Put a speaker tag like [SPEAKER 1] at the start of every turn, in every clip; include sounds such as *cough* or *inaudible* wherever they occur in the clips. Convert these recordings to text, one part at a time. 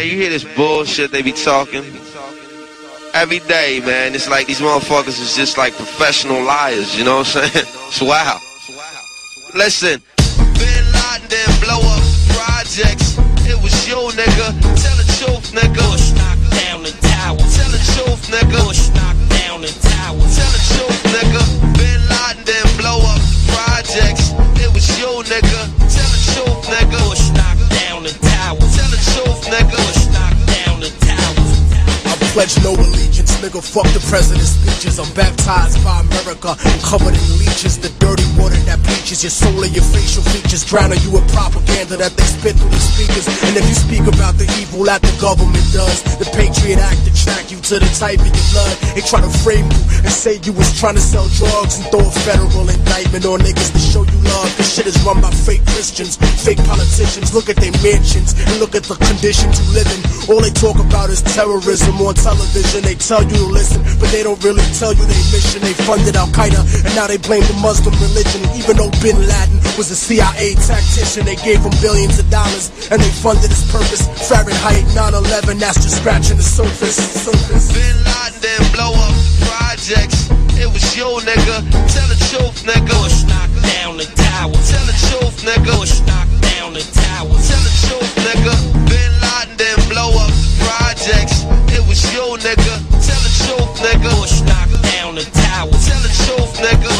[SPEAKER 1] man, you hear this bullshit they be talking. Every day, man, it's like these motherfuckers is just like professional liars, you know what I'm saying? *laughs* It's wild. Listen, Bin Laden didn't blow up projects. It was you, nigga. Tell the truth, nigga. Bush knocked down the tower. Tell the truth, nigga. Bush knocked down the tower. Tell the truth,
[SPEAKER 2] pledge no allegiance, nigga. Fuck the president's speeches. I'm baptized by America covered in leeches. The dirty water that bleaches your soul and your facial features, drowning you with propaganda that they spit through the speakers. And if you speak about the evil that the government does, the Patriot Act attract you to the type of your blood. They try to frame you and say you was trying to sell drugs and throw a federal indictment on niggas to show you love. This shit is run by fake Christians, fake politicians. Look at their mansions and look at the conditions you live in. All they talk about is terrorism on television. They tell you to listen, but they don't really tell you their mission. They funded Al Qaeda and now they blame the Muslim religion. Even though Bin Laden was a CIA tactician, they gave him billions of dollars and they funded his purpose. Fahrenheit 9/11, that's just scratching the surface. surface.
[SPEAKER 1] Bin Laden didn't blow up projects. It was you, nigga. Tell the truth, nigga. Bush knocked down the tower. Tell the truth, nigga. Bush knocked down the tower. Tell the truth, nigga. Bin Laden didn't blow up projects. Nigga. Tell the truth, nigga. Bush knocked down the tower. Tell the truth, nigga.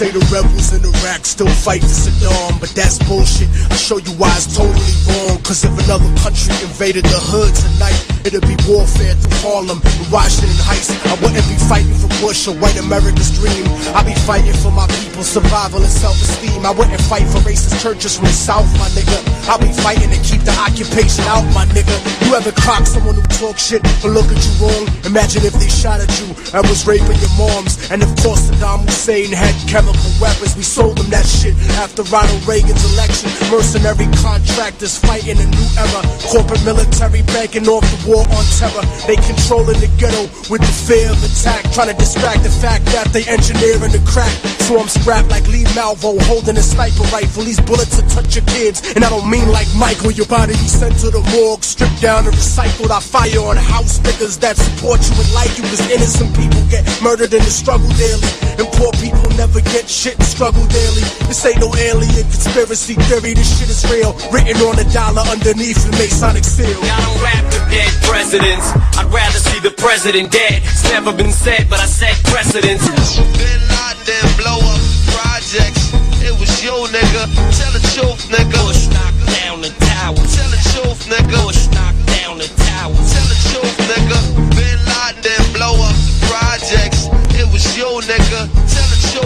[SPEAKER 2] Say the rebels in Iraq still fight for Saddam, but that's bullshit. I show you why it's totally wrong. Cause if another country invaded the hood tonight, it'd be warfare through Harlem and Washington Heights. I wouldn't be fighting for Bush or white America's dream. I'd be fighting for my people's survival and self-esteem. I wouldn't fight for racist churches from the South, my nigga. I'll be fighting to keep the occupation out, my nigga. You ever clock someone who talk shit or look at you wrong? Imagine if they shot at you and was raping your moms. And of course Saddam Hussein had chemical We sold them that shit after Ronald Reagan's election. Mercenary contractors fighting a new era. Corporate military banking off the war on terror. They controlling the ghetto with the fear of attack. Trying to distract the fact that they engineering the crack. So I'm strapped like Lee Malvo holding a sniper rifle. These bullets will touch your kids. And I don't mean like Michael. Your body be sent to the morgue, stripped down and recycled. I fire on house niggas that support you and like you. Cause innocent people get murdered in the struggle daily. And poor people never get shit and struggle daily. This ain't no alien conspiracy theory. This shit is real. Written on a dollar underneath the Masonic seal.
[SPEAKER 3] I don't rap with dead presidents. I'd rather see the president dead. It's never been said, but I set precedents.
[SPEAKER 1] Bin Laden blow up projects. It was you, nigga. Tell the truth, nigga.
[SPEAKER 3] Bush knocked down the tower.
[SPEAKER 1] Tell the truth, nigga.
[SPEAKER 3] Bush knocked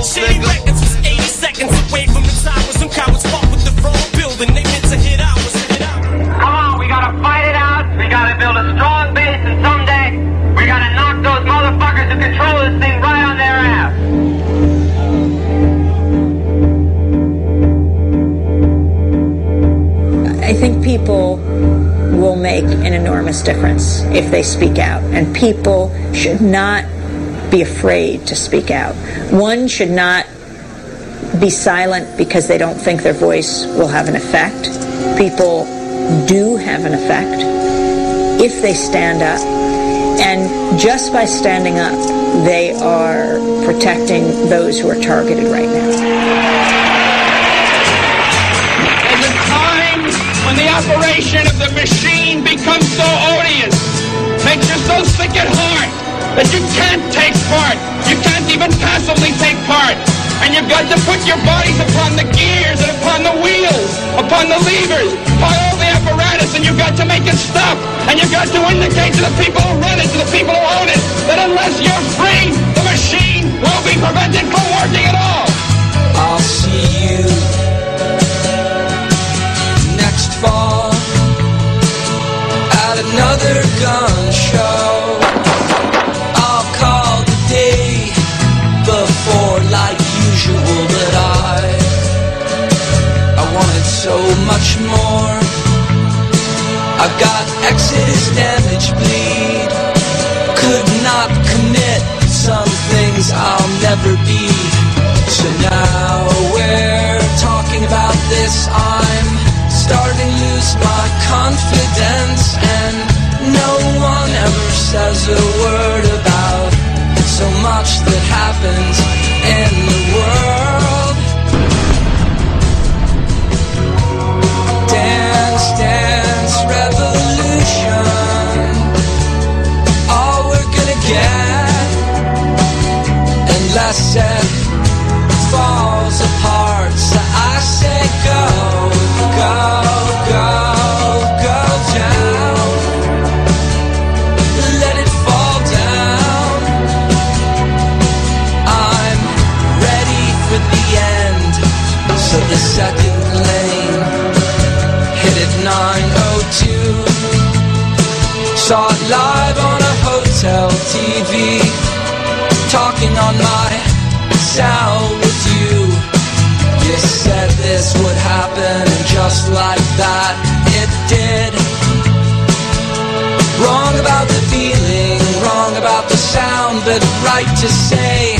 [SPEAKER 1] Tell
[SPEAKER 3] City. Records was 80 seconds away from the towers. Some cowards fought with the wrong building. They meant to hit ours. Hit ours.
[SPEAKER 4] Come on, we gotta fight it out. We gotta build a strong base, and someday we gotta knock those motherfuckers who control this thing right on their ass.
[SPEAKER 5] I think people will make an enormous difference if they speak out, and people should not be afraid to speak out. One should not be silent because they don't think their voice will have an effect. People do have an effect if they stand up, and just by standing up, they are protecting those who are targeted right now.
[SPEAKER 6] There's a time when the operation of the machine becomes so odious, makes you so sick at heart that you can't take part. You can't even passively take part. And you've got to put your bodies upon the gears and upon the wheels, upon the levers, upon all the apparatus, and you've got to make it stop. And you've got to indicate to the people who run it, to the people who own it, that unless you're free, the machine will be prevented from working at all.
[SPEAKER 7] I'll see you bleed. Could not commit some things I'll never be. So now we're talking about this. I'm starting to lose my
[SPEAKER 8] confidence, and no one ever says a word about so much that happens TV. Talking on my cell with you. You said this would happen, and just like that, it did. Wrong about the feeling, wrong about the sound, but right to say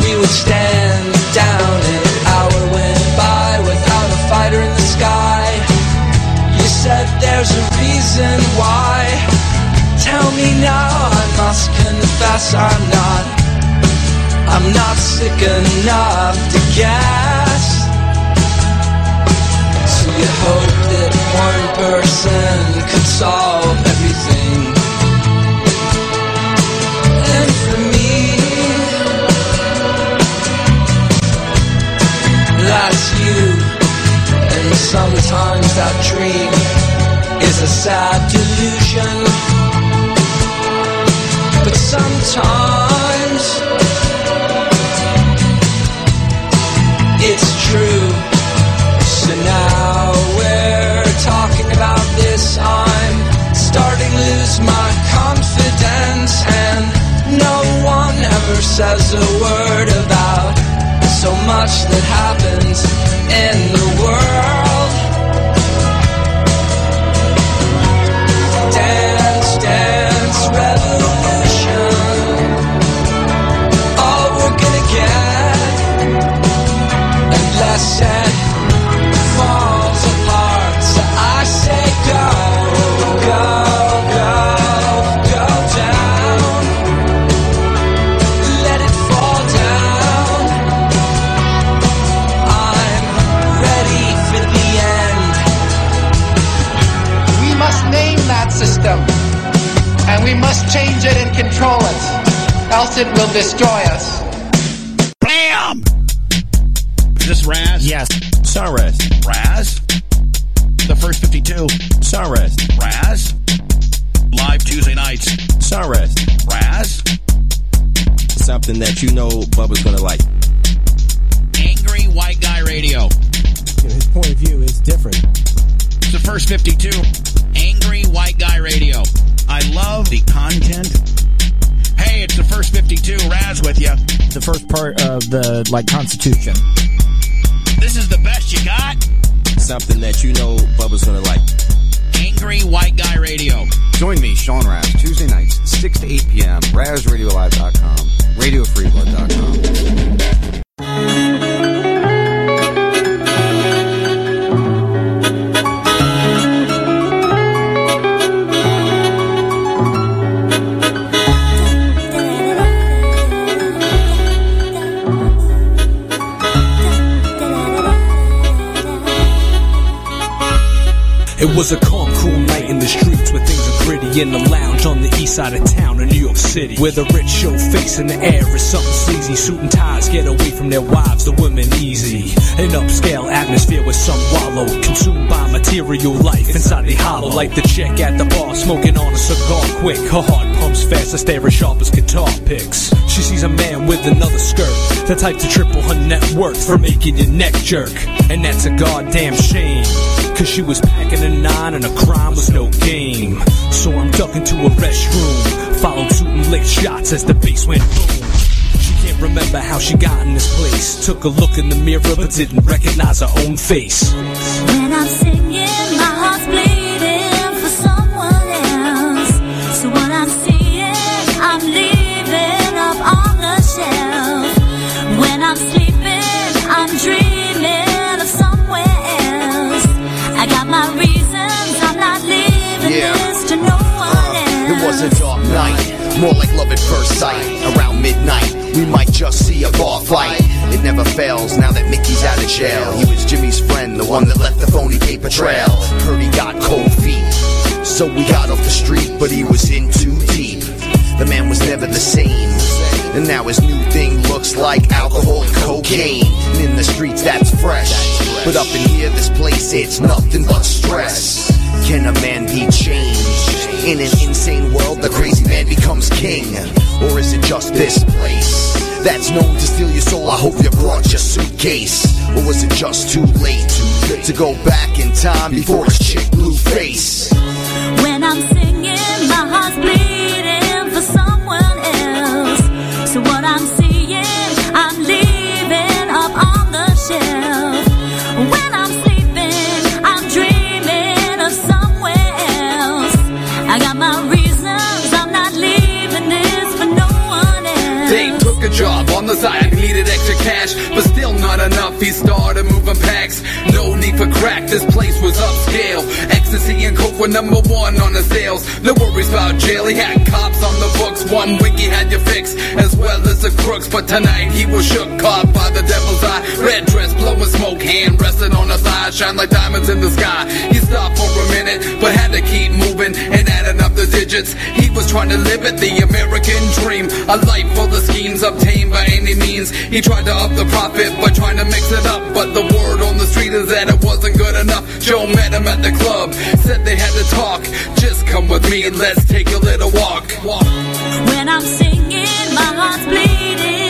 [SPEAKER 8] we would stand down. An hour went by without a fighter in the sky. You said there's a reason why. Tell me now, must confess I'm not. I'm not sick enough to guess. So you hope that one person could solve everything. And for me, that's you. And sometimes that dream is a sad delusion. Sometimes it's true. So now we're talking about this. I'm starting to lose my confidence, and no one ever says a word about so much that happens in the world.
[SPEAKER 7] Else it will destroy us.
[SPEAKER 9] Bam! Is this Raz?
[SPEAKER 10] Yes. Sunrise.
[SPEAKER 9] Raz? The first 52.
[SPEAKER 10] Sunrise.
[SPEAKER 9] Raz? Live Tuesday nights.
[SPEAKER 10] Sunrise.
[SPEAKER 9] Raz?
[SPEAKER 10] Something that you know Bubba's gonna like.
[SPEAKER 9] Angry White Guy Radio.
[SPEAKER 11] His point of view is different.
[SPEAKER 9] It's the first 52.
[SPEAKER 11] Part of the like Constitution.
[SPEAKER 9] This is the best you got.
[SPEAKER 10] Something that you know Bubba's gonna like.
[SPEAKER 9] Angry White Guy Radio.
[SPEAKER 12] Join me, Sean Raz, Tuesday nights, 6 to 8 p.m., RazRadioLive.com, RadioFreeBlood.com.
[SPEAKER 13] It was a calm, cool night in the streets where things are gritty in the lounge on the east side of town in New York City. Where the rich show face in the air is something sleazy. Suit and ties get away from their wives, the women easy. An upscale atmosphere where some wallow, consumed by material life inside the hollow. Like the chick at the bar smoking on a cigar quick. Her heart pumps fast, I stare as sharp as guitar picks. She sees a man with another skirt, the type to triple her net worth for making your neck jerk. And that's a goddamn shame. Cause she was packing a nine and a crime was no game. So I'm ducking to a restroom. Followed suit and licked shots as the bass went boom. She can't remember how she got in this place. Took a look in the mirror but didn't recognize her own face.
[SPEAKER 14] When I'm singing,
[SPEAKER 15] More like love at first sight. Around midnight, we might just see a bar fight. It never fails now that Mickey's out of jail. He was Jimmy's friend, the one that left the phony paper trail. Heard he got cold feet. So we got off the street, but he was in too deep. The man was never the same. And now his new thing looks like alcohol and cocaine. And in the streets, that's fresh. But up in here, this place, it's nothing but stress. Can a man be changed? In an insane world, the crazy man becomes king. Or is it just this place? That's known to steal your soul. I hope you brought your suitcase. Or was it just too late to go back in time before his chick blue face?
[SPEAKER 14] When I'm singing, my heart's bleeding
[SPEAKER 9] side, he needed extra cash, but still not enough. He started moving packs. No need for crack, this place was upscale. Ecstasy and coke were number one on the sales. No worries about jail, he had cops on the books. One week he had you fixed, as well as the crooks. But tonight he was shook, caught by the devil's eye. Red dress, blowing smoke, hand resting on the thigh, shine like diamonds in the sky. He stopped for a minute, but had to keep moving the digits. He was trying to live it, the American dream. A life full of schemes obtained by any means. He tried to up the profit by trying to mix it up, but the word on the street is that it wasn't good enough. Joe met him at the club, said they had to talk. Just come with me and let's take a little walk.
[SPEAKER 14] walk. When I'm singing, my heart's
[SPEAKER 16] bleeding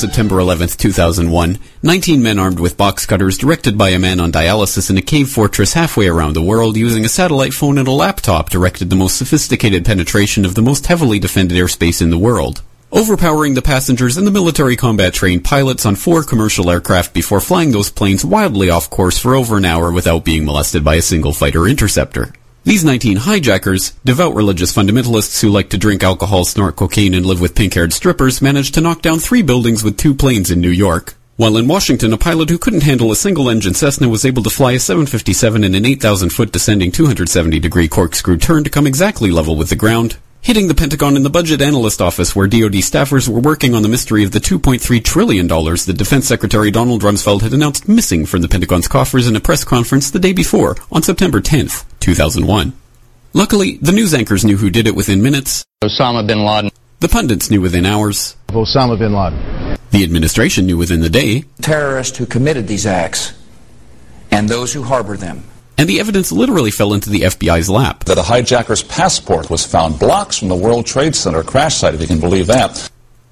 [SPEAKER 16] September 11th, 2001, 19 men armed with box cutters directed by a man on dialysis in a cave fortress halfway around the world using a satellite phone and a laptop directed the most sophisticated penetration of the most heavily defended airspace in the world. Overpowering the passengers and the military combat trained pilots on four commercial aircraft before flying those planes wildly off course for over an hour without being molested by a single fighter interceptor. These 19 hijackers, devout religious fundamentalists who like to drink alcohol, snort cocaine, and live with pink-haired strippers, managed to knock down three buildings with two planes in New York. While in Washington, a pilot who couldn't handle a single-engine Cessna was able to fly a 757 in an 8,000-foot descending 270-degree corkscrew turn to come exactly level with the ground, hitting the Pentagon in the budget analyst office where DoD staffers were working on the mystery of the $2.3 trillion that Defense Secretary Donald Rumsfeld had announced missing from the Pentagon's coffers in a press conference the day before, on September 10th, 2001. Luckily, the news anchors knew who did it within minutes.
[SPEAKER 17] Osama bin Laden.
[SPEAKER 16] The pundits knew within hours.
[SPEAKER 17] Of Osama bin Laden.
[SPEAKER 16] The administration knew within the day.
[SPEAKER 18] Terrorists who committed these acts and those who harbor them.
[SPEAKER 16] And the evidence literally fell into the FBI's lap.
[SPEAKER 19] That a hijacker's passport was found blocks from the World Trade Center crash site, if you can believe that.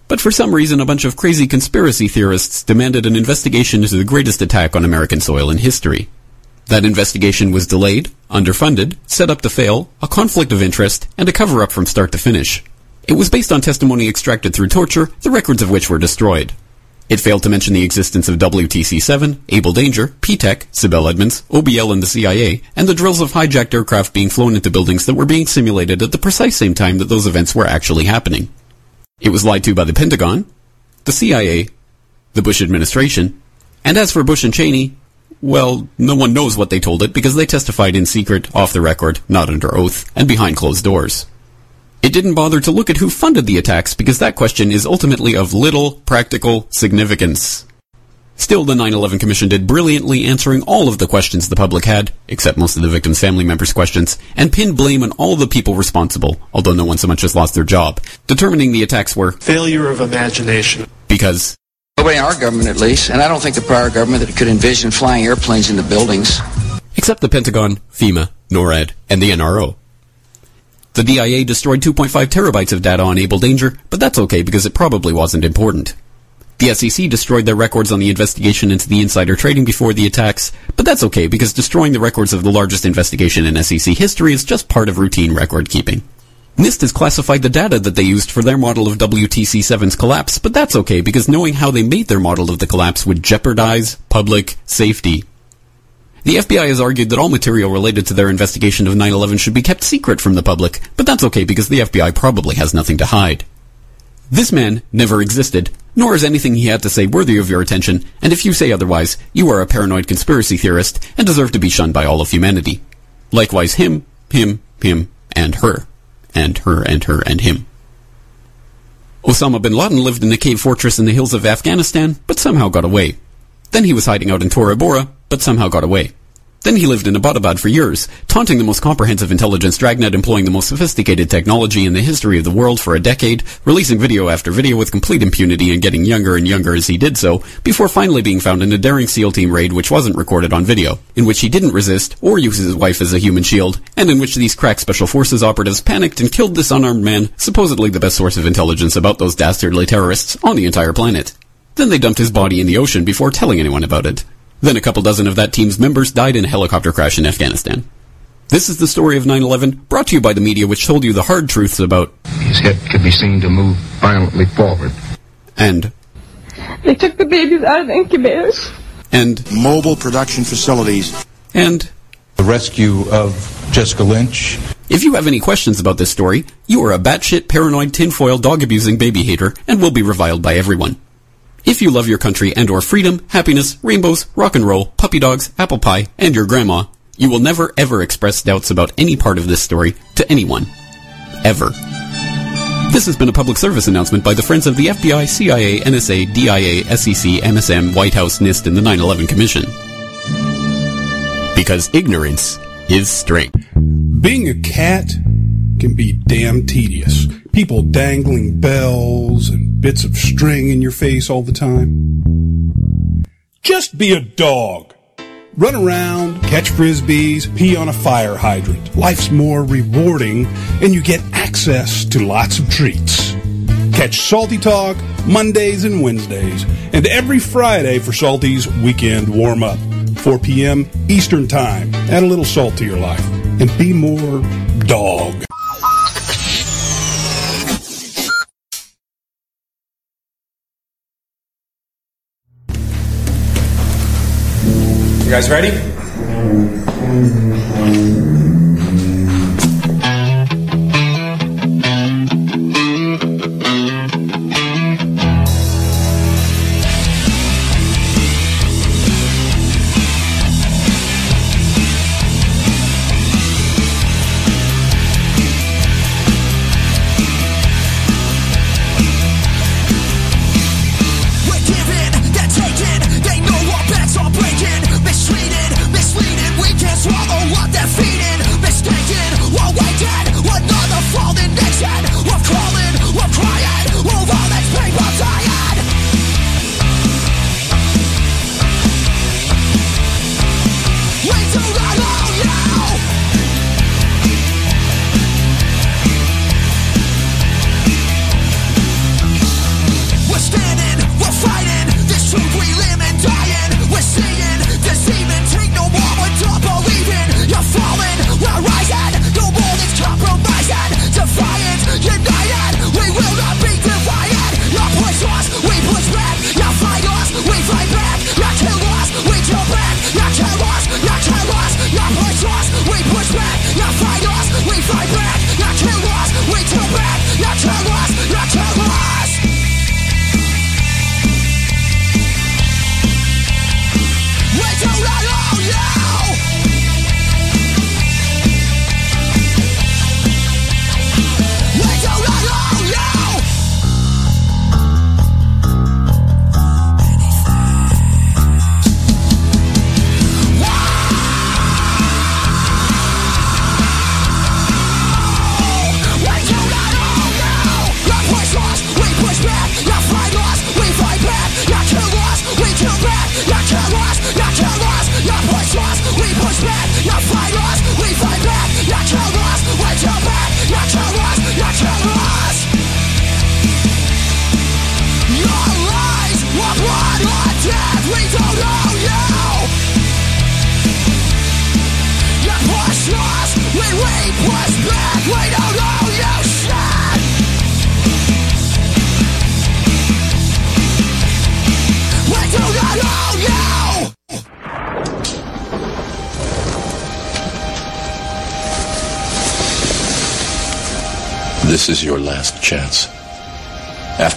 [SPEAKER 16] But for some reason, a bunch of crazy conspiracy theorists demanded an investigation into the greatest attack on American soil in history. That investigation was delayed, underfunded, set up to fail, a conflict of interest, and a cover up from start to finish. It was based on testimony extracted through torture, the records of which were destroyed. It failed to mention the existence of WTC-7, Able Danger, P-TECH, Sibel Edmonds, OBL and the CIA, and the drills of hijacked aircraft being flown into buildings that were being simulated at the precise same time that those events were actually happening. It was lied to by the Pentagon, the CIA, the Bush administration, and as for Bush and Cheney, well, no one knows what they told it because they testified in secret, off the record, not under oath, and behind closed doors. It didn't bother to look at who funded the attacks because that question is ultimately of little practical significance. Still, the 9-11 Commission did brilliantly answering all of the questions the public had, except most of the victims' family members' questions, and pinned blame on all the people responsible, although no one so much as lost their job, determining the attacks were
[SPEAKER 20] Failure of imagination.
[SPEAKER 16] because
[SPEAKER 18] Nobody in our government, at least, and I don't think the prior government that could envision flying airplanes into buildings.
[SPEAKER 16] except the Pentagon, FEMA, NORAD, and the NRO. The DIA destroyed 2.5 terabytes of data on Able Danger, but that's okay because it probably wasn't important. The SEC destroyed their records on the investigation into the insider trading before the attacks, but that's okay because destroying the records of the largest investigation in SEC history is just part of routine record keeping. NIST has classified the data that they used for their model of WTC7's collapse, but that's okay because knowing how they made their model of the collapse would jeopardize public safety. The FBI has argued that all material related to their investigation of 9-11 should be kept secret from the public, but that's okay because the FBI probably has nothing to hide. This man never existed, nor is anything he had to say worthy of your attention, and if you say otherwise, you are a paranoid conspiracy theorist and deserve to be shunned by all of humanity. Likewise him, him, him, and her. And her, and her, and him. Osama bin Laden lived in a cave fortress in the hills of Afghanistan, but somehow got away. Then he was hiding out in Tora Bora, but somehow got away. Then he lived in Abbottabad for years, taunting the most comprehensive intelligence dragnet employing the most sophisticated technology in the history of the world for a decade, releasing video after video with complete impunity and getting younger and younger as he did so, before finally being found in a daring SEAL team raid which wasn't recorded on video, in which he didn't resist or use his wife as a human shield, and in which these crack special forces operatives panicked and killed this unarmed man, supposedly the best source of intelligence about those dastardly terrorists on the entire planet. Then they dumped his body in the ocean before telling anyone about it. Then a couple dozen of that team's members died in a helicopter crash in Afghanistan. This is the story of 9-11, brought to you by the media which told you the hard truths about
[SPEAKER 21] His head could be seen to move violently forward.
[SPEAKER 16] and
[SPEAKER 22] They took the babies out of the incubators.
[SPEAKER 16] and
[SPEAKER 23] mobile production facilities.
[SPEAKER 16] and
[SPEAKER 19] The rescue of Jessica Lynch.
[SPEAKER 16] If you have any questions about this story, you are a batshit paranoid tinfoil dog abusing baby hater and will be reviled by everyone. If you love your country and or freedom, happiness, rainbows, rock and roll, puppy dogs, apple pie, and your grandma, you will never ever express doubts about any part of this story to anyone. Ever. This has been a public service announcement by the Friends of the FBI, CIA, NSA, DIA, SEC, MSM, White House, NIST, and the 9-11 Commission. Because ignorance is strength.
[SPEAKER 24] Being a cat can be damn tedious. People dangling bells and bits of string in your face all the time. Just be a dog. Run around, catch frisbees, pee on a fire hydrant. Life's more rewarding and you get access to lots of treats. Catch Salty Talk Mondays and Wednesdays and every Friday for Salty's weekend warm up. 4 p.m. Eastern Time. Add a little salt to your life and be more dog.
[SPEAKER 25] Guys ready?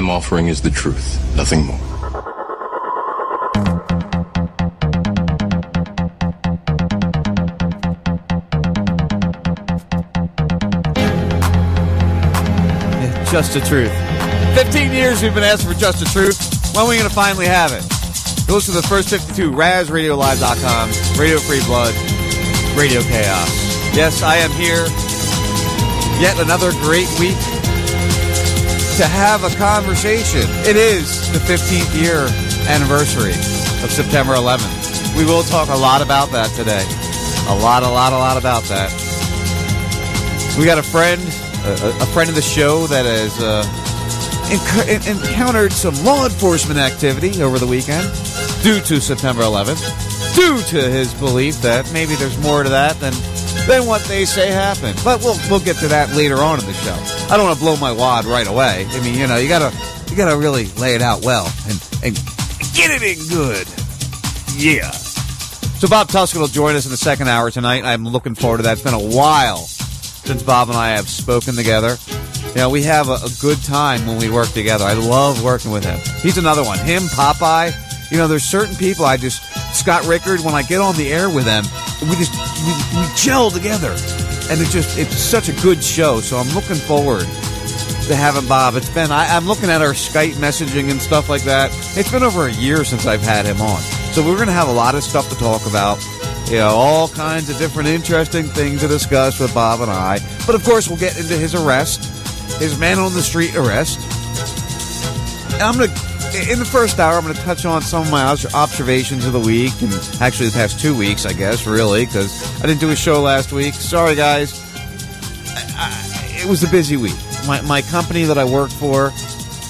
[SPEAKER 26] I'm offering is the truth, nothing more.
[SPEAKER 12] Just the truth. 15 years we've been asking for just the truth. When are we going to finally have it? Go to the first 52, RazRadioLive.com, Radio Free Blood, Radio Chaos. Yes, I am here. Yet another great week to have a conversation. It is the 15th year anniversary of September 11th. We will talk a lot about that today. A lot, a lot, a lot about that. We got a friend, a, a friend of the show that has uh, enc- encountered some law enforcement activity over the weekend due to September 11th, due to his belief that maybe there's more to that than than what they say happened. But we'll we'll get to that later on in the show. I don't want to blow my wad right away. I mean, you know, you gotta you gotta really lay it out well and and get it in good. Yeah. So Bob Tuscan will join us in the second hour tonight. I'm looking forward to that. It's been a while since Bob and I have spoken together. You know, we have a, a good time when we work together. I love working with him. He's another one. Him, Popeye. You know, there's certain people I just Scott Rickard. When I get on the air with them, we just we, we gel together, and it's just it's such a good show. So I'm looking forward to having Bob. It's been I, I'm looking at our Skype messaging and stuff like that. It's been over a year since I've had him on, so we're to have a lot of stuff to talk about. You know, all kinds of different interesting things to discuss with Bob and I. But of course, we'll get into his arrest, his man on the street arrest. I'm to, in the first hour, I'm going to touch on some of my observations of the week, and actually the past two weeks, I guess, really, because I didn't do a show last week. Sorry, guys. I, I, it was a busy week. My, my company that I work for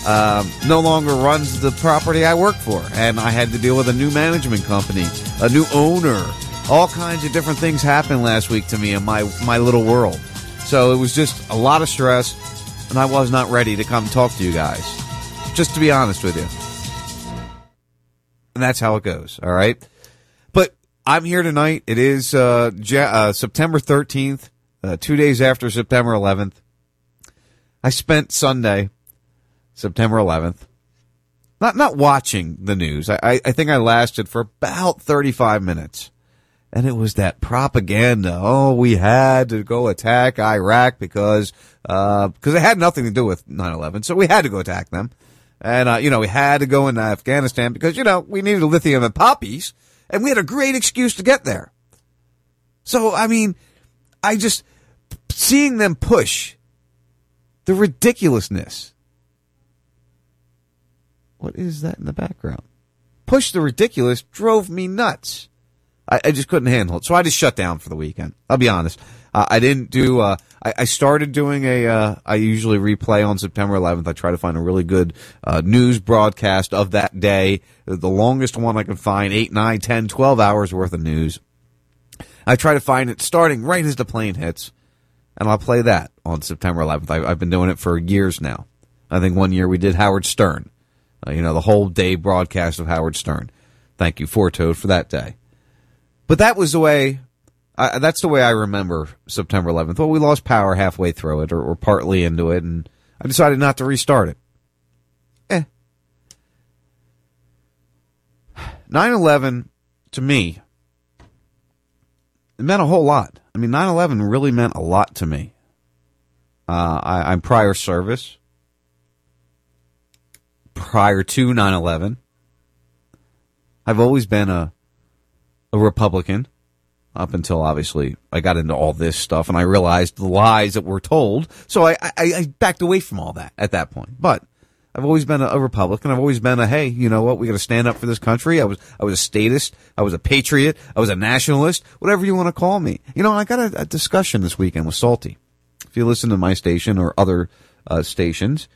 [SPEAKER 12] um, no longer runs the property I work for, and I had to deal with a new management company, a new owner. All kinds of different things happened last week to me in my my little world. So it was just a lot of stress, and I was not ready to come talk to you guys. Just to be honest with you. And that's how it goes, all right? But I'm here tonight. It is uh, uh, September 13th, uh, two days after September 11th. I spent Sunday, September 11th, not not watching the news. I, I, I think I lasted for about 35 minutes. And it was that propaganda. Oh, we had to go attack Iraq because, uh, because it had nothing to do with 9-11. So we had to go attack them. And, uh, you know, we had to go into Afghanistan because, you know, we needed lithium and poppies and we had a great excuse to get there. So, I mean, I just, seeing them push the ridiculousness. What is that in the background? Push the ridiculous drove me nuts. I, I just couldn't handle it. So I just shut down for the weekend. I'll be honest. Uh, I didn't do, uh, I, I started doing a, uh, I usually replay on September 11th. I try to find a really good, uh, news broadcast of that day. The longest one I can find, 8, 9, 10, 12 hours worth of news. I try to find it starting right as the plane hits, and I'll play that on September 11th. I, I've been doing it for years now. I think one year we did Howard Stern. Uh, you know, the whole day broadcast of Howard Stern. Thank you, Fortoad, for that day. But that was the way, I, that's the way I remember September 11th. Well, we lost power halfway through it or, or partly into it, and I decided not to restart it. Eh. 9/11 to me it meant a whole lot. I mean, 9/11 really meant a lot to me. Uh, I, I'm prior service. Prior to 9/11, I've always been a a Republican up until obviously I got into all this stuff and I realized the lies that were told. So I, I, I backed away from all that at that point. But I've always been a, a Republican. I've always been a hey, you know what? We got to stand up for this country. I was I was a statist. I was a patriot. I was a nationalist. Whatever you want to call me. You know, I got a, a discussion this weekend with Salty. If you listen to my station or other uh, stations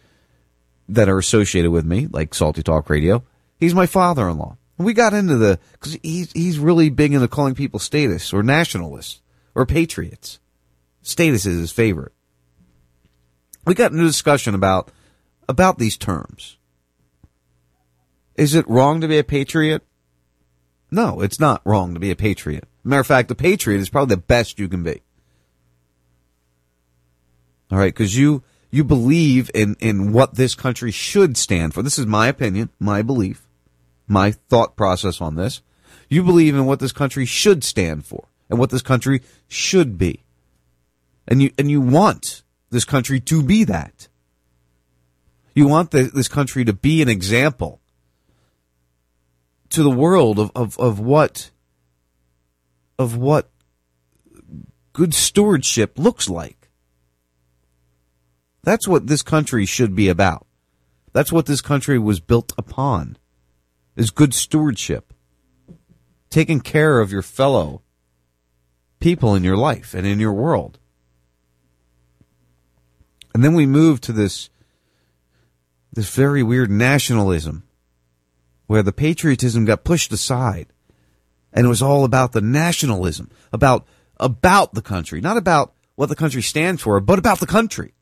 [SPEAKER 12] that are associated with me, like Salty Talk Radio, he's my father-in-law. We got into the because he's he's really big into calling people statists or nationalists or patriots. Status is his favorite. We got into a discussion about about these terms. Is it wrong to be a patriot? No, it's not wrong to be a patriot. Matter of fact, a patriot is probably the best you can be. All right, because you you believe in in what this country should stand for. This is my opinion, my belief my thought process on this. You believe in what this country should stand for and what this country should be. And you, and you want this country to be that. You want the, this country to be an example to the world of, of, of what, of what good stewardship looks like. That's what this country should be about. That's what this country was built upon is good stewardship. Taking care of your fellow people in your life and in your world. And then we move to this this very weird nationalism where the patriotism got pushed aside and it was all about the nationalism, about about the country, not about what the country stands for, but about the country,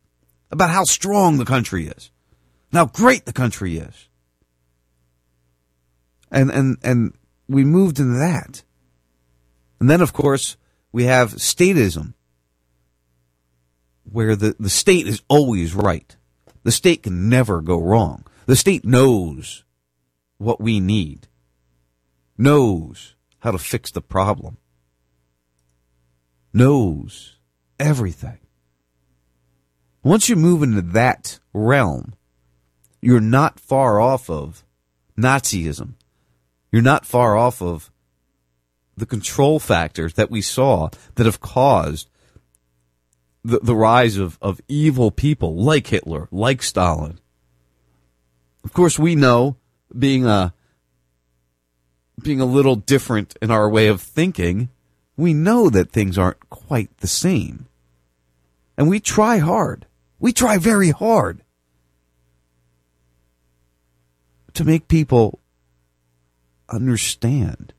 [SPEAKER 12] about how strong the country is, how great the country is and and and we moved into that. And then, of course, we have statism, where the, the state is always right. The state can never go wrong. The state knows what we need, knows how to fix the problem, knows everything. Once you move into that realm, you're not far off of Nazism you're not far off of the control factors that we saw that have caused the, the rise of, of evil people like Hitler, like Stalin. Of course, we know being a being a little different in our way of thinking, we know that things aren't quite the same. And we try hard. We try very hard to make people understand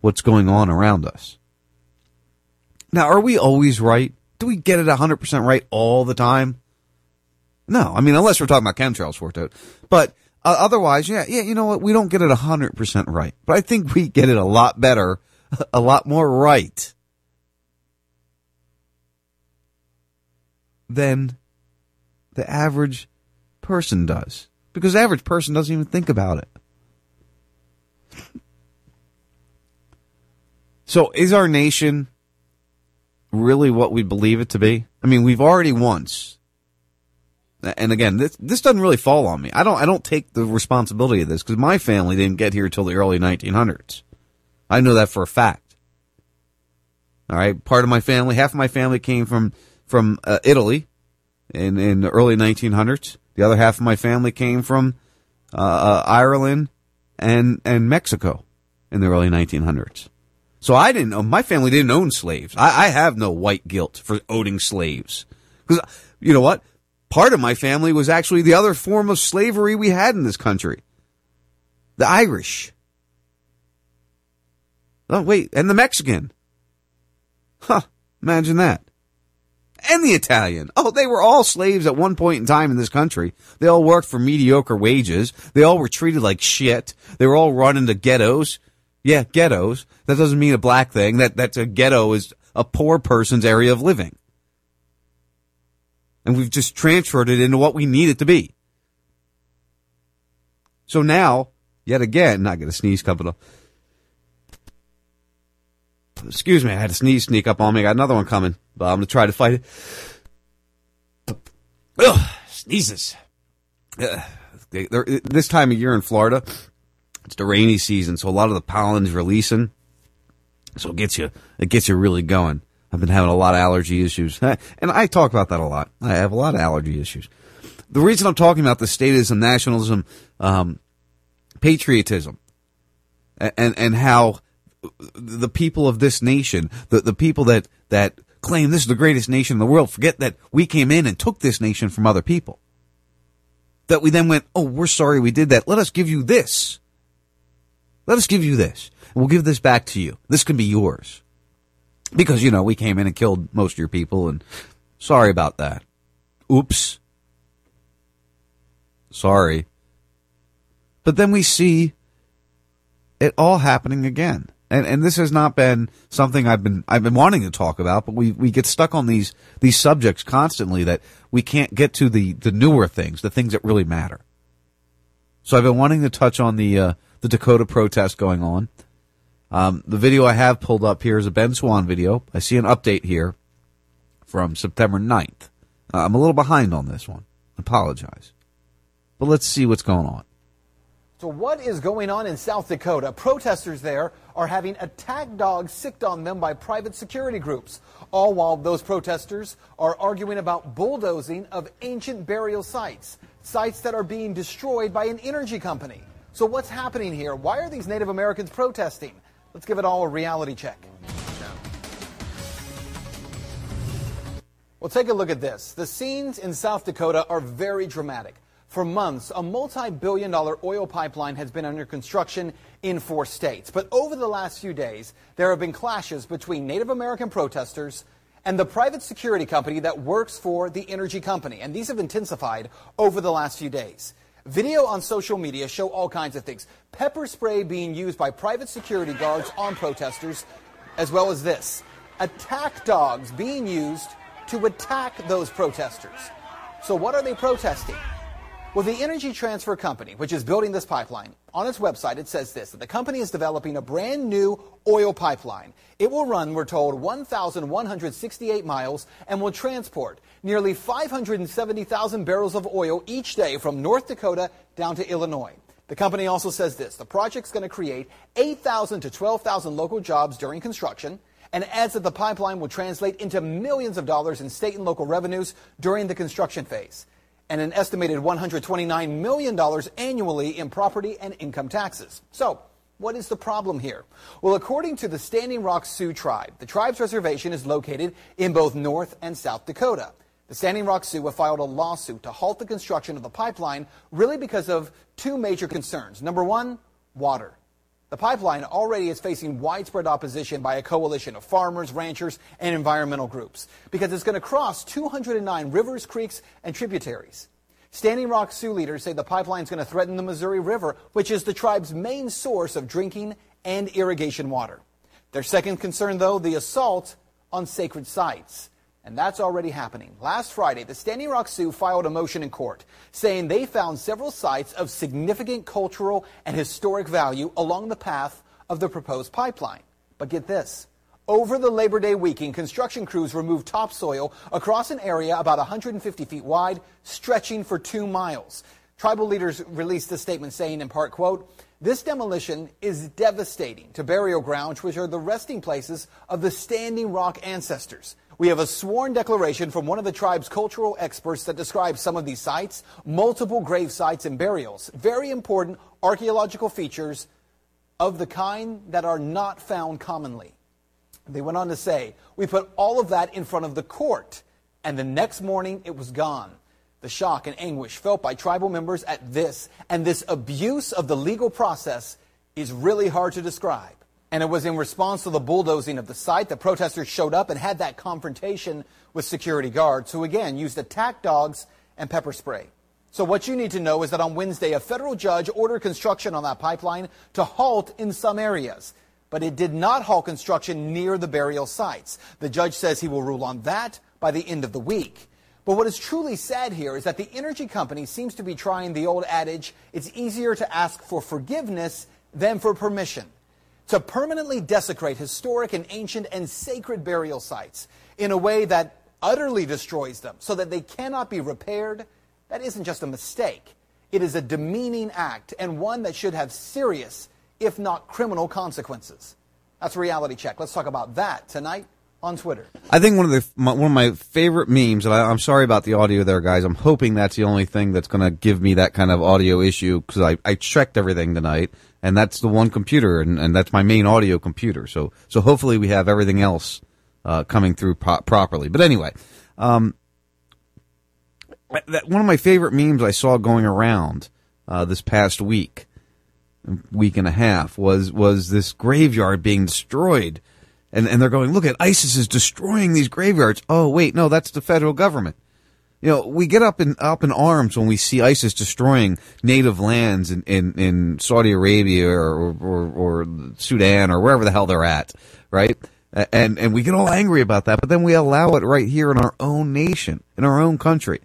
[SPEAKER 12] what's going on around us. Now, are we always right? Do we get it 100% right all the time? No. I mean, unless we're talking about chemtrails worked out. But uh, otherwise, yeah, yeah, you know what? We don't get it 100% right. But I think we get it a lot better, *laughs* a lot more right than the average person does. Because the average person doesn't even think about it. So is our nation really what we believe it to be? I mean, we've already once, and again, this this doesn't really fall on me. I don't I don't take the responsibility of this because my family didn't get here till the early 1900s. I know that for a fact. All right, part of my family, half of my family came from from uh, Italy in in the early 1900s. The other half of my family came from uh, uh, Ireland and and Mexico in the early 1900s. So I didn't know. My family didn't own slaves. I, I have no white guilt for owning slaves because you know what? Part of my family was actually the other form of slavery we had in this country, the Irish. Oh wait, and the Mexican. Huh? Imagine that and the Italian. Oh, they were all slaves at one point in time in this country. They all worked for mediocre wages. They all were treated like shit. They were all run into ghettos. Yeah, ghettos. That doesn't mean a black thing. That that's a ghetto is a poor person's area of living. And we've just transferred it into what we need it to be. So now yet again, not going to sneeze coming up. Excuse me, I had a sneeze sneak up on me. I got another one coming, but I'm gonna try to fight it. Ugh, sneezes. Ugh. This time of year in Florida, it's the rainy season, so a lot of the pollen's releasing. So it gets you, it gets you really going. I've been having a lot of allergy issues, *laughs* and I talk about that a lot. I have a lot of allergy issues. The reason I'm talking about the statism, nationalism, um, patriotism, and and how the people of this nation, the the people that that claim this is the greatest nation in the world, forget that we came in and took this nation from other people. That we then went, oh, we're sorry we did that. Let us give you this. Let us give you this. We'll give this back to you. This can be yours. Because, you know, we came in and killed most of your people and sorry about that. Oops. Sorry. But then we see it all happening again. And and this has not been something I've been I've been wanting to talk about, but we we get stuck on these these subjects constantly that we can't get to the the newer things, the things that really matter. So I've been wanting to touch on the uh, the Dakota protest going on. Um, the video I have pulled up here is a Ben Swann video. I see an update here from September 9th. Uh, I'm a little behind on this one. Apologize. But let's see what's going on.
[SPEAKER 27] So, what is going on in South Dakota? Protesters there are having attack dogs sicked on them by private security groups, all while those protesters are arguing about bulldozing of ancient burial sites, sites that are being destroyed by an energy company. So, what's happening here? Why are these Native Americans protesting? Let's give it all a reality check. Well, take a look at this. The scenes in South Dakota are very dramatic. For months, a multi billion dollar oil pipeline has been under construction in four states. But over the last few days, there have been clashes between Native American protesters and the private security company that works for the energy company. And these have intensified over the last few days. Video on social media show all kinds of things. Pepper spray being used by private security guards on protesters, as well as this attack dogs being used to attack those protesters. So, what are they protesting? Well, the Energy Transfer Company, which is building this pipeline, on its website it says this that the company is developing a brand new oil pipeline. It will run, we're told, 1,168 miles and will transport nearly 570,000 barrels of oil each day from North Dakota down to Illinois. The company also says this the project's going to create 8,000 to 12,000 local jobs during construction and adds that the pipeline will translate into millions of dollars in state and local revenues during the construction phase and an estimated $129 million annually in property and income taxes. So, what is the problem here? Well, according to the Standing Rock Sioux tribe, the tribe's reservation is located in both North and South Dakota. The Standing Rock Sioux have filed a lawsuit to halt the construction of the pipeline really because of two major concerns. Number one, water. The pipeline already is facing widespread opposition by a coalition of farmers, ranchers, and environmental groups because it's going to cross 209 rivers, creeks, and tributaries. Standing Rock Sioux leaders say the pipeline is going to threaten the Missouri River, which is the tribe's main source of drinking and irrigation water. Their second concern, though, the assault on sacred sites. And that's already happening. Last Friday, the Standing Rock Sioux filed a motion in court saying they found several sites of significant cultural and historic value along the path of the proposed pipeline. But get this. Over the Labor Day weekend, construction crews removed topsoil across an area about 150 feet wide, stretching for two miles. Tribal leaders released a statement saying, in part, quote, this demolition is devastating to burial grounds, which are the resting places of the Standing Rock ancestors. We have a sworn declaration from one of the tribe's cultural experts that describes some of these sites, multiple grave sites and burials, very important archaeological features of the kind that are not found commonly. They went on to say, We put all of that in front of the court, and the next morning it was gone. The shock and anguish felt by tribal members at this and this abuse of the legal process is really hard to describe. And it was in response to the bulldozing of the site that protesters showed up and had that confrontation with security guards, who again used attack dogs and pepper spray. So, what you need to know is that on Wednesday, a federal judge ordered construction on that pipeline to halt in some areas. But it did not halt construction near the burial sites. The judge says he will rule on that by the end of the week. But what is truly sad here is that the energy company seems to be trying the old adage it's easier to ask for forgiveness than for permission. To permanently desecrate historic and ancient and sacred burial sites in a way that utterly destroys them so that they cannot be repaired, that isn't just a mistake. It is a demeaning act and one that should have serious, if not criminal, consequences. That's a Reality Check. Let's talk about that tonight on Twitter.
[SPEAKER 12] I think one of the my, one of my favorite memes, and I, I'm sorry about the audio there, guys. I'm hoping that's the only thing that's going to give me that kind of audio issue because I, I checked everything tonight, and that's the one computer, and, and that's my main audio computer. So so hopefully we have everything else uh, coming through pro- properly. But anyway, um, that, one of my favorite memes I saw going around uh, this past week, week and a half, was was this graveyard being destroyed, and and they're going, look at ISIS is destroying these graveyards. Oh wait, no, that's the federal government. You know, we get up in up in arms when we see ISIS destroying native lands in, in, in Saudi Arabia or, or or Sudan or wherever the hell they're at, right? And and we get all angry about that, but then we allow it right here in our own nation, in our own country.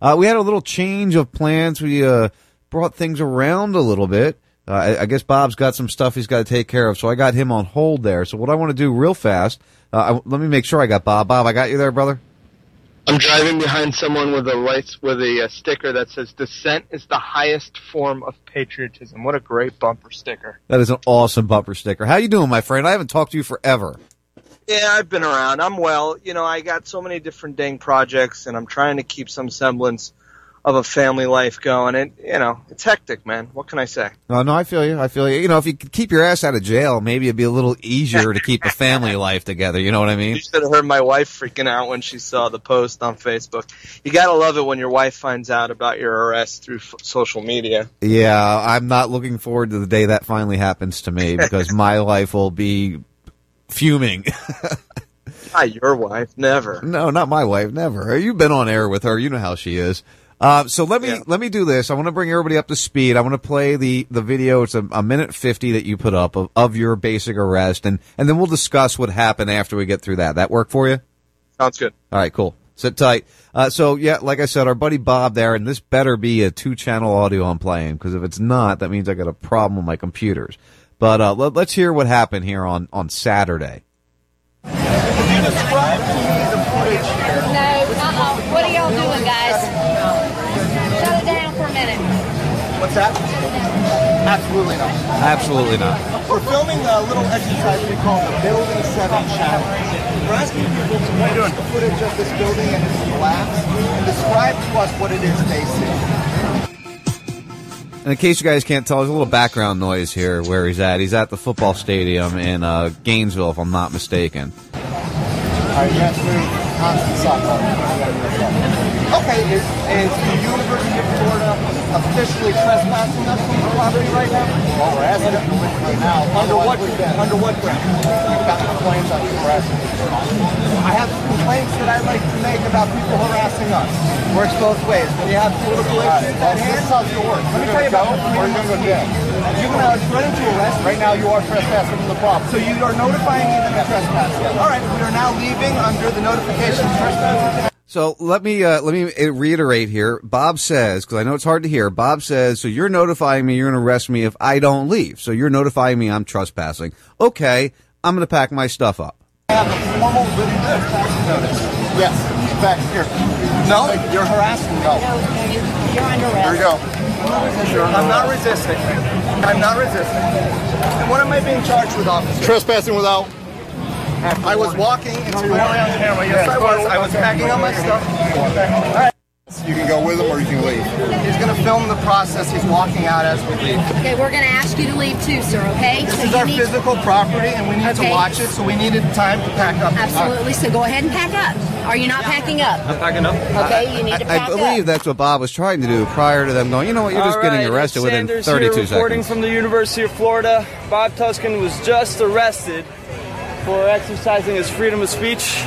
[SPEAKER 12] Uh, we had a little change of plans. We uh, brought things around a little bit. Uh, I, I, guess Bob's got some stuff he's got to take care of, so I got him on hold there. So what I want to do real fast, uh, I, let me make sure I got Bob. Bob, I got you there, brother.
[SPEAKER 28] I'm driving behind someone with a lights with a, uh, sticker that says "Dissent is the highest form of patriotism." What a great bumper sticker!
[SPEAKER 12] That is an awesome bumper sticker. How you doing, my friend? I haven't talked to you forever.
[SPEAKER 28] Yeah, I've been around. I'm well. You know, I got so many different dang projects, and I'm trying to keep some semblance of a family life going. And you know, it's hectic, man. What can I say?
[SPEAKER 12] No, no, I feel you. I feel you. You know, if you could keep your ass out of jail, maybe it'd be a little easier to keep a family *laughs* life together. You know what I mean?
[SPEAKER 28] You should have heard my wife freaking out when she saw the post on Facebook. You gotta love it when your wife finds out about your arrest through f- social media.
[SPEAKER 12] Yeah, I'm not looking forward to the day that finally happens to me because *laughs* my life will be fuming. *laughs*
[SPEAKER 28] not your wife, never.
[SPEAKER 12] No, not my wife, never. You've been on air with her. You know how she is. Uh, so let me yeah. let me do this. I want to bring everybody up to speed. I want to play the, the video. It's a, a minute fifty that you put up of, of your basic arrest, and and then we'll discuss what happened after we get through that. That work for you?
[SPEAKER 28] Sounds good.
[SPEAKER 12] All right, cool. Sit tight. Uh, so yeah, like I said, our buddy Bob there, and this better be a two channel audio I'm playing because if it's not, that means I got a problem with my computers. But uh, let, us hear what happened here on, on Saturday.
[SPEAKER 29] Could you describe to me the footage here? No, uh-uh. What are y'all doing,
[SPEAKER 27] What's that? Absolutely not.
[SPEAKER 12] Absolutely not.
[SPEAKER 27] We're filming a little exercise we call the Building 7 Challenge. We're asking people to watch the footage of this building and its collapse and describe to us what it is they see.
[SPEAKER 12] And in case you guys can't tell, there's a little background noise here where he's at. He's at the football stadium in uh, Gainesville, if I'm not mistaken.
[SPEAKER 27] All right, you have to constant softball. Okay, is, is the University officially trespassing us from the property right now? Well, we're asking them to leave right now. Under what under what ground? We've got complaints on harassing I have complaints that I'd like to make about people harassing us. Works both ways. When you have political issues at hand, this is how it's going to work. Let me tell you about you're going to go jail. You're going to threaten to arrest. Right now, you are trespassing from the property. So you are notifying me that you're trespassing. All right, we are now leaving under the notification of trespassing.
[SPEAKER 12] So let me uh, let me reiterate here. Bob says because I know it's hard to hear. Bob says so. You're notifying me. You're going to arrest me if I don't leave. So you're notifying me I'm trespassing. Okay, I'm going to pack my stuff up.
[SPEAKER 27] I have a formal written trespassing notice. Yes. back here. No, you're harassing. No.
[SPEAKER 29] You're under arrest.
[SPEAKER 27] Here we go. I'm not resisting. I'm not resisting. And what am I being charged with, officer?
[SPEAKER 30] Trespassing without
[SPEAKER 27] I was walking into an camera. Yes, I was. I was packing up my stuff. All right.
[SPEAKER 30] You can go with him or you can leave.
[SPEAKER 27] He's going to film the process. He's walking out as we leave.
[SPEAKER 29] Okay, we're going to ask you to leave too, sir, okay?
[SPEAKER 27] This so is our physical to... property and we need okay. to watch it, so we needed time to pack up.
[SPEAKER 29] Absolutely. So go ahead and pack up. Are you not packing up?
[SPEAKER 30] I'm packing up.
[SPEAKER 29] Okay, you need to pack
[SPEAKER 12] I, I believe
[SPEAKER 29] up.
[SPEAKER 12] that's what Bob was trying to do prior to them going, you know what, you're just
[SPEAKER 31] All
[SPEAKER 12] getting arrested within
[SPEAKER 31] Sanders
[SPEAKER 12] 32
[SPEAKER 31] here reporting
[SPEAKER 12] seconds.
[SPEAKER 31] from the University of Florida. Bob Tuscan was just arrested for exercising his freedom of speech.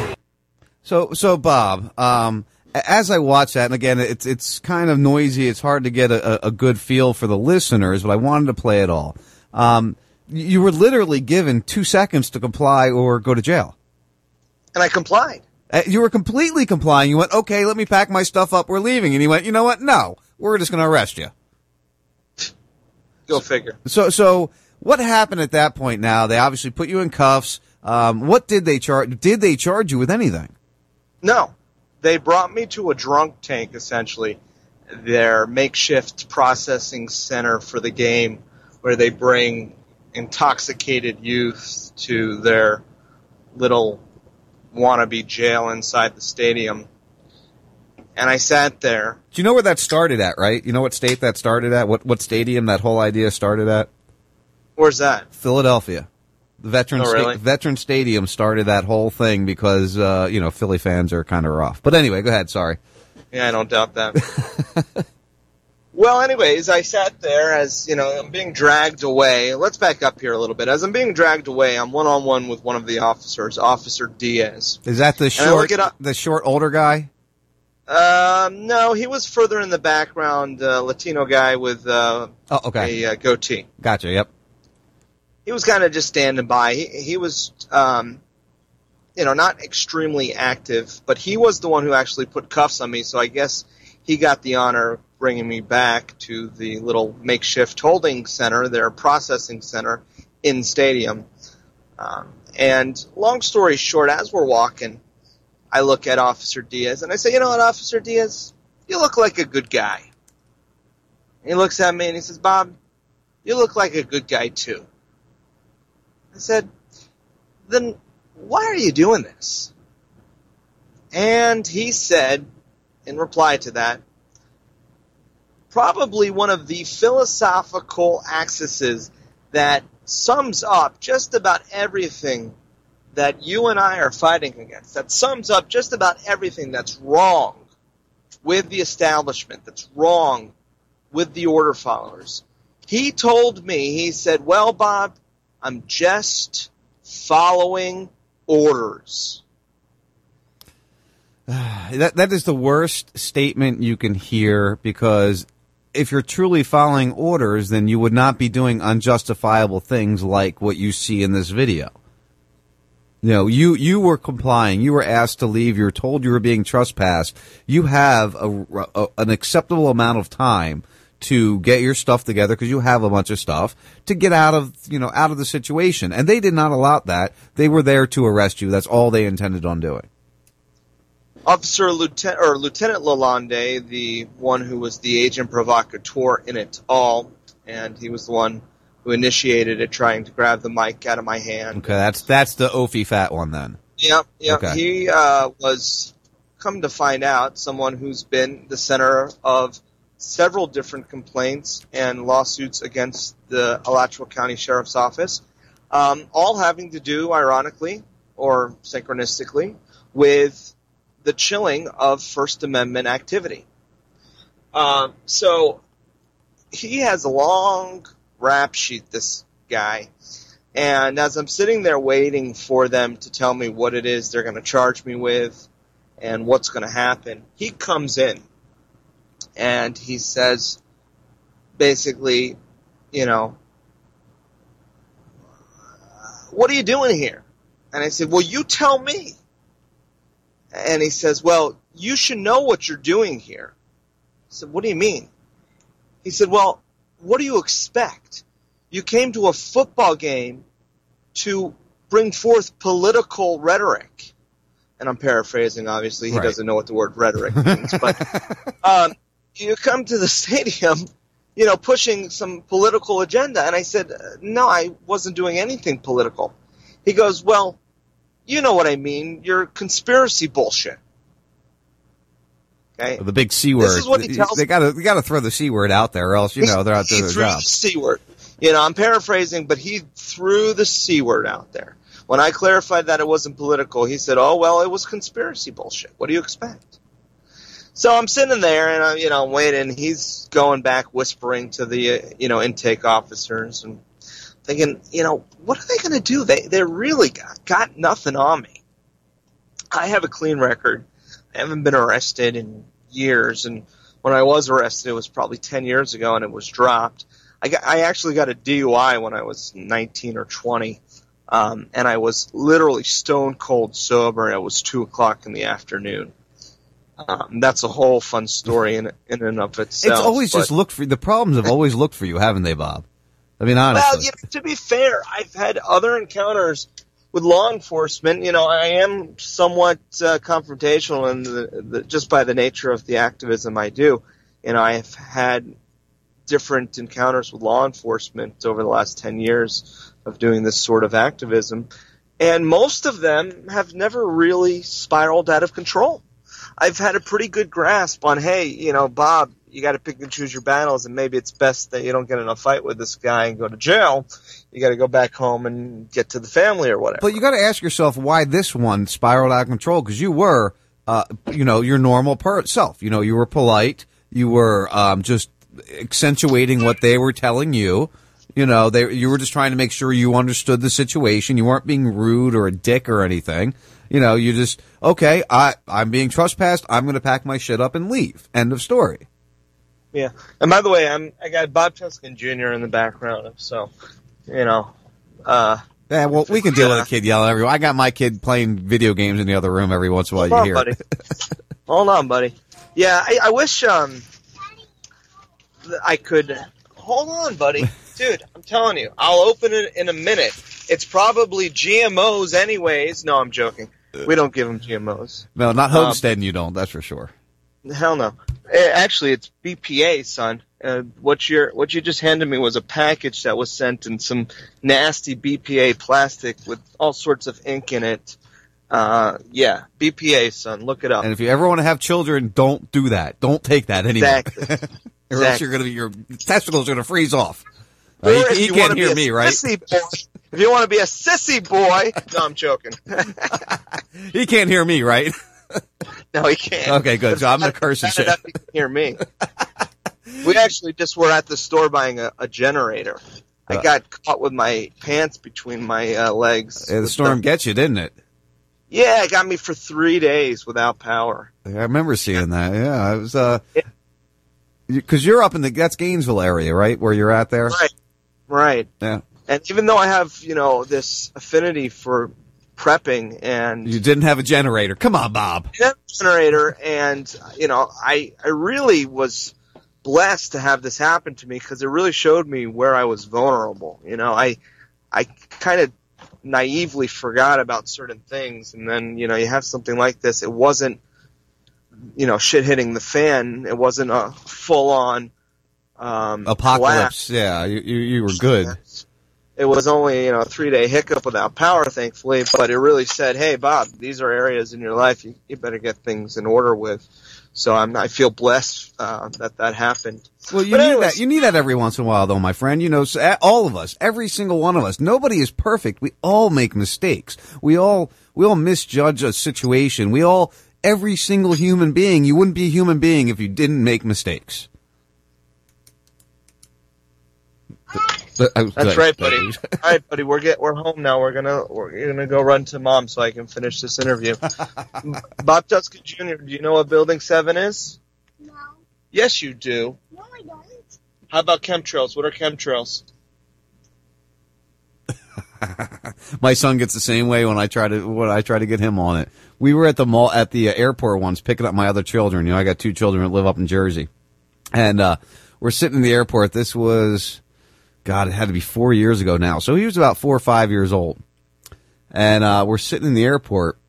[SPEAKER 12] So, so Bob, um, as I watch that, and again, it's it's kind of noisy. It's hard to get a, a good feel for the listeners, but I wanted to play it all. Um, you were literally given two seconds to comply or go to jail.
[SPEAKER 28] And I complied.
[SPEAKER 12] Uh, You were completely complying. You went, okay, let me pack my stuff up. We're leaving. And he went, you know what? No, we're just going to arrest you.
[SPEAKER 28] Go figure.
[SPEAKER 12] So, so what happened at that point? Now they obviously put you in cuffs. Um, what did they charge? Did they charge you with anything?
[SPEAKER 28] No, they brought me to a drunk tank, essentially, their makeshift processing center for the game, where they bring intoxicated youth to their little wannabe jail inside the stadium. And I sat there.
[SPEAKER 12] Do you know where that started at? Right? You know what state that started at? What what stadium that whole idea started at?
[SPEAKER 28] Where's that?
[SPEAKER 12] Philadelphia. Veteran
[SPEAKER 28] Oh, really?
[SPEAKER 12] sta- veteran stadium started that whole thing because uh, you know Philly fans are kind of rough. But anyway, go ahead. Sorry.
[SPEAKER 28] Yeah, I don't doubt that. *laughs* well, anyways, I sat there as, you know, I'm being dragged away. Let's back up here a little bit. As I'm being dragged away, I'm one on one with one of the officers, Officer Diaz.
[SPEAKER 12] Is that the short the short older guy?
[SPEAKER 28] Um, no, he was further in the background, uh, Latino guy with uh,
[SPEAKER 12] Oh, okay.
[SPEAKER 28] a uh, goatee.
[SPEAKER 12] Gotcha. Yep.
[SPEAKER 28] He was kind of just standing by. He, he was, um, you know, not extremely active, but he was the one who actually put cuffs on me. So I guess he got the honor of bringing me back to the little makeshift holding center, their processing center in stadium. Um, and long story short, as we're walking, I look at Officer Diaz and I say, you know what, Officer Diaz, you look like a good guy. He looks at me and he says, Bob, you look like a good guy too. I said, then why are you doing this? And he said, in reply to that, probably one of the philosophical axes that sums up just about everything that you and I are fighting against, that sums up just about everything that's wrong with the establishment, that's wrong with the order followers. He told me, he said, well, Bob, I'm just following orders. *sighs*
[SPEAKER 12] That that is the worst statement you can hear because if you're truly following orders, then you would not be doing unjustifiable things like what you see in this video. You know, you you were complying. You were asked to leave. You were told you were being trespassed. You have a, a- an acceptable amount of time to get your stuff together because you have a bunch of stuff to get out of you know out of the situation. And they did not allow that. They were there to arrest you. That's all they intended on doing.
[SPEAKER 28] Officer Lieutenant or Lieutenant lalande the one who was the agent provocateur in it all, and he was the one who initiated it, trying to grab the mic out of my hand.
[SPEAKER 12] Okay, that's that's the Ophi fat one then.
[SPEAKER 28] Yep, yep.
[SPEAKER 12] Okay.
[SPEAKER 28] He uh, was, come to find out, someone who's been the center of several different complaints and lawsuits against the Alachua County Sheriff's Office, um, all having to do, ironically or synchronistically, with the chilling of First Amendment activity. Um, so he has a long rap sheet, this guy. And as I'm sitting there waiting for them to tell me what it is they're going to charge me with and what's going to happen, he comes in and he says, basically, you know, what are you doing here? And I said, well, you tell me. And he says, well, you should know what you're doing here. I said, what do you mean? He said, well, what do you expect? You came to a football game to bring forth political rhetoric. And I'm paraphrasing, obviously. He
[SPEAKER 12] Right.
[SPEAKER 28] doesn't know what the word rhetoric means. but *laughs* um, you come to the *laughs* stadium, you know, pushing some political agenda. And I said, no, I wasn't doing anything political. He goes, well, you know what I mean. You're conspiracy bullshit. Okay.
[SPEAKER 12] The big c word.
[SPEAKER 28] This is what he tells
[SPEAKER 12] They got to they got to throw the c word out there, or else you know they're out
[SPEAKER 28] he
[SPEAKER 12] doing their
[SPEAKER 28] threw
[SPEAKER 12] job.
[SPEAKER 28] the c word. You know, I'm paraphrasing, but he threw the c word out there. When I clarified that it wasn't political, he said, "Oh well, it was conspiracy bullshit. What do you expect?" So I'm sitting there and I'm, you know, waiting. He's going back, whispering to the, uh, you know, intake officers and thinking, you know, what are they going to do? They they really got, got nothing on me. I have a clean record. I haven't been arrested in years, and when I was arrested, it was probably ten years ago, and it was dropped. I got, I actually got a DUI when I was 19 or 20, um, and I was literally stone cold sober. It was two o'clock in the afternoon. Um, that's a whole fun story in in and of itself.
[SPEAKER 12] It's always
[SPEAKER 28] but-
[SPEAKER 12] just looked for the problems have always looked for you, haven't they, Bob? I mean, honestly.
[SPEAKER 28] Well, you know, to be fair, I've had other encounters with law enforcement. You know, I am somewhat uh, confrontational, the, just by the nature of the activism I do. Know, I've had different encounters with law enforcement over the last ten years of doing this sort of activism, and most of them have never really spiraled out of control. I've had a pretty good grasp on, hey, you know, Bob, you got to pick and choose your battles, and maybe it's best that you don't get in a fight with this guy and go to jail. You got to go back home and get to the family or whatever.
[SPEAKER 12] But you got to ask yourself why this one spiraled out of control because you were, uh, you know, your normal per- self. You know, you were polite. You were um, just accentuating what they were telling you. You know, they you were just trying to make sure you understood the situation. You weren't being rude or a dick or anything. You know, you just okay. I I'm being trespassed. I'm going to pack my shit up and leave. End of story.
[SPEAKER 28] Yeah. And by the way, I'm I got Bob Tuscan Jr. in the background, so you know. Uh,
[SPEAKER 12] Yeah, well, we can deal with a *laughs* kid yelling every. I got my kid playing video games in the other room every once in a while.
[SPEAKER 28] Hold
[SPEAKER 12] You
[SPEAKER 28] on,
[SPEAKER 12] hear.
[SPEAKER 28] buddy. *laughs* Hold on, buddy. Yeah, I, I wish um I could. Hold on, buddy. *laughs* Dude, I'm telling you, I'll open it in a minute. It's probably GMOs, anyways. No, I'm joking. We don't give them GMOs.
[SPEAKER 12] No, not
[SPEAKER 28] Um,
[SPEAKER 12] homesteading. you don't. That's for sure.
[SPEAKER 28] Hell no. Actually, it's BPA, son. Uh, what you what you just handed me was a package that was sent in some nasty BPA plastic with all sorts of ink in it. Uh, yeah, BPA, son. Look it up.
[SPEAKER 12] And if you ever want to have children, don't do that. Don't take that anymore.
[SPEAKER 28] Exactly. *laughs*
[SPEAKER 12] or else
[SPEAKER 28] Exactly.
[SPEAKER 12] you're going to be your testicles are going to freeze off. Uh, he he
[SPEAKER 28] you
[SPEAKER 12] can't hear me, right?
[SPEAKER 28] boy- if you want to be a sissy boy, *laughs* no, I'm joking. *laughs*
[SPEAKER 12] He can't hear me, right? *laughs*
[SPEAKER 28] no, he can't.
[SPEAKER 12] Okay, good. So I'm to curse and shit.
[SPEAKER 28] he can hear me. we actually just were at the store buying a, a generator. I
[SPEAKER 12] Uh.
[SPEAKER 28] got caught with my pants between my uh, legs.
[SPEAKER 12] Yeah, the storm gets you, didn't it?
[SPEAKER 28] Yeah, it got me for three days without power.
[SPEAKER 12] I remember seeing that. Yeah, it was uh, because you're up in the that's Gainesville area, right? Where you're at there.
[SPEAKER 28] Right, right.
[SPEAKER 12] Yeah.
[SPEAKER 28] And even though I have, you know, this affinity for prepping and
[SPEAKER 12] You didn't have a generator. Come on, Bob.
[SPEAKER 28] generator, and you know, I I really was blessed to have this happen to me because it really showed me where I was vulnerable. You know, I I kind of naively forgot about certain things, and then you know, you have something like this. It wasn't you know shit hitting the fan. It wasn't a full on um,
[SPEAKER 12] Apocalypse. Yeah, you, you you were good.
[SPEAKER 28] It was only you know a three day hiccup without power, thankfully. But it really said, "Hey, Bob, these are areas in your life you, you better get things in order with." So I'm I feel blessed uh, that that happened.
[SPEAKER 12] Well, you
[SPEAKER 28] But
[SPEAKER 12] need
[SPEAKER 28] anyways-
[SPEAKER 12] that. You need that every once in a while, though, my friend. You know, all of us, every single one of us. Nobody is perfect. We all make mistakes. We all we all misjudge a situation. We all, every single human being. You wouldn't be a human being if you didn't make mistakes. Th- uh,
[SPEAKER 28] That's right, buddy. All right, buddy. We're get we're home now. We're gonna we're gonna go run to mom so I can finish this interview. *laughs* Bob Tuscan Jr. Do you know what Building Seven is? No. Yes, you do. No, I don't. How about chemtrails? What are chemtrails? *laughs*
[SPEAKER 12] My son gets the same way when I try to when I try to get him on it. We were at the mall at the uh, airport once picking up my other children. You know, I got two children that live up in Jersey, and uh, we're sitting in the airport. This was, God, it had to be four years ago now. So he was about four or five years old, and uh, we're sitting in the airport,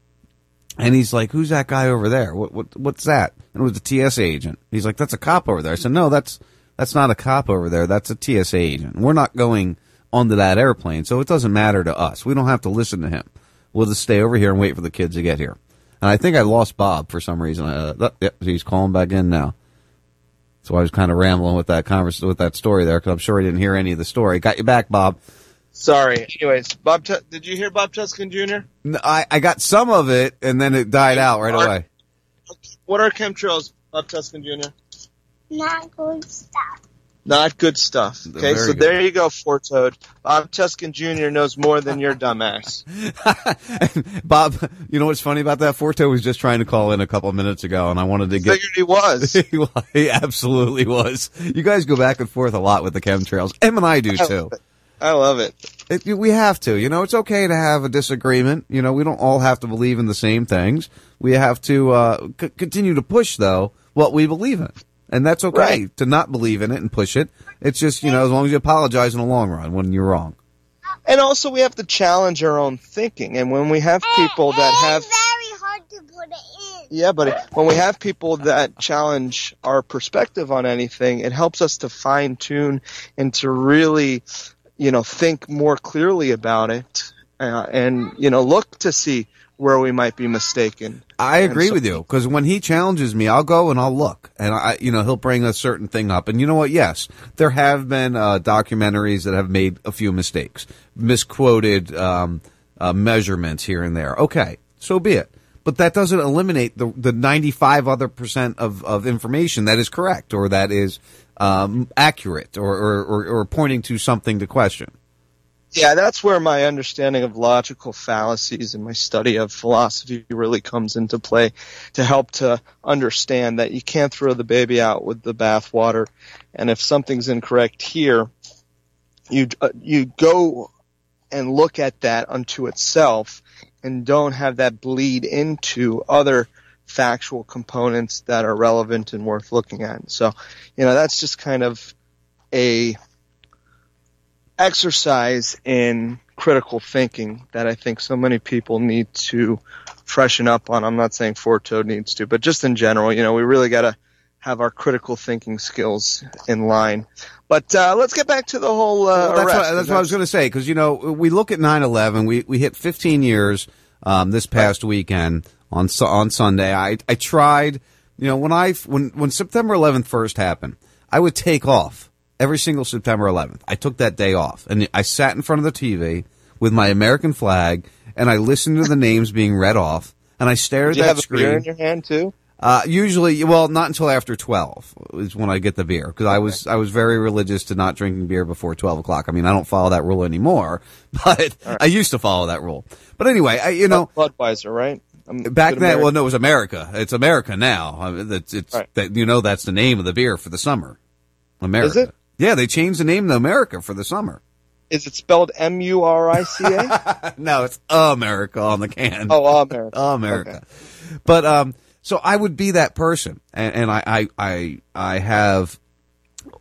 [SPEAKER 12] and he's like, "Who's that guy over there? What what what's that?" And it was the TSA agent. He's like, "That's a cop over there." I said, "No, that's that's not a cop over there. That's a TSA agent. We're not going onto that airplane, so it doesn't matter to us. We don't have to listen to him. We'll just stay over here and wait for the kids to get here." And I think I lost Bob for some reason. Uh, yep, he's calling back in now. So I was kind of rambling with that convers with that story there because I'm sure he didn't hear any of the story. Got you back, Bob.
[SPEAKER 28] Sorry. Anyways, Bob, Tu- did you hear Bob Tuscan Jr.?
[SPEAKER 12] No, I, I got some of it and then it died out right away.
[SPEAKER 28] What are chemtrails, Bob Tuscan Jr.?
[SPEAKER 32] Not good stuff.
[SPEAKER 28] Not good stuff. Okay,
[SPEAKER 12] Very
[SPEAKER 28] so
[SPEAKER 12] good.
[SPEAKER 28] there you go, Four Toad. Bob Tuscan Jr. knows more than your dumbass. *laughs*
[SPEAKER 12] Bob, you know what's funny about that? Forto was just trying to call in a couple of minutes ago, and I wanted to get.
[SPEAKER 28] Figured he was. *laughs*
[SPEAKER 12] he, he absolutely was. You guys go back and forth a lot with the chemtrails. Em and I do too.
[SPEAKER 28] I love it.
[SPEAKER 12] It, we have to. You know, it's okay to have a disagreement. You know, we don't all have to believe in the same things. We have to uh, c- continue to push, though, what we believe in. And that's okay
[SPEAKER 28] Right.
[SPEAKER 12] to not believe in it and push it. It's just, you know, as long as you apologize in the long run when you're wrong.
[SPEAKER 28] And also, we have to challenge our own thinking. And when we have people that have
[SPEAKER 32] very hard to put it in.
[SPEAKER 28] Yeah, but when we have people that challenge our perspective on anything, it helps us to fine tune and to really, you know, think more clearly about it, uh, and you know, look to see where we might be mistaken.
[SPEAKER 12] I agree
[SPEAKER 28] so-
[SPEAKER 12] with you because when he challenges me, I'll go and I'll look, and I, you know, he'll bring a certain thing up, and you know what? Yes, there have been uh, documentaries that have made a few mistakes, misquoted um, uh, measurements here and there. Okay, so be it. But that doesn't eliminate the the ninety five other percent of, of information that is correct or that is um, accurate or, or, or, or pointing to something to question.
[SPEAKER 28] Yeah, that's where my understanding of logical fallacies and my study of philosophy really comes into play to help to understand that you can't throw the baby out with the bathwater. And if something's incorrect here, you uh, you go and look at that unto itself and don't have that bleed into other factual components that are relevant and worth looking at. So, you know, that's just kind of a exercise in critical thinking that I think so many people need to freshen up on. I'm not saying Forto needs to, but just in general, you know, we really got to have our critical thinking skills in line. But uh, let's get back to the whole uh,
[SPEAKER 12] Well, that's
[SPEAKER 28] arrest.
[SPEAKER 12] what, that's what I was going to say because you know we look at 9/11. We we hit 15 years um, this past weekend on on Sunday. I I tried you know when I when when September 11th first happened, I would take off every single September 11th. I took that day off and I sat in front of the TV with my American flag and I listened to the names being read off and I stared
[SPEAKER 28] Did
[SPEAKER 12] at
[SPEAKER 28] have
[SPEAKER 12] that
[SPEAKER 28] a beer in your hand too?
[SPEAKER 12] Uh, usually, well, not until after twelve is when I get the beer because I was I was very religious to not drinking beer before twelve o'clock. I mean, I don't follow that rule anymore, *laughs* but I used to follow that rule. But anyway, I, you know,
[SPEAKER 28] Budweiser, right? Um,
[SPEAKER 12] back then, well, no, it was America. It's America now. I mean, it's it's that you know that's the name of the beer for the summer. America.
[SPEAKER 28] Is it?
[SPEAKER 12] Yeah, they changed the name to America for the summer.
[SPEAKER 28] Is it spelled M U R I C A? *laughs*
[SPEAKER 12] no, it's America on the can.
[SPEAKER 28] Oh, America.
[SPEAKER 12] America. But um, so I would be that person, and, and I, I I I have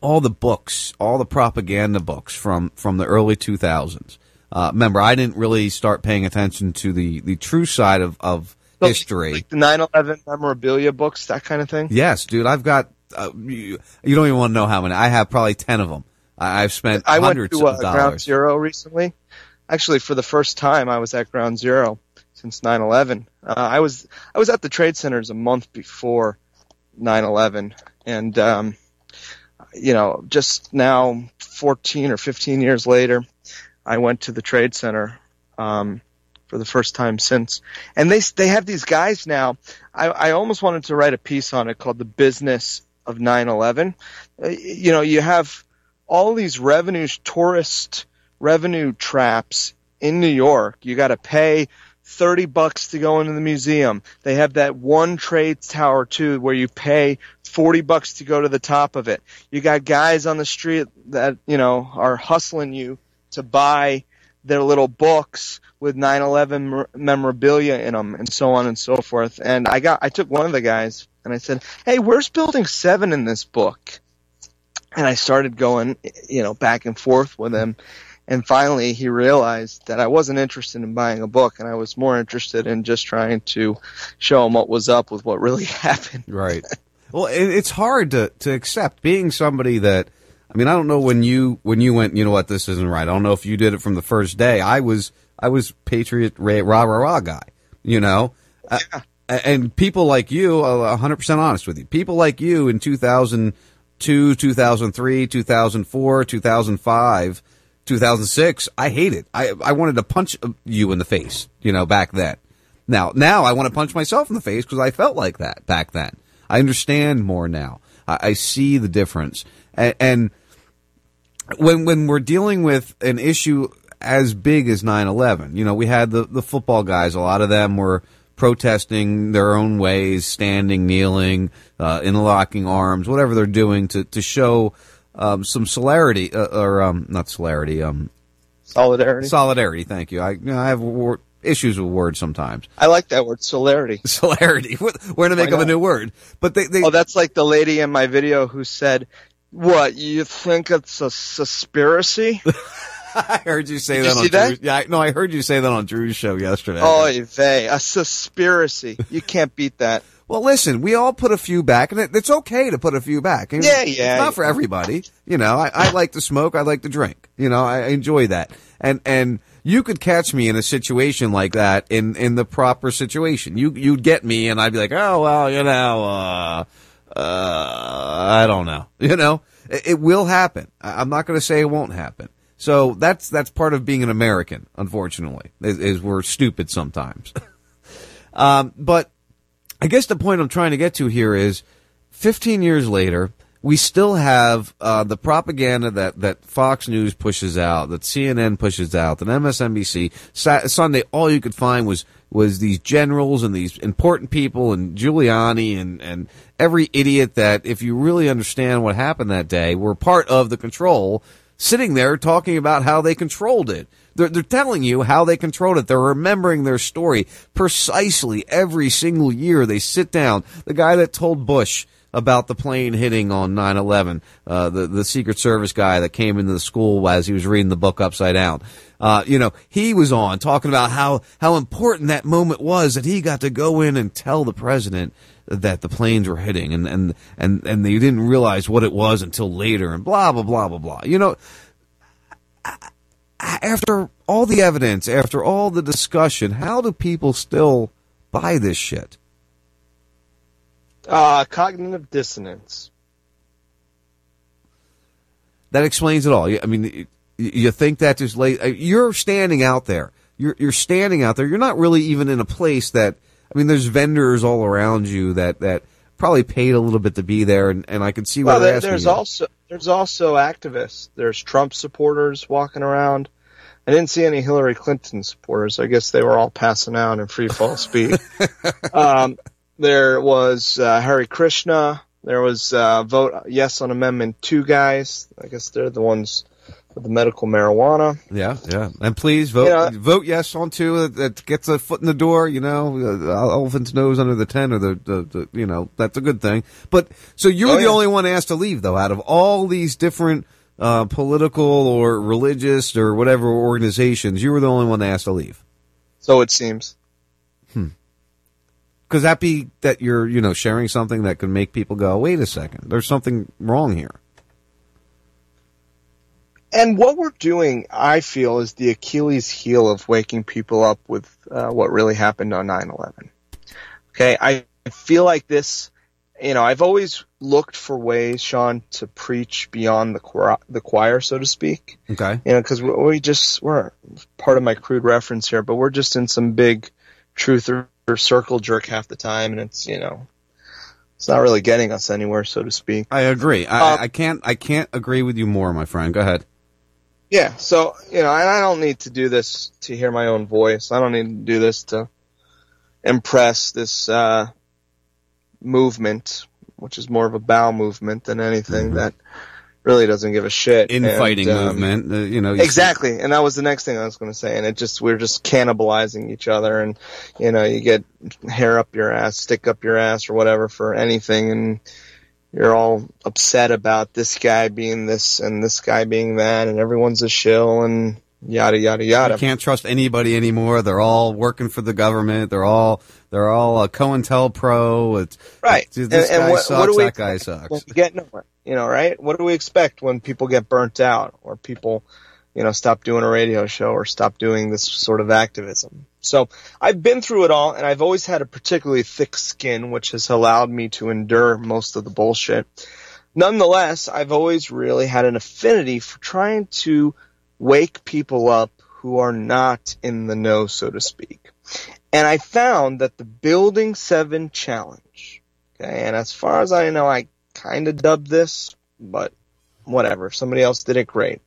[SPEAKER 12] all the books, all the propaganda books from from the early two thousands. Uh, remember, I didn't really start paying attention to the the true side of of history.
[SPEAKER 28] The 9/11 memorabilia books, that kind of thing.
[SPEAKER 12] Yes, dude, I've got. Uh, you, you don't even want to know how many. I have probably ten of them. I, I've spent
[SPEAKER 28] I went to uh,
[SPEAKER 12] of
[SPEAKER 28] Ground. Zero recently. Actually, for the first time, I was at Ground Zero since 9/11. Uh, I was I was at the trade centers a month before 9/11, and um, you know, just now, 14 or 15 years later, I went to the trade center um, for the first time since, and they they have these guys now. I, I almost wanted to write a piece on it called "The Business of 9/11." Uh, you know, you have all these revenue tourist revenue traps in New York. You got to pay 30 bucks to go into the museum. They have that one trade tower too where you pay 40 bucks to go to the top of it. You got guys on the street that, you know, are hustling you to buy their little books with 9/11 memorabilia in them and so on and so forth. And I got I took one of the guys and I said, "Hey, where's building 7 in this book?" and I started going, you know, back and forth with him. And finally, he realized that I wasn't interested in buying a book, and I was more interested in just trying to show him what was up with what really *laughs* happened.
[SPEAKER 12] Right. Well, it's hard to, to accept being somebody that. I mean, I don't know when you when you went. You know what? This isn't right. I don't know if you did it from the first day. I was I was Patriot Ray, rah rah rah guy. You know, Uh, and people like you, a hundred percent honest with you. People like you in two thousand two, two thousand three, two thousand four, two thousand five. 2006, I hated. I I wanted to punch you in the face, you know, back then. Now, now I want to punch myself in the face because I felt like that back then. I understand more now. I, I see the difference, and, and when when we're dealing with an issue as big as 9/11, you know, we had the the football guys. A lot of them were protesting their own ways, standing, kneeling, uh, interlocking arms, whatever they're doing to to show um, some celerity uh, or um, not celerity, um,
[SPEAKER 28] Solidarity.
[SPEAKER 12] Solidarity. Thank you. I you know, I have wor- issues with words sometimes.
[SPEAKER 28] I like that word, celerity. *laughs*
[SPEAKER 12] Celerity. We're gonna make up a new word, but they, they
[SPEAKER 28] oh, that's like the lady in my video who said, "What you think it's a conspiracy?" *laughs* *laughs*
[SPEAKER 12] I heard you say
[SPEAKER 28] Did
[SPEAKER 12] that
[SPEAKER 28] you
[SPEAKER 12] on
[SPEAKER 28] that?
[SPEAKER 12] Drew's, yeah, I- no, I heard you say that on Drew's show yesterday.
[SPEAKER 28] Oh, vey, a conspiracy. You can't beat that.
[SPEAKER 12] Well, listen, we all put a few back, and it, it's okay to put a few back. I mean,
[SPEAKER 28] Yeah,
[SPEAKER 12] It's
[SPEAKER 28] yeah.
[SPEAKER 12] not for everybody. You know, I, I like to smoke. I like to drink. You know, I enjoy that. And and you could catch me in a situation like that in in the proper situation. You you'd get me, and I'd be like, oh well, you know, uh, uh, I don't know. You know, it, it will happen. I- I'm not going to say it won't happen. So that's that's part of being an American. Unfortunately, is, is we're stupid sometimes. *laughs* um, but I guess the point I'm trying to get to here is 15 years later, we still have uh, the propaganda that, that Fox News pushes out, that CNN pushes out, that MSNBC. Sa- Sunday, all you could find was was these generals and these important people and Giuliani and, and every idiot that, if you really understand what happened that day, were part of the control, sitting there talking about how they controlled it. They're, they're telling you how they controlled it. They're remembering their story precisely every single year. They sit down. The guy that told Bush about the plane hitting on 9-11, uh, the, the Secret Service guy that came into the school as he was reading the book upside down. Uh, you know, he was on talking about how, how important that moment was that he got to go in and tell the president that the planes were hitting and, and, and, and they didn't realize what it was until later and blah, blah, blah, blah, blah. You know, after all the evidence, after all the discussion, how do people still buy this shit?
[SPEAKER 28] Uh, cognitive dissonance.
[SPEAKER 12] That explains it all. I mean, you- think that just late. You're standing out there. You're you're standing out there. You're not really even in a place that. I mean, there's vendors all around you that that probably paid a little bit to be there, and, and I can see why
[SPEAKER 28] Well, there,
[SPEAKER 12] asking
[SPEAKER 28] there's also there's also activists. There's Trump supporters walking around. I didn't see any Hillary Clinton supporters. I guess they were all passing out in free fall speed. *laughs* um, there was uh, Hare Krishna. There was uh, vote yes on Amendment Two guys. I guess they're the ones with the medical marijuana.
[SPEAKER 12] Yeah, yeah. And please vote vote yes on two that, that gets a foot in the door. You know, uh, elephant's nose under the tent, or the, the, the you know that's a good thing. But so you were
[SPEAKER 28] Oh,
[SPEAKER 12] the
[SPEAKER 28] yeah.
[SPEAKER 12] only one asked to leave, though, out of all these different uh, political or religious or whatever organizations, you were the only one asked to leave.
[SPEAKER 28] So it seems. Hmm.
[SPEAKER 12] Could that be that you're you know sharing something that could make people go, wait a second, there's something wrong here?
[SPEAKER 28] And what we're doing, I feel, is the Achilles heel of waking people up with uh, what really happened on 9/11. Okay, I feel like this. You know, I've always looked for ways, Sean, to preach beyond the choir, the choir, so to speak.
[SPEAKER 12] Okay.
[SPEAKER 28] You know, because we, just we're part of my crude reference here, but we're just in some big truth or, or circle jerk half the time, and it's you know, it's not really getting us anywhere, so to speak.
[SPEAKER 12] I agree. I,
[SPEAKER 28] Um,
[SPEAKER 12] I can't I can't agree with you more, my friend. Go ahead.
[SPEAKER 28] Yeah, so you know, and I don't need to do this to hear my own voice. I don't need to do this to impress this uh, movement, which is more of a bow movement than anything that really doesn't give a shit.
[SPEAKER 12] Infighting
[SPEAKER 28] And, um,
[SPEAKER 12] movement. Uh, you know. you-
[SPEAKER 28] Exactly, and that was the next thing I was going to say. And it just we're just cannibalizing each other, and you know, you get hair up your ass, stick up your ass, or whatever for anything, and you're all upset about this guy being this and this guy being that, and everyone's a shill, and yada yada yada.
[SPEAKER 12] You can't trust anybody anymore. They're all working for the government. They're all they're all uh, COINTELPRO. It's
[SPEAKER 28] Right.
[SPEAKER 12] This this
[SPEAKER 28] And- and
[SPEAKER 12] guy
[SPEAKER 28] what-
[SPEAKER 12] sucks.
[SPEAKER 28] what do we
[SPEAKER 12] that guy sucks.
[SPEAKER 28] get nowhere? You know, right? What do we expect when people get burnt out or people, you know, stop doing a radio show or stop doing this sort of activism? So I've been through it all and I've always had a particularly thick skin, which has allowed me to endure most of the bullshit. Nonetheless, I've always really had an affinity for trying to wake people up who are not in the know, so to speak. And I found that the Building 7 challenge, okay, and as far as I know, I kind of dubbed this, but whatever. Somebody else did it, great.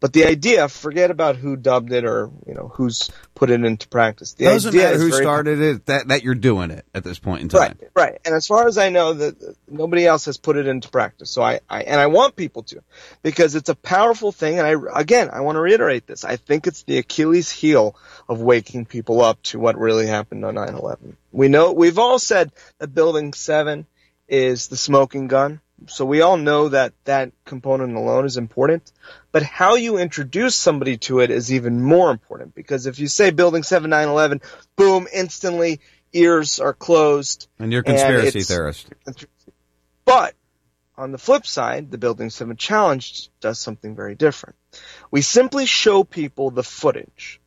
[SPEAKER 28] But the idea, forget about who dubbed it or you know who's put it into practice. The
[SPEAKER 12] Doesn't
[SPEAKER 28] idea
[SPEAKER 12] matter who
[SPEAKER 28] very-
[SPEAKER 12] started it. That that you're doing it at this point in time.
[SPEAKER 28] Right, right. And as far as I know, that nobody else has put it into practice. So I, I, and I want people to, because it's a powerful thing. And I, again, I want to reiterate this. I think it's the Achilles heel of waking people up to what really happened on 9/11. We know we've all said that Building Seven is the smoking gun. So we all know that that component alone is important, but how you introduce somebody to it is even more important because if you say building 7 9/11, boom, instantly ears are closed.
[SPEAKER 12] And you're a conspiracy theorist.
[SPEAKER 28] But on the flip side, the Building 7 Challenge does something very different. We simply show people the footage.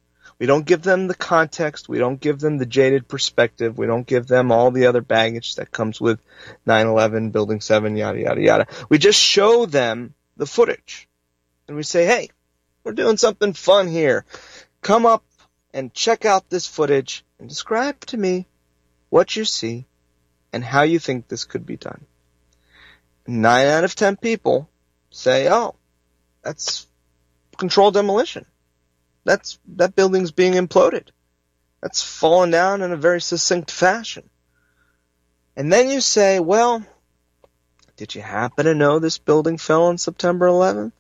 [SPEAKER 28] We don't give them the context. We don't give them the jaded perspective. We don't give them all the other baggage that comes with 9-11, Building 7, yada, yada, yada. We just show them the footage. And we say, hey, we're doing something fun here. Come up and check out this footage and describe to me what you see and how you think this could be done. Nine out of ten people say, oh, that's controlled demolition. That's, that building's being imploded. That's fallen down in a very succinct fashion. And then you say, well, did you happen to know this building fell on September 11th?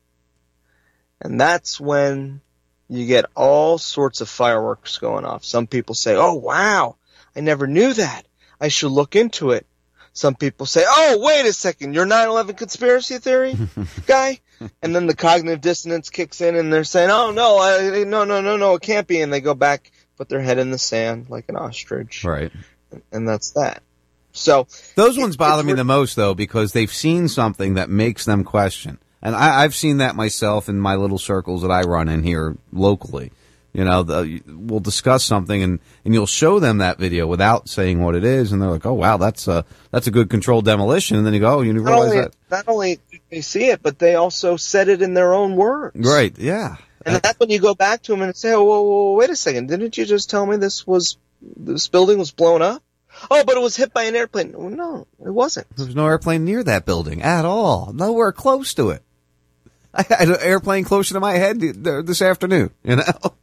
[SPEAKER 28] And that's when you get all sorts of fireworks going off. Some people say, oh wow, I never knew that. I should look into it. Some people say, oh wait a second, you're 9-11 conspiracy theory *laughs* guy? and then the cognitive dissonance kicks in and they're saying, oh no, I, no, no, no, no, it can't be. And they go back, put their head in the sand like an ostrich.
[SPEAKER 12] Right.
[SPEAKER 28] And that's that. So
[SPEAKER 12] Those ones bother me the most though because they've seen something that makes them question. And I, I've seen that myself in my little circles that I run in here locally. You know, the, we'll discuss something and, and you'll show them that video without saying what it is, and they're like, "Oh wow, that's a that's a good controlled demolition." And then you go, "Oh, you
[SPEAKER 28] not
[SPEAKER 12] realize
[SPEAKER 28] only,
[SPEAKER 12] that?"
[SPEAKER 28] not only do they see it, but they also said it in their own words.
[SPEAKER 12] Right? Yeah.
[SPEAKER 28] And that's when you go back to them and say, oh, whoa, whoa, wait a second. Didn't you just tell me this was, this building was blown up? Oh, but it was hit by an airplane. No, No, it wasn't.
[SPEAKER 12] There was no airplane near that building at all. Nowhere close to it. *laughs* I had an airplane closer to my head this afternoon. You know. *laughs*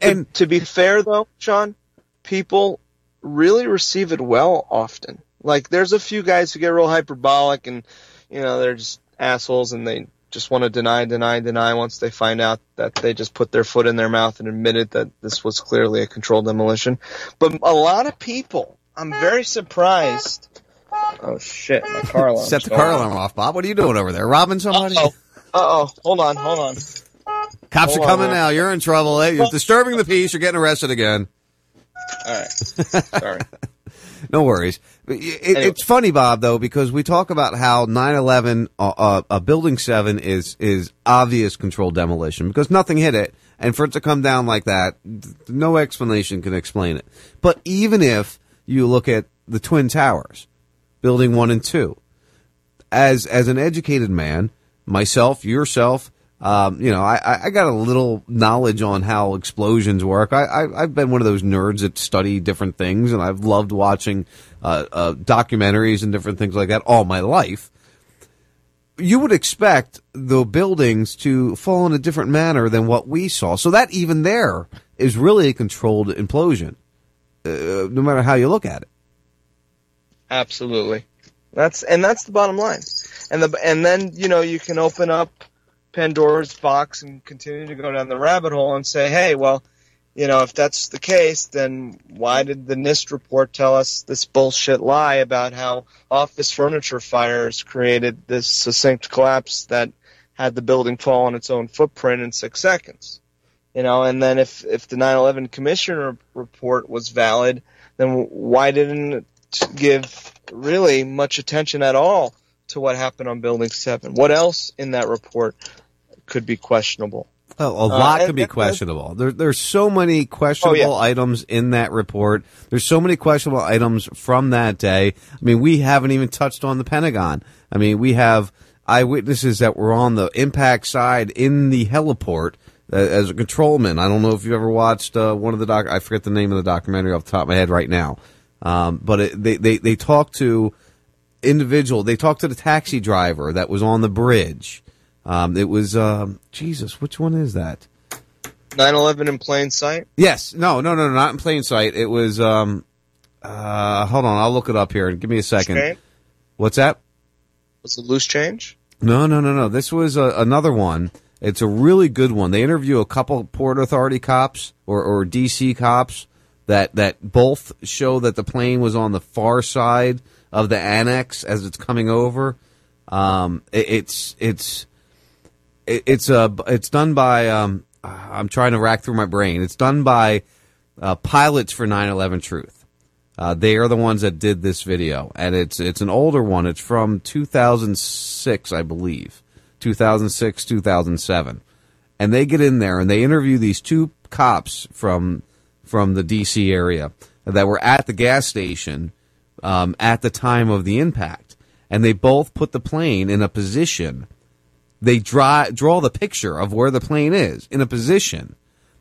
[SPEAKER 28] And to be fair though, Sean, people really receive it well often. Like there's a few guys who get real hyperbolic and, you know, they're just assholes and they just want to deny, deny, deny once they find out that they just put their foot in their mouth and admitted that this was clearly a controlled demolition. But a lot of people, I'm very surprised. Oh shit, my car alarm.
[SPEAKER 12] Set the car alarm off, Bob. What are you doing over there? Robbing somebody?
[SPEAKER 28] Uh oh. Hold on, hold on.
[SPEAKER 12] Cops
[SPEAKER 28] Hold
[SPEAKER 12] are coming
[SPEAKER 28] man.
[SPEAKER 12] now. You're in trouble. Hey, you're disturbing the peace. You're getting arrested again.
[SPEAKER 28] All right. *laughs* Sorry.
[SPEAKER 12] No worries. It, it- It's funny, Bob, though, because we talk about how 9/11, uh, uh, uh, Building Seven is is obvious controlled demolition because nothing hit it, and for it to come down like that, th- no explanation can explain it. But even if you look at the Twin Towers, Building One and Two, as as an educated man, myself, yourself, um, you know, I, I- got a little knowledge on how explosions work. I, I I've been one of those nerds that study different things, and I've loved watching uh, uh, documentaries and different things like that all my life. You would expect the buildings to fall in a different manner than what we saw, so that even there is really a controlled implosion, uh, no matter how you look at it.
[SPEAKER 28] Absolutely. That's and that's the bottom line. And the and then you know you can open up Pandora's box and continue to go down the rabbit hole and say, hey, well, you know, if that's the case, then why did the NIST report tell us this bullshit lie about how office furniture fires created this succinct collapse that had the building fall on its own footprint in six seconds? You know, and then if if the 9/11 commissioner report was valid, then why didn't it give really much attention at all to what happened on Building Seven? What else in that report could be questionable?
[SPEAKER 12] Oh, a
[SPEAKER 28] Uh,
[SPEAKER 12] lot
[SPEAKER 28] and-
[SPEAKER 12] could be questionable. There, there's so many questionable
[SPEAKER 28] Oh, yeah.
[SPEAKER 12] items in that report. There's so many questionable items from that day. I mean, we haven't even touched on the Pentagon. I mean, we have eyewitnesses that were on the impact side in the heliport uh, as a controlman. I don't know if you've ever watched uh, one of the doc. I forget the name of the documentary off the top of my head right now. Um, but it, they, they they talk to individual. They talk to the taxi driver that was on the bridge Um, it was um, Jesus. Which one is that?
[SPEAKER 28] 9/11 in plain sight.
[SPEAKER 12] Yes. No. No. No. Not in plain sight. It was. Um, uh, hold on. I'll look it up here. Give me a second.
[SPEAKER 28] Change?
[SPEAKER 12] What's that?
[SPEAKER 28] Was it loose change?
[SPEAKER 12] No, no, no, no. This was a, another one. It's a really good one. They interview a couple Port Authority cops or, or DC cops that that both show that the plane was on the far side of the annex as it's coming over. Um, it, it's it's it, it's uh it's done by um I'm trying to rack through my brain. It's done by uh, pilots for 9/11 Truth. Uh, they are the ones that did this video, and it's it's an older one. It's from 2006, I believe, 2006, 2007, and they get in there and they interview these two cops from from the D.C. area that were at the gas station um, at the time of the impact, and they both put the plane in a position. They draw draw the picture of where the plane is in a position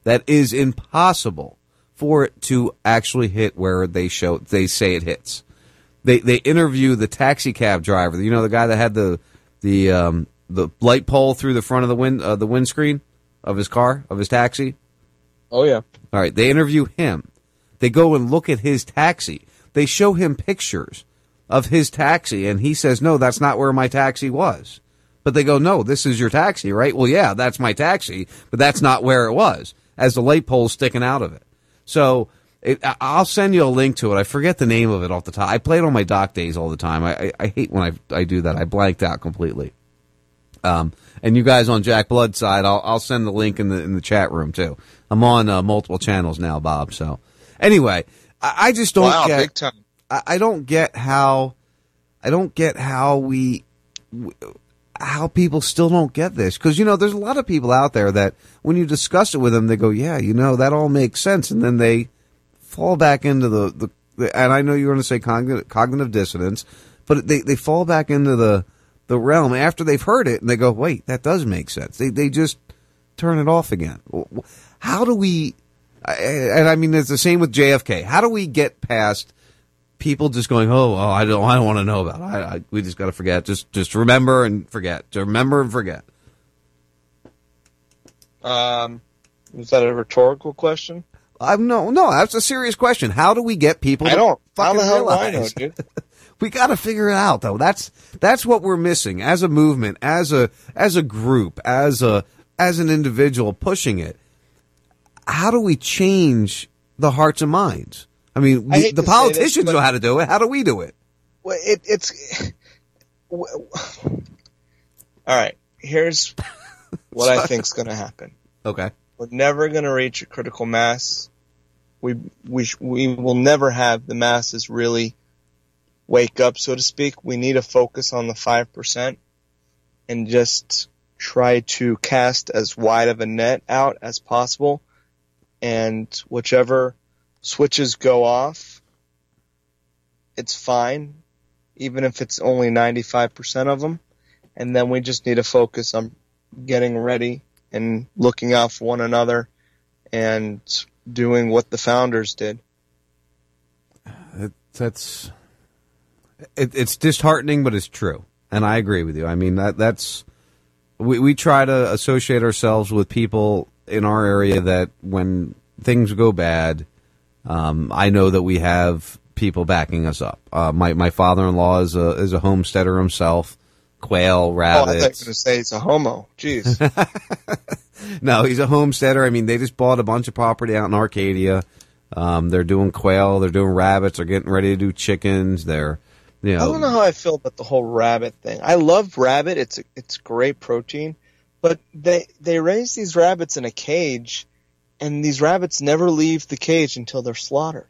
[SPEAKER 12] that is impossible for it to actually hit where they show they say it hits. They they interview the taxi cab driver. You know the guy that had the the um, the light pole through the front of the wind uh, the windscreen of his car of his taxi.
[SPEAKER 28] Oh yeah.
[SPEAKER 12] All right, they interview him. They go and look at his taxi. They show him pictures of his taxi, and he says, "No, that's not where my taxi was." But they go, "No, this is your taxi, right?" Well, yeah, that's my taxi, but that's not where it was. As the light pole's sticking out of it. So it, I'll send you a link to it. I forget the name of it off the top. I play it on my dock days all the time. I, I, I hate when I, I do that. I blanked out completely. Um, and you guys on Jack Blood side, I'll, I'll send the link in the in the chat room too. I'm on uh, multiple channels now, Bob. So anyway, I, I just don't
[SPEAKER 28] Wow,
[SPEAKER 12] get. I, I don't get how. I don't get how we. How people still don't get this because you know there's a lot of people out there that when you discuss it with them they go yeah you know that all makes sense and then they fall back into the, the, and I know you're going to say cognitive, cognitive dissonance, but they, they fall back into the the realm after they've heard it and they go, wait, that does make sense. They they just turn it off again. How do we? And I mean, it's the same with JFK. How do we get past people just going, oh, oh I don't, I don't want to know about. It. I, I we just got to forget. Just just remember and forget. To remember and forget.
[SPEAKER 28] Um, is that a rhetorical question?
[SPEAKER 12] I'm no, no. That's a serious question. How do we get people?
[SPEAKER 28] I
[SPEAKER 12] to
[SPEAKER 28] don't. How
[SPEAKER 12] fucking
[SPEAKER 28] the hell do I know,
[SPEAKER 12] realize?
[SPEAKER 28] dude? *laughs*
[SPEAKER 12] we got to figure it out though that's that's what we're missing as a movement as a as a group as a as an individual pushing it how do we change the hearts and minds i mean we,
[SPEAKER 28] hate
[SPEAKER 12] the
[SPEAKER 28] say this,
[SPEAKER 12] politicians know how to do it how do we do it
[SPEAKER 28] Well, it, it's. All right. Here's what I *laughs* think's going to happen.
[SPEAKER 12] okay
[SPEAKER 28] We're never going to reach a critical mass. We we we will never have the masses really wake up, so to speak. We need to focus on the five percent and just try to cast as wide of a net out as possible. And whichever switches go off, it's fine, even if it's only 95% of them. And then we just need to focus on getting ready and looking out for one another and doing what the founders did.
[SPEAKER 12] it, that's it, it's disheartening but it's true and i agree with you i mean that that's we, we try to associate ourselves with people in our area that when things go bad um, i know that we have people backing us up uh, my, my father-in-law is a, is a homesteader himself quail
[SPEAKER 28] Oh, I thought you were
[SPEAKER 12] rabbits
[SPEAKER 28] going to say he's a homo. Jeez. *laughs*
[SPEAKER 12] no, he's a homesteader. I mean, they just bought a bunch of property out in Arcadia. Um, they're doing quail. They're doing rabbits. They're getting ready to do chickens. They're, you
[SPEAKER 28] I don't know how I feel about the whole rabbit thing. I love rabbit. It's it's great protein, but they they raise these rabbits in a cage, and these rabbits never leave the cage until they're slaughtered.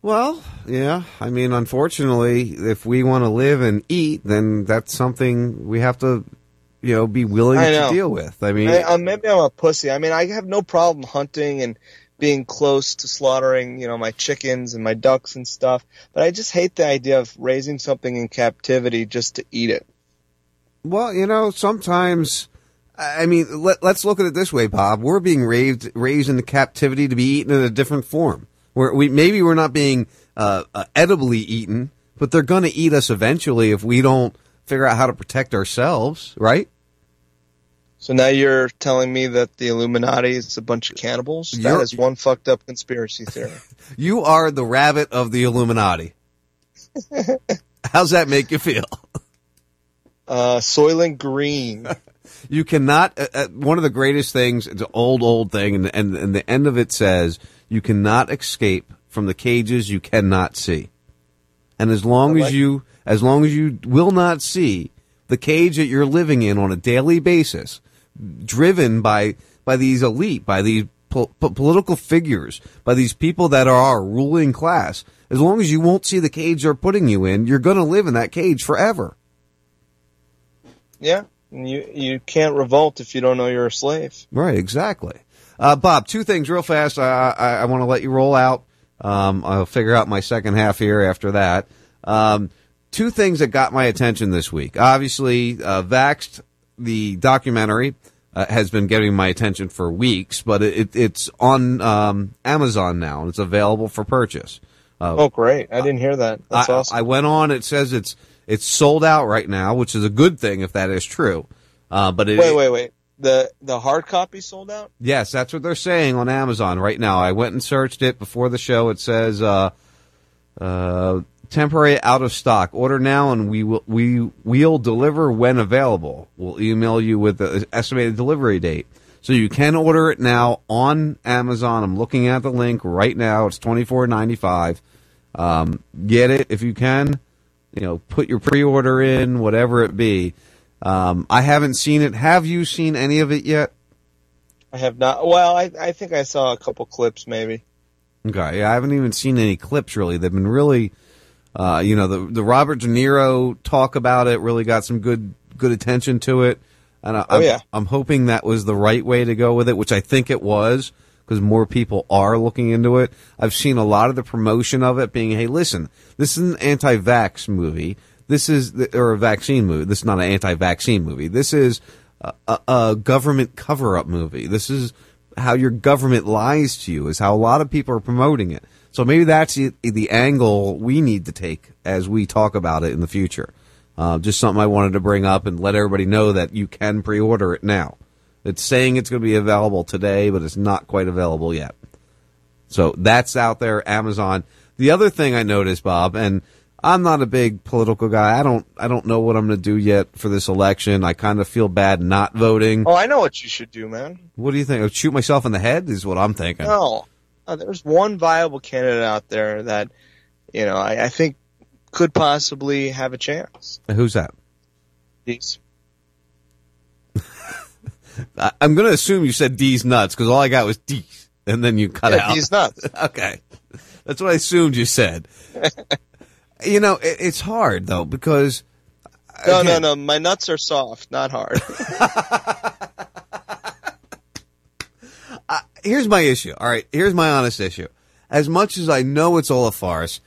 [SPEAKER 12] Well, yeah. I mean, unfortunately, if we want to live and eat, then that's something we have to, you know, be willing
[SPEAKER 28] I
[SPEAKER 12] to deal with. I mean,
[SPEAKER 28] I, uh, maybe I'm a pussy. I mean, I have no problem hunting and being close to slaughtering, you know, my chickens and my ducks and stuff. But I just hate the idea of raising something in captivity just to eat it.
[SPEAKER 12] Well, you know, sometimes. I mean, let, let's look at it this way, Bob. We're being raised raised into captivity to be eaten in a different form. Where we maybe we're not being uh, uh, edibly eaten, but they're going to eat us eventually if we don't figure out how to protect ourselves, right?
[SPEAKER 28] So now you're telling me that the Illuminati is a bunch of cannibals?
[SPEAKER 12] You're-
[SPEAKER 28] that is one fucked up conspiracy theory. *laughs*
[SPEAKER 12] You are the rabbit of the Illuminati. *laughs* How's that make you feel?
[SPEAKER 28] Uh, Soylent Green. *laughs*
[SPEAKER 12] You cannot. Uh, uh, one of the greatest things. It's an old, old thing, and, and and the end of it says you cannot escape from the cages you cannot see. And as long as you, as long as you will not see the cage that you're living in on a daily basis, driven by by these elite, by these po- political figures, by these people that are our ruling class. As long as you won't see the cage they're putting you in, you're going to live in that cage forever.
[SPEAKER 28] Yeah. You, you can't revolt if you don't know you're a slave.
[SPEAKER 12] Right, exactly. Uh, Bob, two things real fast. I, I, I want to let you roll out. Um, I'll figure out my second half here after that. Um, two things that got my attention this week. Obviously, uh, Vaxxed, the documentary, uh, has been getting my attention for weeks, but it, it's on um, Amazon now and it's available for purchase. Uh,
[SPEAKER 28] Oh, great. I didn't hear that. That's
[SPEAKER 12] I,
[SPEAKER 28] awesome.
[SPEAKER 12] I went on. It says it's it's sold out right now, which is a good thing if that is true. Uh, but it,
[SPEAKER 28] wait, wait, wait. The, the hard copy sold out?
[SPEAKER 12] Yes, that's what they're saying on Amazon right now. I went and searched it before the show. It says uh, uh, temporary out of stock. Order now, and we will we will deliver when available. We'll email you with the estimated delivery date. So you can order it now on Amazon. I'm looking at the link right now. It's twenty four ninety five. Um, get it if you can. You know, put your pre order in, whatever it be. Um, I haven't seen it. Have you seen any of it yet?
[SPEAKER 28] I have not. Well, I, I think I saw a couple clips maybe.
[SPEAKER 12] Okay, yeah, I haven't even seen any clips really. They've been really, uh, you know, the the Robert De Niro talk about it really got some good good attention to it, and I,
[SPEAKER 28] Oh,
[SPEAKER 12] I'm,
[SPEAKER 28] yeah.
[SPEAKER 12] I'm hoping that was the right way to go with it, which I think it was because more people are looking into it. I've seen a lot of the promotion of it being, hey, listen, this is an anti-vax movie. This is the, or a vaccine movie. This is not an anti-vaccine movie. This is a, a, government cover-up movie. This is how your government lies to you. Is how a lot of people are promoting it. So maybe that's the, the angle we need to take as we talk about it in the future. Uh, just something I wanted to bring up and let everybody know that you can pre-order it now. It's saying it's going to be available today, but it's not quite available yet. So that's out there, Amazon. The other thing I noticed, Bob, and I'm not a big political guy. I don't, I don't know what I'm going to do yet for this election. I kind of feel bad not voting.
[SPEAKER 28] Oh, I know what you should do, man.
[SPEAKER 12] What do you think? Shoot myself in the head is what I'm thinking.
[SPEAKER 28] No. Uh, there's one viable candidate out there that, you know, I, I think could possibly have a chance.
[SPEAKER 12] Who's that? *laughs* I, I'm going to assume you said D's nuts because all I got was D's, and then you cut
[SPEAKER 28] Yeah,
[SPEAKER 12] out.
[SPEAKER 28] D's nuts. *laughs*
[SPEAKER 12] okay, that's what I assumed you said. *laughs* you know, it, it's hard though because
[SPEAKER 28] no,
[SPEAKER 12] again-
[SPEAKER 28] no, no. My nuts are soft, not hard. *laughs*
[SPEAKER 12] Uh, here's my issue. All right, here's my honest issue. As much as I know it's all a farce,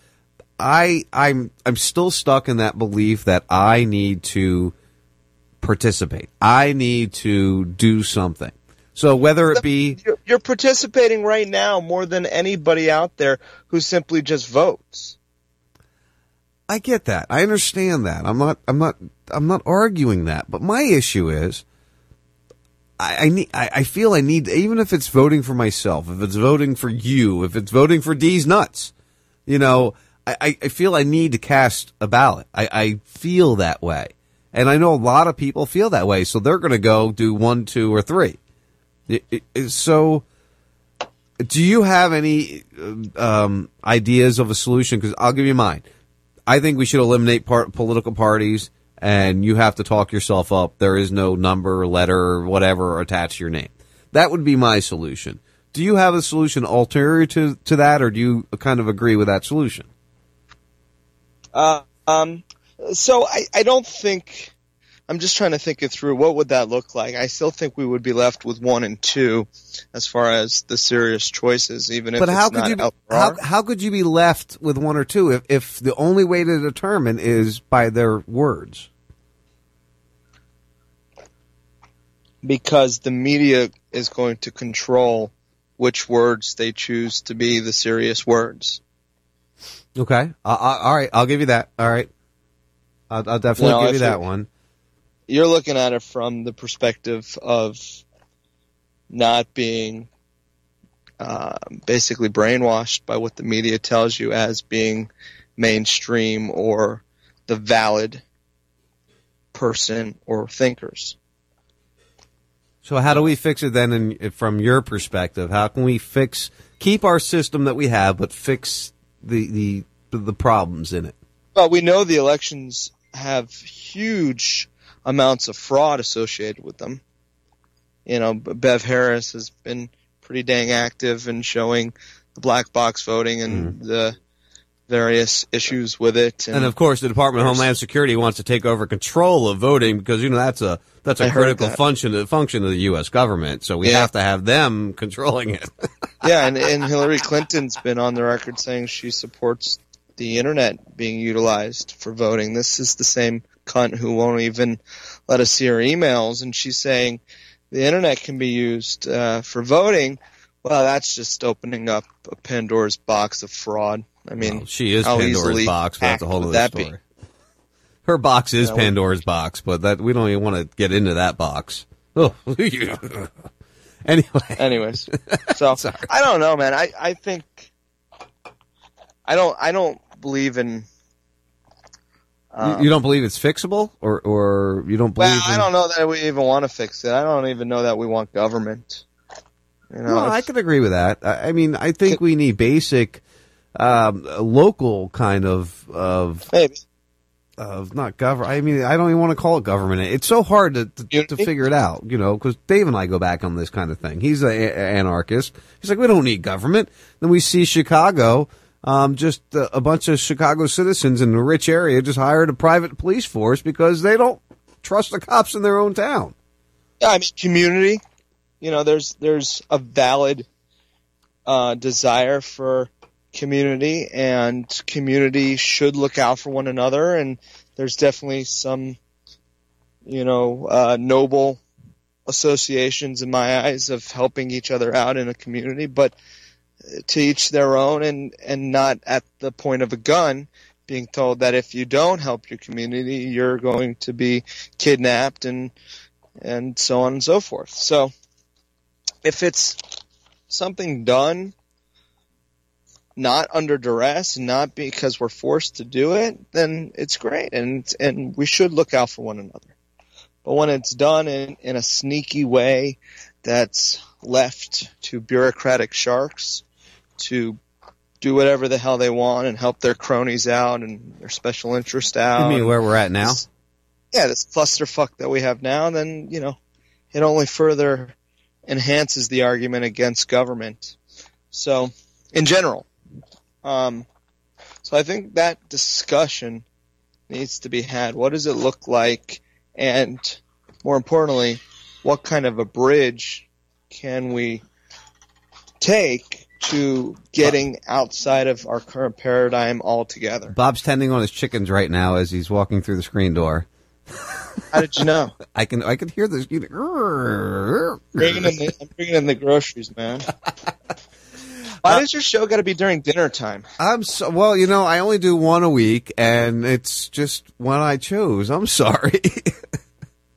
[SPEAKER 12] I I'm I'm still stuck in that belief that I need to participate. I need to do something. So whether it be
[SPEAKER 28] you're, participating right now more than anybody out there who simply just votes.
[SPEAKER 12] I get that. I understand that. I'm not I'm not I'm not arguing that. But my issue is I, I need I, I feel I need even if it's voting for myself, if it's voting for you, if it's voting for D's nuts, you know, I, I- feel I need to cast a ballot. I, I feel that way. And I know a lot of people feel that way, so they're gonna go do one, two, or three. So do you have any um, ideas of a solution? Because I'll give you mine. I think we should eliminate part, political parties, and you have to talk yourself up. There is no number, letter, whatever attached to your name. That would be my solution. Do you have a solution ulterior to, to that, or do you kind of agree with that solution?
[SPEAKER 28] Uh, um, so I, I don't think. I'm just trying to think it through. What would that look like? I still think we would be left with one and two, as far as the serious choices, even if
[SPEAKER 12] but
[SPEAKER 28] it's
[SPEAKER 12] how could
[SPEAKER 28] not
[SPEAKER 12] you be, how, how could you be left with one or two if, if the only way to determine is by their words?
[SPEAKER 28] because the media is going to control which words they choose to be the serious words.
[SPEAKER 12] Okay. Uh, all right. I'll give you that. All right. I'll, I'll definitely
[SPEAKER 28] No,
[SPEAKER 12] give you that one.
[SPEAKER 28] You're looking at it from the perspective of not being uh, basically brainwashed by what the media tells you as being mainstream or the valid person or thinkers.
[SPEAKER 12] So how do we fix it then? In, from your perspective, how can we fix keep our system that we have, but fix the the the problems in it?
[SPEAKER 28] Well, we know the elections have huge amounts of fraud associated with them. You know, Bev Harris has been pretty dang active in showing the black box voting and mm-hmm. the various issues with it.
[SPEAKER 12] And of course, the Department of Homeland Security wants to take over control of voting because you know that's a that's a
[SPEAKER 28] I
[SPEAKER 12] critical
[SPEAKER 28] that.
[SPEAKER 12] function function of the U.S. government. So we
[SPEAKER 28] Yeah.
[SPEAKER 12] have to have them *laughs* controlling it. *laughs*
[SPEAKER 28] yeah, and, and Hillary Clinton's been on the record saying she supports the internet being utilized for voting. This is the same cunt who won't even let us see her emails, and she's saying the internet can be used uh, for voting. Well, that's just opening up a Pandora's box of fraud. I mean,
[SPEAKER 12] she is Pandora's box, but that's a whole other
[SPEAKER 28] that
[SPEAKER 12] story.
[SPEAKER 28] be?
[SPEAKER 12] Her box is
[SPEAKER 28] Yeah, we-
[SPEAKER 12] Pandora's box, but that we don't even want to get into that box. *laughs* Oh, *laughs* anyway.
[SPEAKER 28] Anyways, *laughs* so I don't know, man. I I think I don't I don't believe in. Um,
[SPEAKER 12] you, don't believe it's fixable, or or you don't believe?
[SPEAKER 28] Well, I
[SPEAKER 12] in-
[SPEAKER 28] don't know that we even want to fix it. I don't even know that we want government. You know,
[SPEAKER 12] no, I could agree with that. I, I mean, I think we need basic, um, local kind of of
[SPEAKER 28] Maybe.
[SPEAKER 12] of not government. I mean, I don't even want to call it government. It's so hard to to, to figure it out, you know, because Dave and I go back on this kind of thing. He's an anarchist. He's like, we don't need government. Then we see Chicago. Um, just a, a bunch of Chicago citizens in a rich area just hired a private police force because they don't trust the cops in their own town.
[SPEAKER 28] yeah, I mean, community. You know, there's there's a valid uh, desire for community, and community should look out for one another. And there's definitely some, you know, uh, noble associations in my eyes of helping each other out in a community, but to each their own, and and not at the point of a gun. Being told that if you don't help your community, you're going to be kidnapped and and so on and so forth. So if it's something done not under duress not because we're forced to do it, then it's great and and we should look out for one another. But when it's done in, in a sneaky way that's left to bureaucratic sharks to do whatever the hell they want and help their cronies out and their special interest out.
[SPEAKER 12] You mean where we're at now?
[SPEAKER 28] This- yeah, this clusterfuck that we have now, then, you know, it only further enhances the argument against government. So, in general, um, so I think that discussion needs to be had. What does it look like? And more importantly, what kind of a bridge can we take to getting outside of our current paradigm altogether?
[SPEAKER 12] Bob's tending on his chickens right now as he's walking through the screen door.
[SPEAKER 28] How did you know? *laughs*
[SPEAKER 12] I can I can hear this. You know,
[SPEAKER 28] Bringing in the, I'm bringing in the groceries, man. Why uh, does your show got to be during dinner time?
[SPEAKER 12] I'm so well. You know, I only do one a week, and it's just one I chose. I'm sorry. *laughs*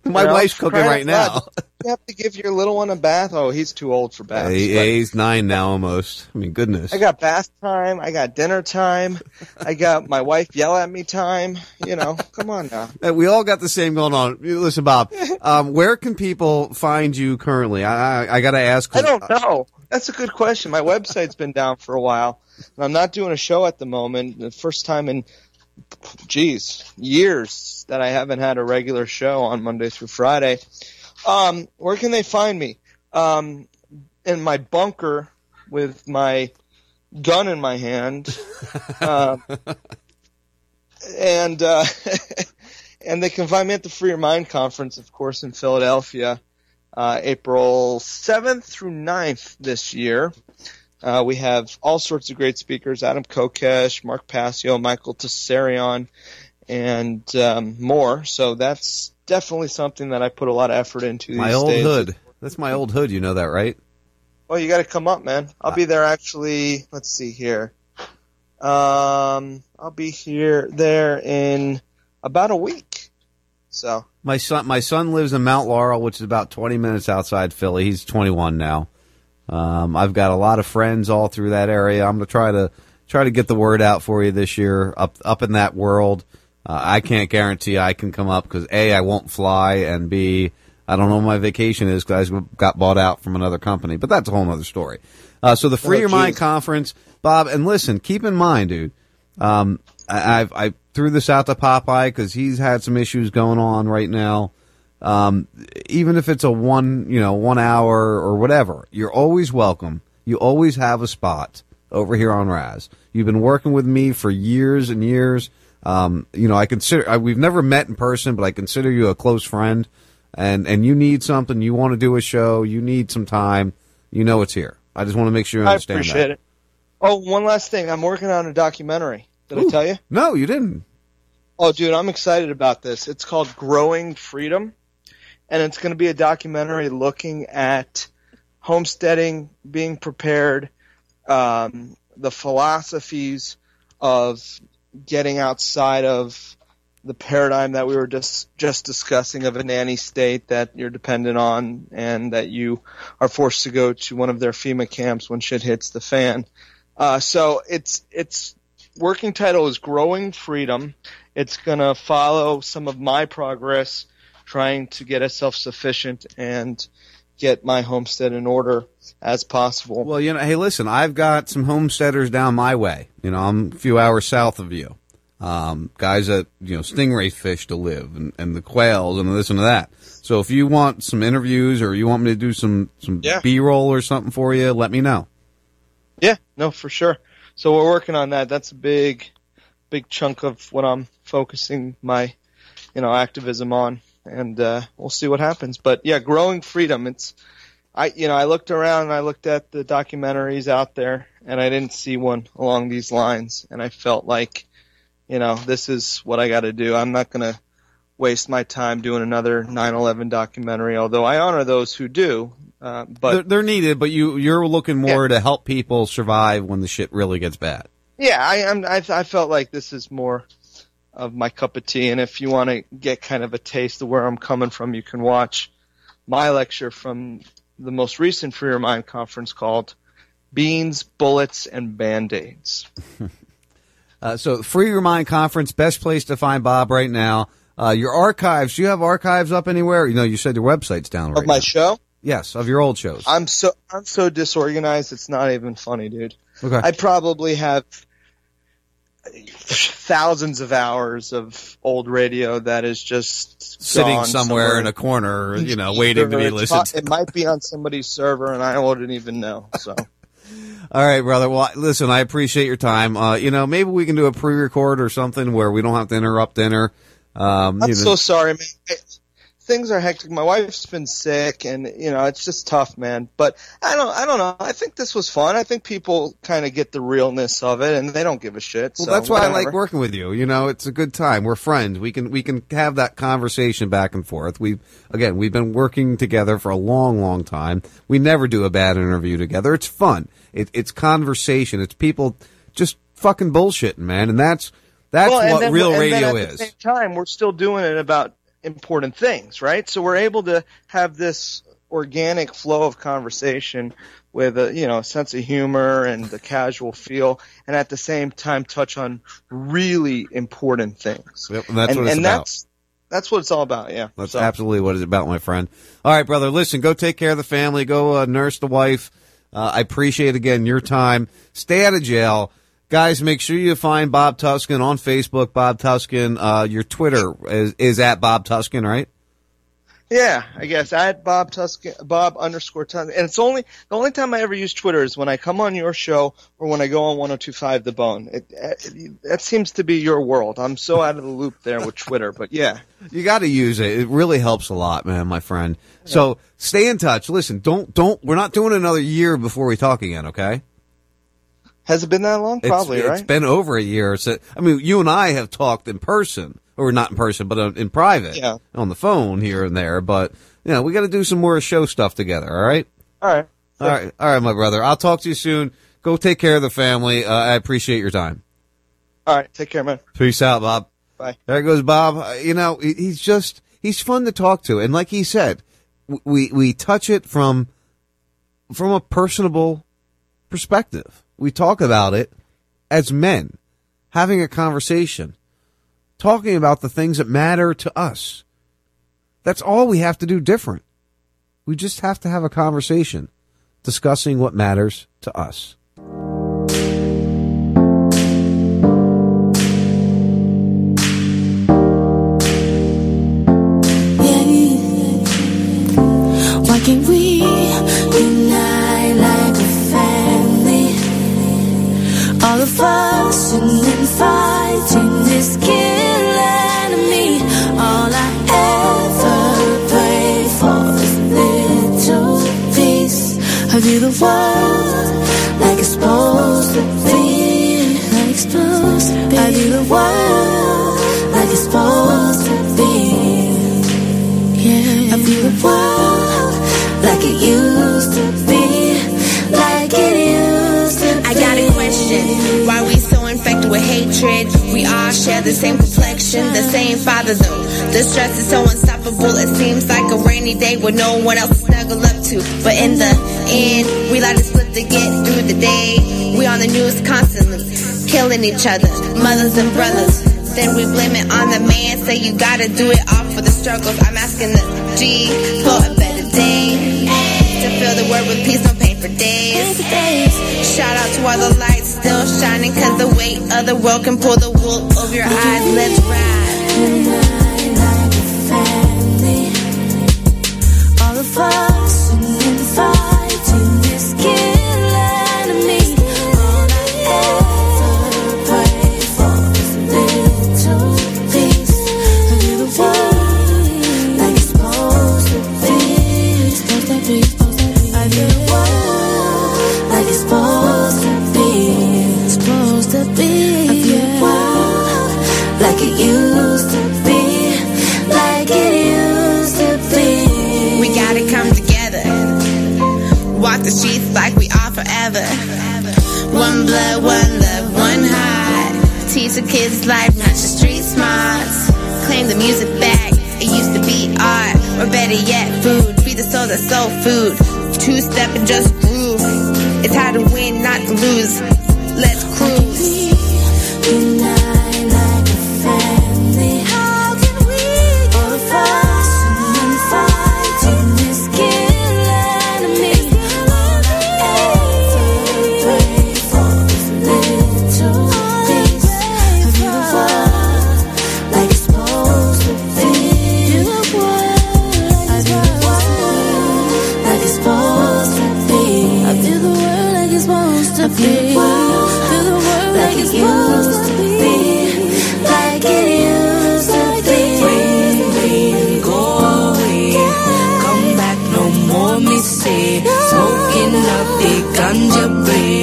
[SPEAKER 12] *laughs* My
[SPEAKER 28] You know,
[SPEAKER 12] wife's cooking right now. *laughs*
[SPEAKER 28] You have to give your little one a bath. Oh, he's too old for baths.
[SPEAKER 12] He- he's nine now, almost. I mean, goodness.
[SPEAKER 28] I got bath time. I got dinner time. I got my wife yell at me time. You know, come on now. *laughs*
[SPEAKER 12] We all got the same going on. Listen, Bob, um, where can people find you currently? I I, I got to ask.
[SPEAKER 28] I don't know. That's a good question. My website's been down for a while, and I'm not doing a show at the moment. The first time in, geez, years that I haven't had a regular show on Monday through Friday. Um, where can they find me? Um, in my bunker with my gun in my hand. *laughs* Um, and uh, *laughs* and they can find me at the Free Your Mind conference, of course, in Philadelphia, uh, April 7th through 9th this year. Uh, we have all sorts of great speakers: Adam Kokesh, Mark Passio, Michael Tsarion, and um, more. So that's definitely something that I put a lot of effort into.
[SPEAKER 12] My old
[SPEAKER 28] days.
[SPEAKER 12] hood. That's my old hood. You know that, right?
[SPEAKER 28] Well, you got to come up, man. I'll be there actually. Let's see here. Um, I'll be here there in about a week. So
[SPEAKER 12] My son, my son lives in Mount Laurel, which is about 20 minutes outside Philly. He's 21 now. Um, I've got a lot of friends all through that area. I'm gonna try to try to get the word out for you this year up up in that world. Uh, I can't guarantee I can come up because a I won't fly and b I don't know my vacation is because I got bought out from another company. But that's a whole other story. Uh, so the Free
[SPEAKER 28] Oh,
[SPEAKER 12] Your Mind conference, Bob, and listen, keep in mind, dude. Um, I, I've, I threw this out to Popeye because he's had some issues going on right now. Um, even if it's a one, you know, one hour or whatever, you're always welcome. You always have a spot over here on Raz. You've been working with me for years and years. Um, you know, I consider I, we've never met in person, but I consider you a close friend. And and you need something, you want to do a show, you need some time. You know it's here. I just want to make sure you understand.
[SPEAKER 28] I appreciate
[SPEAKER 12] that.
[SPEAKER 28] it. Oh, one last thing. I'm working on a documentary. Did I tell you?
[SPEAKER 12] No, you didn't.
[SPEAKER 28] Oh, dude, I'm excited about this. It's called Growing Freedom, and it's going to be a documentary looking at homesteading, being prepared, um, the philosophies of getting outside of the paradigm that we were just just discussing of a nanny state that you're dependent on and that you are forced to go to one of their FEMA camps when shit hits the fan. Uh, so it's it's working title is Growing Freedom. It's gonna follow some of my progress trying to get us self sufficient and get my homestead in order as possible.
[SPEAKER 12] Well, you know, hey, listen, I've got some homesteaders down my way. You know, I'm a few hours south of you. Um, guys that, you know, stingray fish to live and, and the quails and this and that. So if you want some interviews or you want me to do some, some
[SPEAKER 28] Yeah.
[SPEAKER 12] B-roll or something for you, let me know.
[SPEAKER 28] Yeah, no, for sure. So we're working on that. That's a big, big chunk of what I'm focusing my, you know, activism on, and uh, we'll see what happens. But yeah, growing freedom. It's, I, you know, I looked around and I looked at the documentaries out there, and I didn't see one along these lines, and I felt like, you know, this is what I got to do. I'm not gonna waste my time doing another 9/11 documentary, although I honor those who do. Uh, but
[SPEAKER 12] they're, they're needed, but you, you're looking more to help people survive when the shit really gets bad.
[SPEAKER 28] yeah, I, I'm, I, I felt like this is more of my cup of tea. And if you want to get kind of a taste of where I'm coming from, you can watch my lecture from the most recent Free Your Mind conference called Beans, Bullets, and Band-Aids. *laughs*
[SPEAKER 12] Uh, so Free Your Mind Conference, best place to find Bob right now. Uh, your archives, do you have archives up anywhere? You know, you said your website's down right
[SPEAKER 28] Of my
[SPEAKER 12] now.
[SPEAKER 28] show?
[SPEAKER 12] Yes, of your old shows.
[SPEAKER 28] I'm so I'm so disorganized. It's not even funny, dude.
[SPEAKER 12] Okay.
[SPEAKER 28] I probably have thousands of hours of old radio that is just
[SPEAKER 12] Sitting
[SPEAKER 28] gone
[SPEAKER 12] somewhere in a corner, you know, *laughs* waiting to be listened to.
[SPEAKER 28] It might be on somebody's server, and I wouldn't even know. So *laughs*
[SPEAKER 12] All right, brother. Well, listen, I appreciate your time. Uh, you know, maybe we can do a pre-record or something where we don't have to interrupt dinner. Um,
[SPEAKER 28] I'm
[SPEAKER 12] you know-
[SPEAKER 28] so sorry, man. Things are hectic. My wife's been sick, and you know it's just tough, man. But I don't, I don't know. I think this was fun. I think people kind of get the realness of it, and they don't give a shit.
[SPEAKER 12] Well,
[SPEAKER 28] so
[SPEAKER 12] that's why I like working with you. You know, it's a good time. We're friends. We can we can have that conversation back and forth. We again, we've been working together for a long, long time. We never do a bad interview together. It's fun. It, it's conversation. It's people just fucking bullshitting, man. And that's that's
[SPEAKER 28] Well,
[SPEAKER 12] what
[SPEAKER 28] then-
[SPEAKER 12] real radio
[SPEAKER 28] at
[SPEAKER 12] is.
[SPEAKER 28] Same time, we're still doing it about important things, right? So we're able to have this organic flow of conversation with a you know a sense of humor and the casual feel, and at the same time touch on really important things.
[SPEAKER 12] Yep, and that's
[SPEAKER 28] and,
[SPEAKER 12] what it's
[SPEAKER 28] and
[SPEAKER 12] about.
[SPEAKER 28] that's that's what it's all about. Yeah.
[SPEAKER 12] That's
[SPEAKER 28] So-
[SPEAKER 12] absolutely what it's about, my friend. All right, brother. Listen, go take care of the family. Go uh, nurse the wife. Uh, I appreciate again your time. Stay out of jail, guys. Make sure you find Bob Tuskin on Facebook. Bob Tuskin. Uh, your Twitter is, is at Bob Tuskin, right?
[SPEAKER 28] Yeah, I guess at Bob Tuskin, Bob underscore Tuskin, and it's only the only time I ever use Twitter is when I come on your show or when I go on 102.5 The Bone. It, it, that seems to be your world. I'm so out of the loop there with Twitter, but *laughs* yeah,
[SPEAKER 12] You got to use it. It really helps a lot, man, my friend. So stay in touch. Listen, don't don't. We're not doing another year before we talk again. Okay?
[SPEAKER 28] Has it been that long? Probably,
[SPEAKER 12] it's
[SPEAKER 28] right?
[SPEAKER 12] It's been over a year. So, I mean, you and I have talked in person, or not in person, but uh, in private,
[SPEAKER 28] Yeah.
[SPEAKER 12] on the phone here and there. But you know, we got to do some more show stuff together. All right,
[SPEAKER 28] All right.
[SPEAKER 12] all right, all right, my brother. I'll talk to you soon. Go take care of the family. Uh, I appreciate your time.
[SPEAKER 28] All right. Take care, man.
[SPEAKER 12] Peace out, Bob.
[SPEAKER 28] Bye.
[SPEAKER 12] There goes Bob. Uh, You know, he's just he's fun to talk to, and like he said, we we touch it from from a personable perspective. We talk about it as men, having a conversation, talking about the things that matter to us. That's all we have to do different. We just have to have a conversation discussing what matters to us.
[SPEAKER 14] Of and fighting this kill enemy. All I ever pray for is little peace. I view the world like it's supposed to be. Like it's supposed to be. I view the world
[SPEAKER 33] hatred? We all share the same complexion, the same father though. The stress is so unstoppable. It seems like a rainy day with no one else to snuggle up to. But in the end, we like to split to get through the day. We on the news constantly, killing each other, mothers and brothers. Then we blame it on the man, say you gotta do it all for the struggles. I'm asking the G for a better day. To fill the world with peace, no pain for days. Shout out to all the lights still shining, cause the weight of the world can pull the wool over your eyes. Let's ride.
[SPEAKER 14] All of us
[SPEAKER 33] blood, one love, one heart. Teach the kids life, not just street smarts. Claim the music back. It used to be art, or better yet, food. Feed the soul, the soul food. Two step and just groove. It's how to win, not to lose. Let's cruise.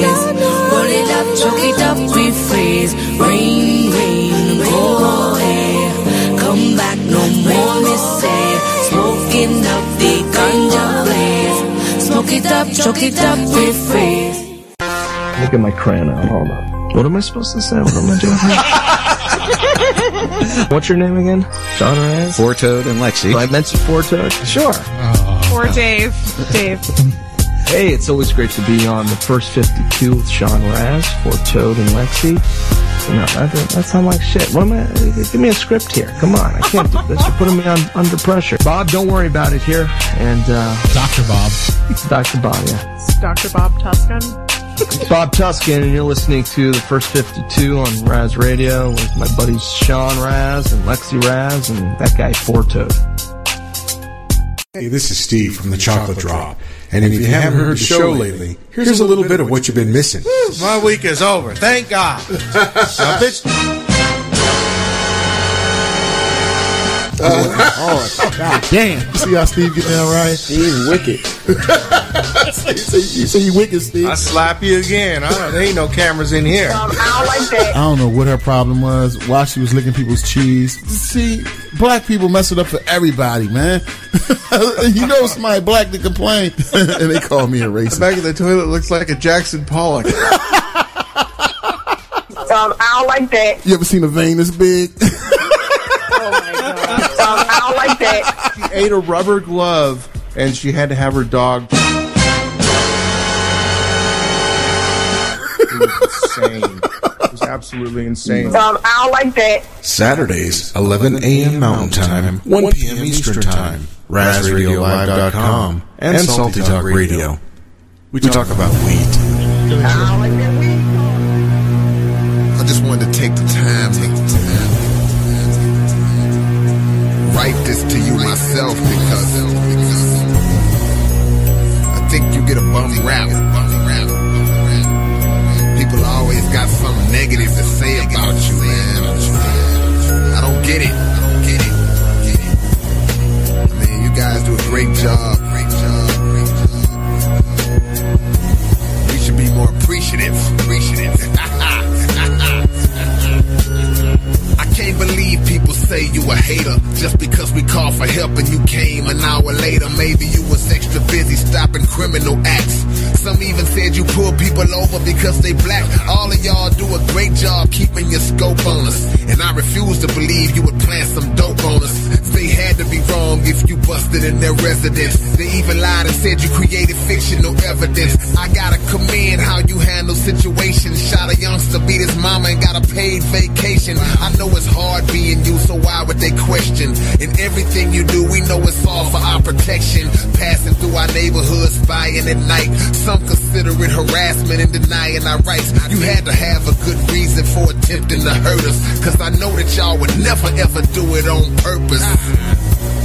[SPEAKER 8] Blaze. Roll it up, choke it up, rephrase. Rain, rain, go away. Come back no more, me say. Smoking up the ganja blaze. Smoke it up, choke it up, rephrase.
[SPEAKER 34] Look at my crayon out. Hold on. What am I supposed to say? What am I doing? What's your name again? John Reyes?
[SPEAKER 12] Four Toad and Lexi.
[SPEAKER 34] Do I mention Four Toad? Sure.
[SPEAKER 35] Or Dave. Dave.
[SPEAKER 34] Hey, it's always great to be on the first 52 with Sean Raz, Four Toad, and Lexi. You know, that, that sound like shit. What am I? Give me a script here. Come on, I can't do this. You're putting me on under pressure. Bob, don't worry about it here. And uh, Dr. Bob. Dr. Bob, yeah.
[SPEAKER 35] It's Dr. Bob Tuskin.
[SPEAKER 34] It's Bob Tuskin, and you're listening to the first 52 on Raz Radio with my buddies Sean Raz and Lexi Raz and that guy Four Toad.
[SPEAKER 36] Hey, this is Steve from the Chocolate Drop. And if you haven't heard the show lately, here's a little bit of what you've been missing.
[SPEAKER 37] My week is over. Thank God. *laughs* Now,
[SPEAKER 36] oh, God damn. See how Steve get down right? Steve's wicked. *laughs* you, say, you wicked, Steve.
[SPEAKER 37] I slap you again. I don't, there ain't no cameras in here.
[SPEAKER 36] I don't know what her problem was, why she was licking people's cheese. See, black people mess it up for everybody, man. *laughs* you know somebody black to complain, *laughs* and they call me a racist.
[SPEAKER 37] The back of the toilet looks like a Jackson Pollock.
[SPEAKER 36] Um, I don't like that. You ever seen a vein this big?
[SPEAKER 38] Like that.
[SPEAKER 39] She ate a rubber glove and she had to have her dog. It was insane. It was absolutely insane.
[SPEAKER 38] Um, I don't like that.
[SPEAKER 40] Saturdays, 11 a.m. Mountain Time, 1 p.m. Eastern Time. RazRadioLive.com and Salty Talk Radio. We talk about weed.
[SPEAKER 41] I just wanted to take the time, write this to you myself because I think you get a bum rap. People always got something negative to say about you, man. I don't get it. I don't get it. I mean, you guys do a great job. Great job. Great job. We should be more appreciative. Appreciative. *laughs* I can't believe people say you a hater just because we called for help and you came an hour later. Maybe you was extra busy stopping criminal acts. Some even said you pull people over because they black. All of y'all do a great job keeping your scope on us. And I refuse to believe you would plant some dope on us. They had to be wrong if you busted in their residence. They even lied and said you created fictional evidence. I gotta commend how you handle situations. Shot a youngster, beat his mama, and got a paid vacation. I know it's hard being you, so why would they question? In everything you do, we know it's all for our protection. Passing through our neighborhood, spying at night. Some consider it harassment and denying our rights. You had to have a good reason for attempting to hurt us. Cause I know that y'all would never ever do it on purpose.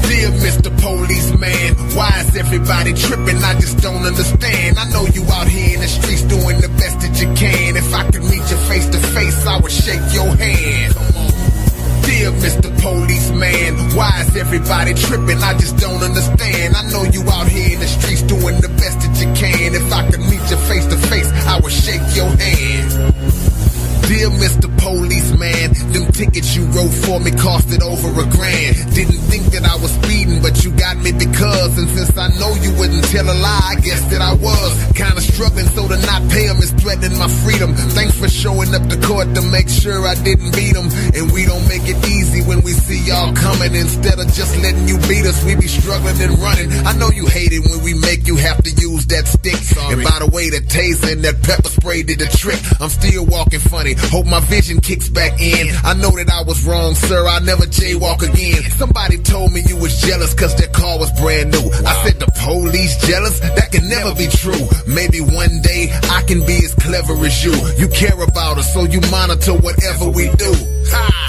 [SPEAKER 41] Dear Mr. Policeman, why is everybody tripping? I just don't understand. I know you out here in the streets doing the best that you can. If I could meet you face to face, I would shake your hand. Dear Mr. Policeman, why is everybody tripping? I just don't understand. I know you out here in the streets doing the best that you can. If I could meet you face to face, I would shake your hand. Dear Mr. Policeman, them tickets you wrote for me costed over a grand. Didn't think that I was speeding, but you got me because. And since I know you wouldn't tell a lie, I guess that I was. Kinda struggling, so to not pay 'em is threatening my freedom. Thanks for showing up to court to make sure I didn't beat 'em. And we don't make it easy when we see y'all coming. Instead of just letting you beat us, we be struggling and running. I know you hate it when we make you have to use that stick. And by the way, that taser and that pepper spray did the trick. I'm still walking funny. Hope my vision kicks back in. I know that I was wrong, sir. I'll never jaywalk again. Somebody told me you was jealous cause their car was brand new. I said the police jealous? That can never be true. Maybe one day I can be as clever as you. You care about us, so you monitor whatever we do. Ha!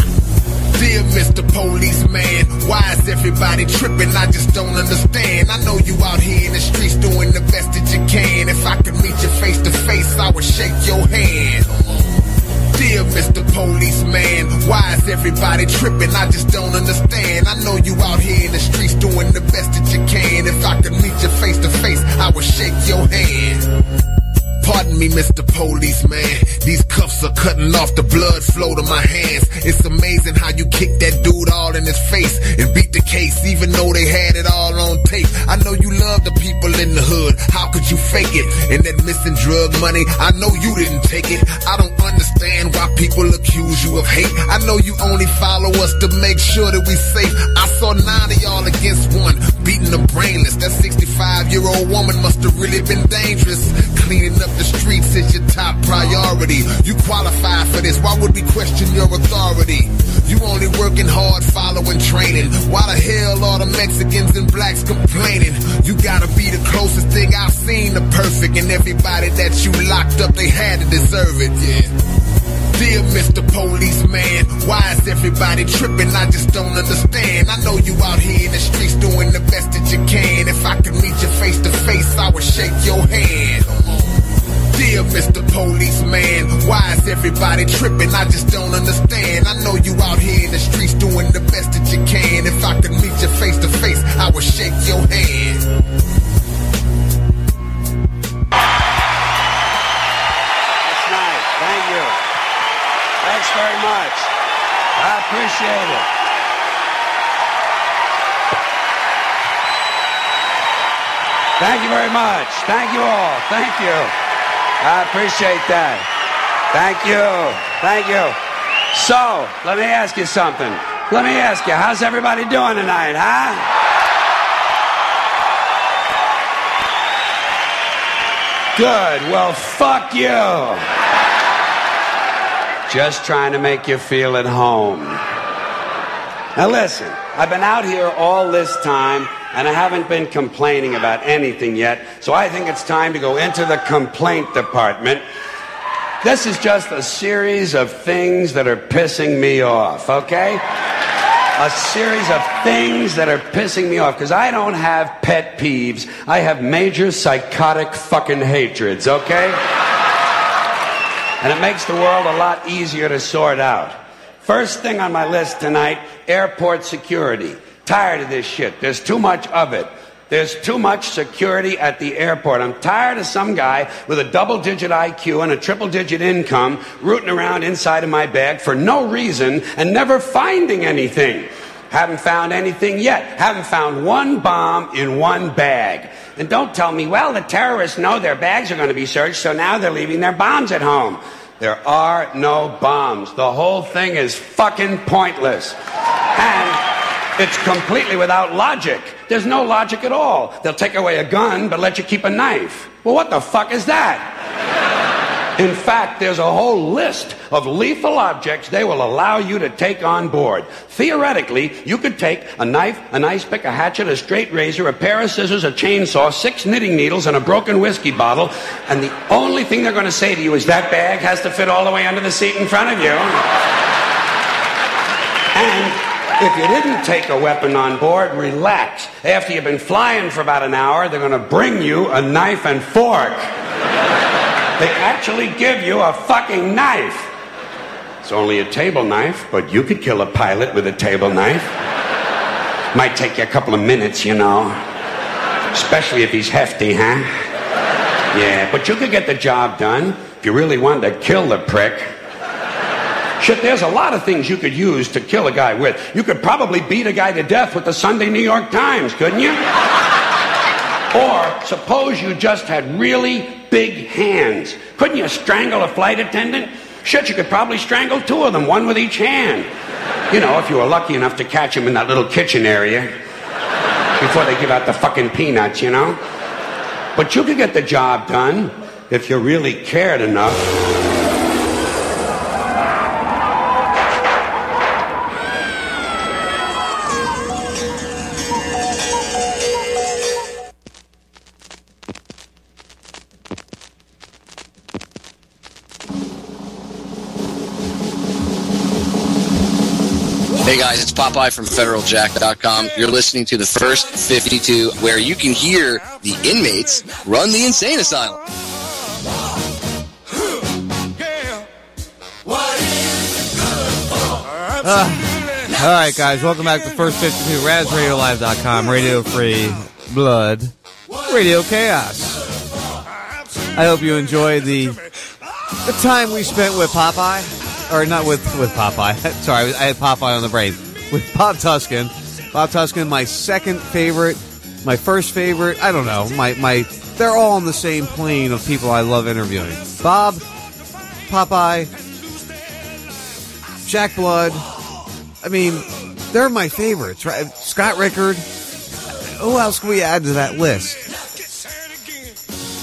[SPEAKER 41] Dear Mr. Policeman, why is everybody tripping? I just don't understand. I know you out here in the streets doing the best that you can. If I could meet you face to face, I would shake your hand. Dear Mr. Policeman, why is everybody tripping? I just don't understand. I know you out here in the streets doing the best that you can. If I could meet you face to face, I would shake your hand. Pardon me, Mr. Policeman. These cuffs are cutting off the blood flow to my hands. It's amazing how you kicked that dude all in his face and beat the case, even though they had the hood. How could you fake it? And that missing drug money, I know you didn't take it. I don't understand why people accuse you of hate. I know you only follow us to make sure that we safe. I saw nine of y'all against one, them brainless. That 65 year old woman must have really been dangerous. Cleaning up the streets is your top priority. You qualify for this. Why would we question your authority? You only working hard, following training. Why the hell are the Mexicans and blacks complaining? You gotta be the closest thing I've seen to perfect, and everybody that you locked up, they had to deserve it. Yeah. Dear Mr. Policeman, why is everybody tripping? I just don't understand. I know you out here in the streets doing the best that you can. If I could meet you face to face, I would shake your hand. Dear Mr. Policeman, why is everybody tripping? I just don't understand. I know you out here in the streets doing the best that you can. If I could meet you face to face, I would shake your hand.
[SPEAKER 42] Thanks very much. I appreciate it. Thank you very much. Thank you all. Thank you. I appreciate that. Thank you. Thank you. So, let me ask you something. Let me ask you, how's everybody doing tonight, huh? Good. Well, fuck you. Just trying to make you feel at home. Now, listen, I've been out here all this time and I haven't been complaining about anything yet, so I think it's time to go into the complaint department. This is just a series of things that are pissing me off, okay? A series of things that are pissing me off because I don't have pet peeves. I have major psychotic fucking hatreds, okay? And it makes the world a lot easier to sort out. First thing on my list tonight airport security. Tired of this shit. There's too much of it. There's too much security at the airport. I'm tired of some guy with a double digit IQ and a triple digit income rooting around inside of my bag for no reason and never finding anything. Haven't found anything yet. Haven't found one bomb in one bag. And don't tell me, well, the terrorists know their bags are going to be searched, so now they're leaving their bombs at home. There are no bombs. The whole thing is fucking pointless. And it's completely without logic. There's no logic at all. They'll take away a gun, but let you keep a knife. Well, what the fuck is that? In fact, there's a whole list of lethal objects they will allow you to take on board. Theoretically, you could take a knife, an ice pick, a hatchet, a straight razor, a pair of scissors, a chainsaw, six knitting needles, and a broken whiskey bottle, and the only thing they're going to say to you is that bag has to fit all the way under the seat in front of you. And if you didn't take a weapon on board, relax. After you've been flying for about an hour, they're going to bring you a knife and fork. They actually give you a fucking knife. It's only a table knife, but you could kill a pilot with a table knife. Might take you a couple of minutes, you know. Especially if he's hefty, huh? Yeah, but you could get the job done if you really wanted to kill the prick. Shit, there's a lot of things you could use to kill a guy with. You could probably beat a guy to death with the Sunday New York Times, couldn't you? or suppose you just had really big hands. Couldn't you strangle a flight attendant? Shit, you could probably strangle two of them, one with each hand. You know, if you were lucky enough to catch them in that little kitchen area before they give out the fucking peanuts, you know? But you could get the job done if you really cared enough.
[SPEAKER 43] Hey guys, it's Popeye from FederalJack.com. You're listening to the first 52, where you can hear the inmates run the insane asylum.
[SPEAKER 12] Uh, all right, guys, welcome back to the First 52, RazRadioLive.com, Radio Free Blood, Radio Chaos. I hope you enjoyed the the time we spent with Popeye, or not with with Popeye. *laughs* Sorry, I had Popeye on the brain with Bob Tuskin. Bob Tuskin, my second favorite, my first favorite. I don't know. My my, they're all on the same plane of people I love interviewing. Bob, Popeye, Jack Blood. I mean, they're my favorites, right? Scott Rickard. Who else can we add to that list?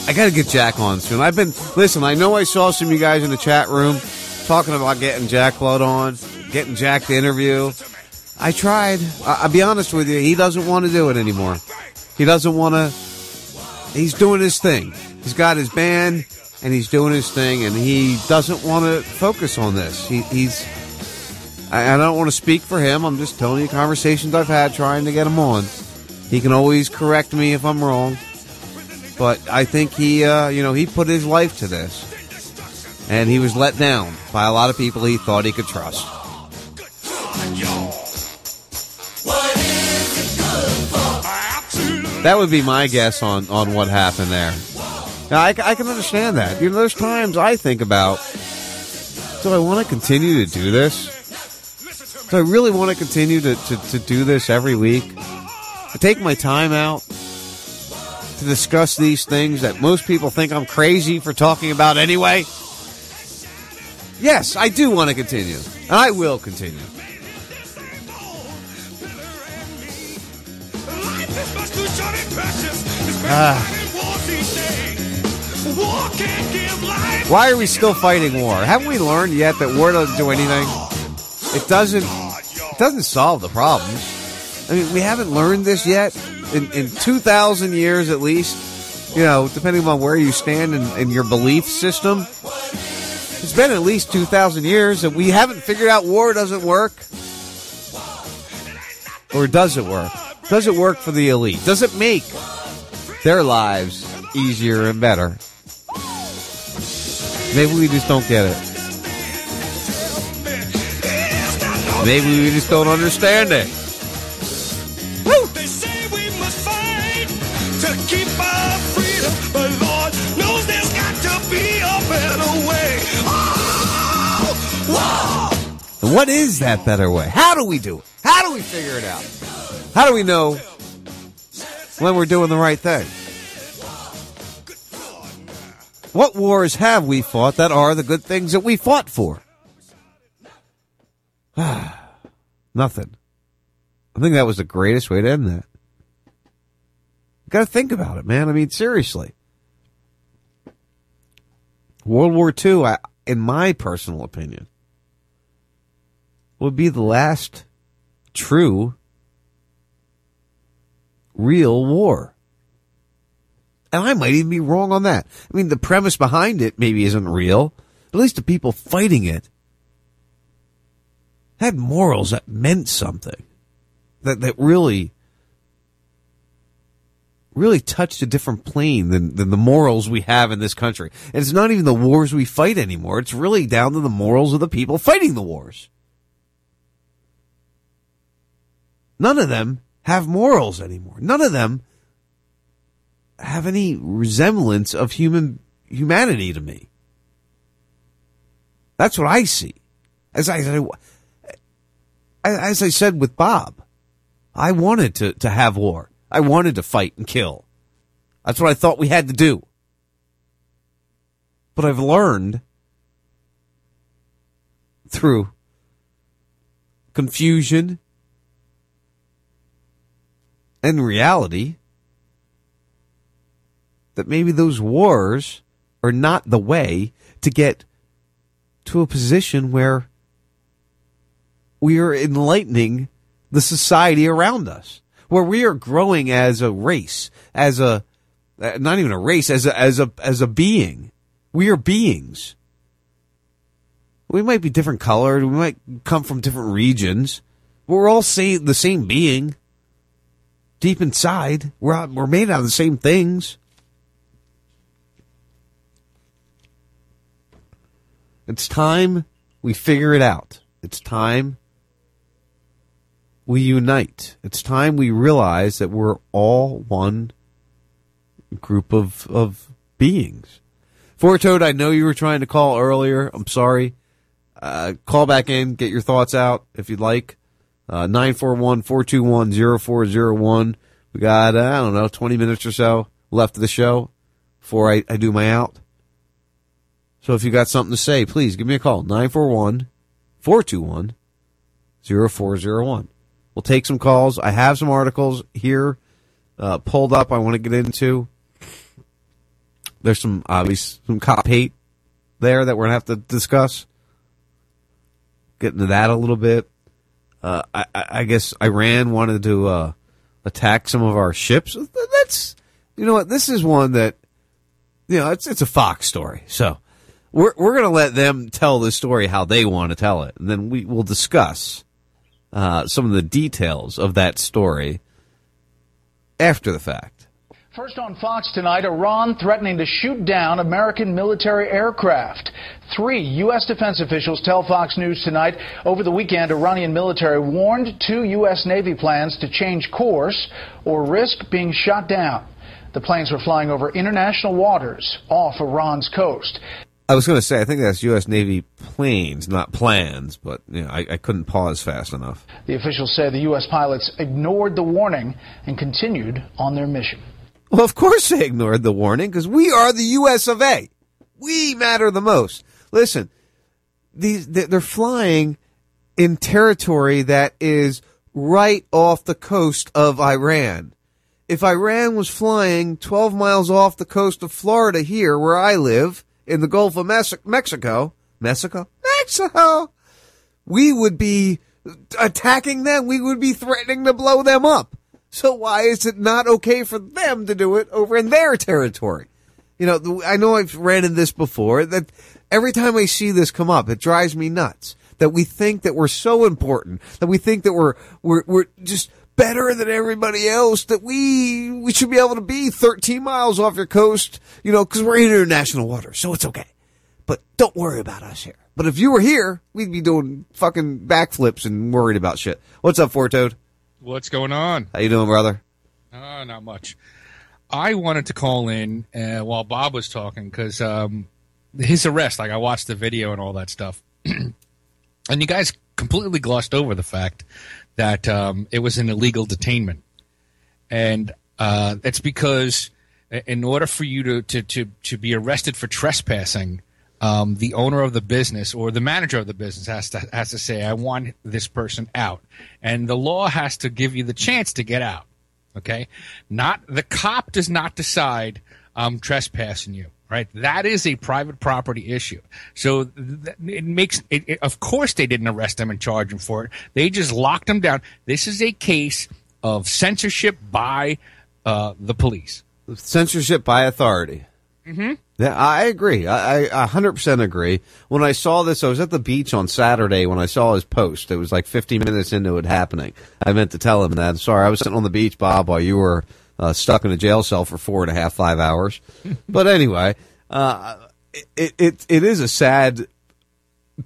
[SPEAKER 12] I got to get Jack on soon. I've been listen. I know I saw some of you guys in the chat room talking about getting Jack Blood on, getting Jack to interview. I tried. I- I'll be honest with you. He doesn't want to do it anymore. He doesn't want to. He's doing his thing. He's got his band and he's doing his thing, and he doesn't want to focus on this. He, he's. I, I don't want to speak for him. I'm just telling you conversations I've had trying to get him on. He can always correct me if I'm wrong, but I think he, uh, you know, he put his life to this, and he was let down by a lot of people he thought he could trust. That would be my guess on, on what happened there. Now, I, I can understand that. You know, there's times I think about, do I want to continue to do this? Do I really want to continue to, to, to do this every week? I take my time out to discuss these things that most people think I'm crazy for talking about anyway. Yes, I do want to continue. And I will continue. Uh, why are we still fighting war? Haven't we learned yet that war doesn't do anything? It doesn't. It doesn't solve the problems. I mean, we haven't learned this yet. In, in two thousand years, at least, you know, depending on where you stand in, in your belief system, it's been at least two thousand years that we haven't figured out war doesn't work. Or does it work? Does it work for the elite? Does it make their lives easier and better? Maybe we just don't get it. Maybe we just don't understand it.
[SPEAKER 8] to keep our freedom. But Lord knows there's got to be a better Oh,
[SPEAKER 12] what is that better way? How do we do it? How do we figure it out? How do we know when we're doing the right thing? What wars have we fought that are the good things that we fought for? *sighs* Nothing. I think that was the greatest way to end that. Got to think about it, man. I mean, seriously. World War II, I, in my personal opinion, would be the last true, real war. And I might even be wrong on that. I mean, the premise behind it maybe isn't real. At least the people fighting it had morals that meant something. That, that really, really touched a different plane than, than the morals we have in this country. And it's not even the wars we fight anymore. It's really down to the morals of the people fighting the wars. None of them have morals anymore. None of them have any resemblance of human humanity to me. That's what I see. As I as I said with Bob, I wanted to, to have war. I wanted to fight and kill. That's what I thought we had to do. But I've learned through confusion and reality that maybe those wars are not the way to get to a position where we are enlightening the society around us, where we are growing as a race, as a not even a race, as a as a as a being. We are beings. We might be different colored. We might come from different regions. But we're all say the same being. Deep inside, we're we're made out of the same things. It's time we figure it out. It's time we unite. It's time we realize that we're all one group of of beings. Four Toad, I know you were trying to call earlier. I'm sorry. Uh, call back in, get your thoughts out if you'd like. Uh, 941-421-0401. We got, uh, I don't know, 20 minutes or so left of the show before I, I do my out. So if you got something to say, please give me a call. 941-421-0401. We'll take some calls. I have some articles here uh, pulled up I want to get into. There's some obvious some cop hate there that we're gonna have to discuss. Get into that a little bit. Uh, I, I guess Iran wanted to uh, attack some of our ships. That's you know what this is one that you know it's it's a Fox story. So we're we're gonna let them tell the story how they want to tell it, and then we will discuss uh, some of the details of that story after the fact.
[SPEAKER 44] First on Fox tonight, Iran threatening to shoot down American military aircraft. Three U.S. defense officials tell Fox News tonight over the weekend Iranian military warned two U.S. Navy plans to change course or risk being shot down. The planes were flying over international waters off Iran's coast.
[SPEAKER 12] I was going to say, I think that's U.S. Navy planes, not plans, but you know, I, I couldn't pause fast enough.
[SPEAKER 44] The officials say the U.S. pilots ignored the warning and continued on their mission.
[SPEAKER 12] Well, of course they ignored the warning because we are the U.S. of A. We matter the most. Listen, these they're flying in territory that is right off the coast of Iran. if Iran was flying 12 miles off the coast of Florida here, where I live, in the Gulf of Mes- Mexico, Mexico, Mexico, we would be attacking them. We would be threatening to blow them up. So why is it not okay for them to do it over in their territory? You know, I know I've ran in this before that every time I see this come up, it drives me nuts that we think that we're so important, that we think that we're, we're, we're just better than everybody else, that we, we should be able to be 13 miles off your coast, you know, cause we're in international waters, so it's okay. But don't worry about us here. But if you were here, we'd be doing fucking backflips and worried about shit. What's up, Four Toad?
[SPEAKER 35] What's going on?
[SPEAKER 12] How you doing, brother?
[SPEAKER 35] Uh, not much. I wanted to call in uh, while Bob was talking because um, his arrest, like I watched the video and all that stuff, *clears throat* and you guys completely glossed over the fact that um, it was an illegal detainment, and uh, it's because in order for you to to to, to be arrested for trespassing. Um, the owner of the business or the manager of the business has to has to say, "I want this person out," and the law has to give you the chance to get out. Okay, not the cop does not decide I'm trespassing you. Right, that is a private property issue. So th- it makes it, it- Of course, they didn't arrest him and charge him for it. They just locked him down. This is a case of censorship by uh, the police.
[SPEAKER 12] Censorship by authority.
[SPEAKER 35] Mm-hmm.
[SPEAKER 12] Yeah, I agree. I, I 100% agree. When I saw this, I was at the beach on Saturday when I saw his post. It was like 15 minutes into it happening. I meant to tell him that. Sorry, I was sitting on the beach, Bob, while you were uh, stuck in a jail cell for four and a half, five hours. *laughs* but anyway, uh, it, it, it is a sad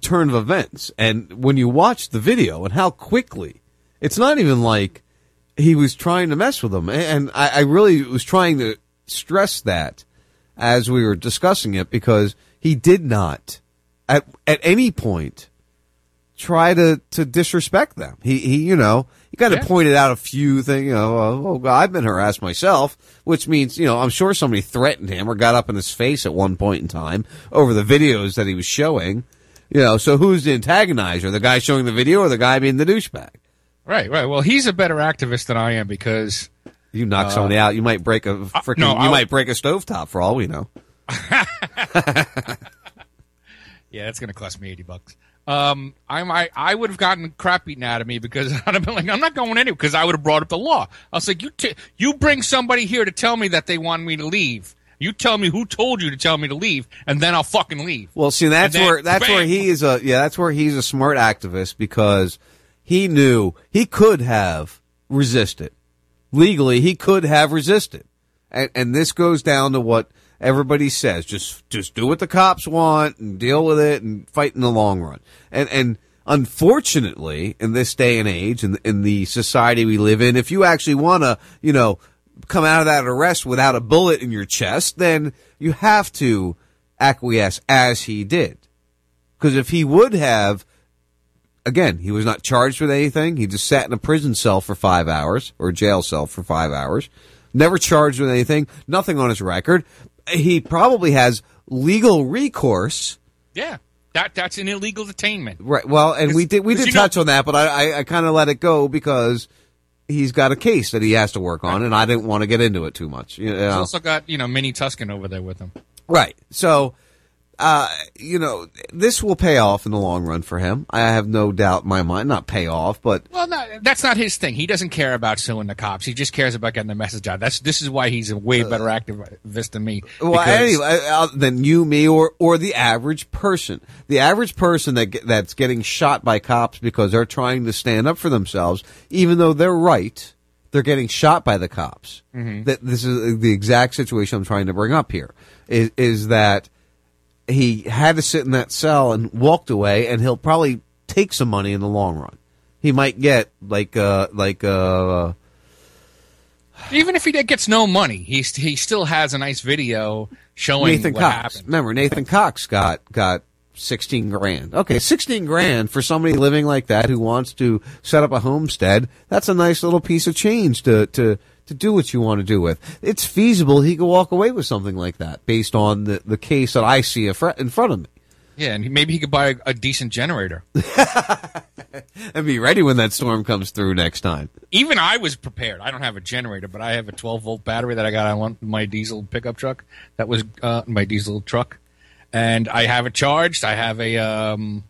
[SPEAKER 12] turn of events. And when you watch the video and how quickly, it's not even like he was trying to mess with them. And I, I really was trying to stress that as we were discussing it because he did not at at any point try to to disrespect them. He he you know he kind of
[SPEAKER 35] Yeah.
[SPEAKER 12] pointed out a few things. You know, oh, oh God, I've been harassed myself, which means you know I'm sure somebody threatened him or got up in his face at one point in time over the videos that he was showing. You know, so who's the antagonizer? The guy showing the video or the guy being the douchebag?
[SPEAKER 35] Right, right. Well, he's a better activist than I am because
[SPEAKER 12] You knock
[SPEAKER 35] Uh,
[SPEAKER 12] somebody out, you might break a freaking.
[SPEAKER 35] no,
[SPEAKER 12] you
[SPEAKER 35] I'll-
[SPEAKER 12] might break a stovetop for all we know. *laughs*
[SPEAKER 35] Yeah, that's going to cost me eighty bucks. Um, I might, I would have gotten crap beaten out of me because *laughs* I'd have been like, I'm not going anywhere because I would have brought up the law. I was like, you, t- you bring somebody here to tell me that they want me to leave. You tell me who told you to tell me to leave, and then I'll fucking leave.
[SPEAKER 12] Well, see, that's
[SPEAKER 35] then,
[SPEAKER 12] where that's where he is a yeah, that's where he's a smart activist because he knew he could have resisted legally. He could have resisted, and and this goes down to what everybody says: just just do what the cops want and deal with it and fight in the long run. And and unfortunately, in this day and age, in in the society we live in, if you actually want to, you know, come out of that arrest without a bullet in your chest, then you have to acquiesce as he did. Because if he would have, again, he was not charged with anything. He just sat in a prison cell for five hours or a jail cell for five hours. Never charged with anything. Nothing on his record. He probably has legal recourse.
[SPEAKER 35] Yeah, that that's an illegal detainment.
[SPEAKER 12] Right. Well, and we did we did
[SPEAKER 35] you know-
[SPEAKER 12] touch on that, but I I, I kind of let it go because he's got a case that he has to work on, and I didn't want to get into it too much. You
[SPEAKER 35] He's
[SPEAKER 12] know?
[SPEAKER 35] also got you know Minnie Tuskin over there with him.
[SPEAKER 12] Right. So, uh, you know, this will pay off in the long run for him. I have no doubt in my mind. Not pay off, but
[SPEAKER 35] Well, no, that's not his thing. He doesn't care about suing the cops. He just cares about getting the message out. That's this is why he's a way better activist than me.
[SPEAKER 12] well, anyway, uh, than you, me, or or the average person. The average person that that's getting shot by cops because they're trying to stand up for themselves, even though they're right. They're getting shot by the cops.
[SPEAKER 35] Mhm.
[SPEAKER 12] That this is the exact situation I'm trying to bring up here. Is is that he had to sit in that cell and walked away, and he'll probably take some money in the long run. He might get like uh like uh
[SPEAKER 35] Even if he gets no money, he he still has a nice video showing
[SPEAKER 12] Nathan
[SPEAKER 35] what
[SPEAKER 12] Cox.
[SPEAKER 35] happened.
[SPEAKER 12] Remember, Nathan Cox got got sixteen grand. Okay, sixteen grand for somebody living like that who wants to set up a homestead. That's a nice little piece of change to to to do what you want to do with. It's feasible he could walk away with something like that based on the the case that I see in front in front of me.
[SPEAKER 35] Yeah, and maybe he could buy a, a decent generator. *laughs*
[SPEAKER 12] and be ready when that storm comes through next time.
[SPEAKER 35] Even I was prepared. I don't have a generator, but I have a 12 volt battery that I got on my diesel pickup truck. That was uh, my diesel truck, and I have it charged. I have a um,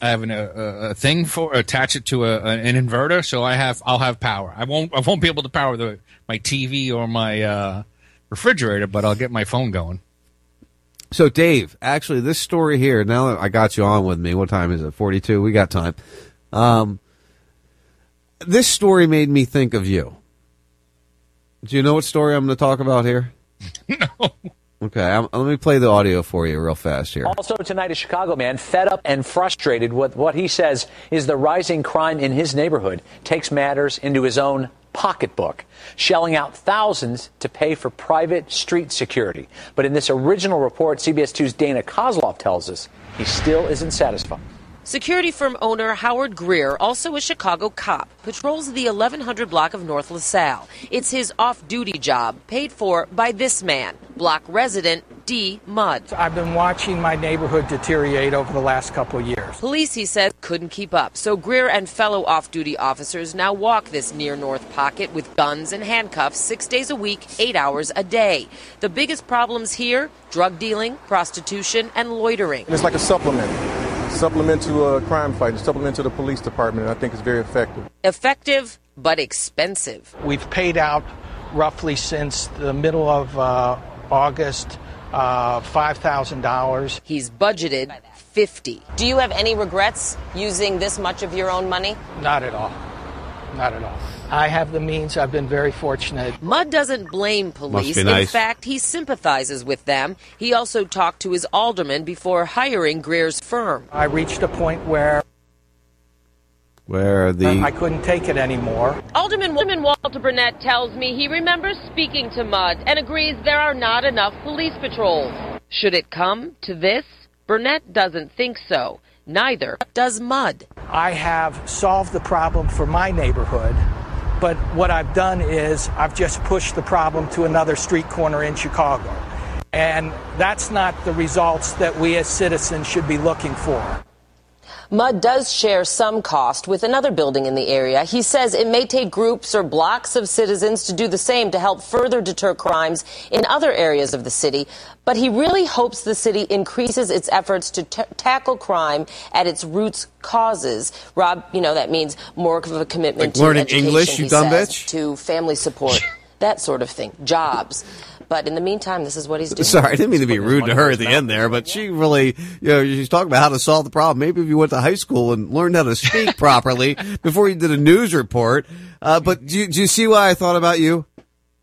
[SPEAKER 35] I have an, a, a thing for attach it to a, an inverter, so I have I'll have power. I won't I won't be able to power the my TV or my uh, refrigerator, but I'll get my phone going.
[SPEAKER 12] So, Dave, actually, this story here. Now that I got you on with me, what time is it? Forty-two. We got time. Um, this story made me think of you. Do you know what story I'm going to talk about here? *laughs*
[SPEAKER 35] no.
[SPEAKER 12] Okay, I'm, let me play the audio for you real fast here.
[SPEAKER 45] Also tonight, a Chicago man fed up and frustrated with what he says is the rising crime in his neighborhood takes matters into his own pocketbook, shelling out thousands to pay for private street security. But in this original report, CBS 2's Dana Kozlov tells us he still isn't satisfied.
[SPEAKER 38] Security firm owner Howard Greer, also a Chicago cop, patrols the 1100 block of North LaSalle. It's his off duty job, paid for by this man, block resident D. Mudd.
[SPEAKER 46] I've been watching my neighborhood deteriorate over the last couple of years.
[SPEAKER 38] Police, he says, couldn't keep up. So Greer and fellow off duty officers now walk this near North Pocket with guns and handcuffs six days a week, eight hours a day. The biggest problems here drug dealing, prostitution, and loitering.
[SPEAKER 47] It's like a supplement supplement to a crime fight, supplement to the police department, and I think it's very effective.
[SPEAKER 38] Effective, but expensive.
[SPEAKER 46] We've paid out roughly since the middle of uh, August uh, $5,000.
[SPEAKER 38] He's budgeted 50. Do you have any regrets using this much of your own money?
[SPEAKER 46] Not at all. Not at all. I have the means. I've been very fortunate.
[SPEAKER 38] Mudd doesn't blame police.
[SPEAKER 12] nice.
[SPEAKER 38] In fact, he sympathizes with them. He also talked to his alderman before hiring Greer's firm.
[SPEAKER 46] I reached a point where
[SPEAKER 12] Where the
[SPEAKER 46] I couldn't take it anymore.
[SPEAKER 38] Alderman, Alderman Walter Burnett tells me he remembers speaking to Mudd and agrees there are not enough police patrols. Should it come to this? Burnett doesn't think so. Neither does Mudd.
[SPEAKER 46] I have solved the problem for my neighborhood, but what I've done is I've just pushed the problem to another street corner in Chicago. And that's not the results that we as citizens should be looking for.
[SPEAKER 38] Mudd does share some cost with another building in the area. He says it may take groups or blocks of citizens to do the same to help further deter crimes in other areas of the city. But he really hopes the city increases its efforts to t- tackle crime at its roots causes. Rob, you know, that means more of a commitment
[SPEAKER 12] Like
[SPEAKER 38] to
[SPEAKER 12] learning
[SPEAKER 38] education,
[SPEAKER 12] English, you dumb
[SPEAKER 38] says,
[SPEAKER 12] bitch?
[SPEAKER 38] to family support, that sort of thing, jobs. But in the meantime, this is what he's *laughs* doing.
[SPEAKER 12] Sorry, I didn't mean to be rude to her at the end there, but she really, you know, she's talking about how to solve the problem. Maybe if you went to high school and learned how to speak *laughs* properly before you did a news report. Uh, but do you, do you see why I thought about you?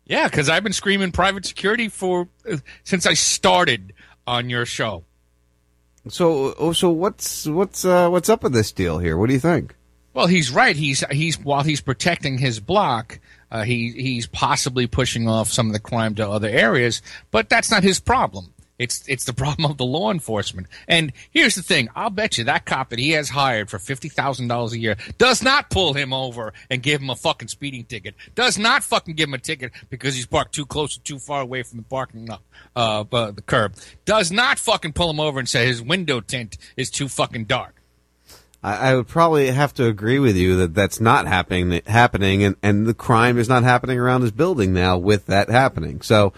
[SPEAKER 35] Yeah, because I've been screaming private security for uh, since I started on your show.
[SPEAKER 12] So, oh, so what's what's uh, what's up with this deal here? What do you think?
[SPEAKER 35] Well, he's right. He's he's while he's protecting his block, uh, he he's possibly pushing off some of the crime to other areas, but that's not his problem. It's it's the *laughs* problem of the law enforcement. And here's the thing: I'll bet you that cop that he has hired for fifty thousand dollars a year does not pull him over and give him a fucking speeding ticket. Does not fucking give him a ticket because he's parked too close or too far away from the parking lot, uh, uh, the curb. Does not fucking pull him over and say his window tint is too fucking dark.
[SPEAKER 12] I, I would probably have to agree with you that that's not happening, happening, and, and the crime is not happening around his building now with that happening. So,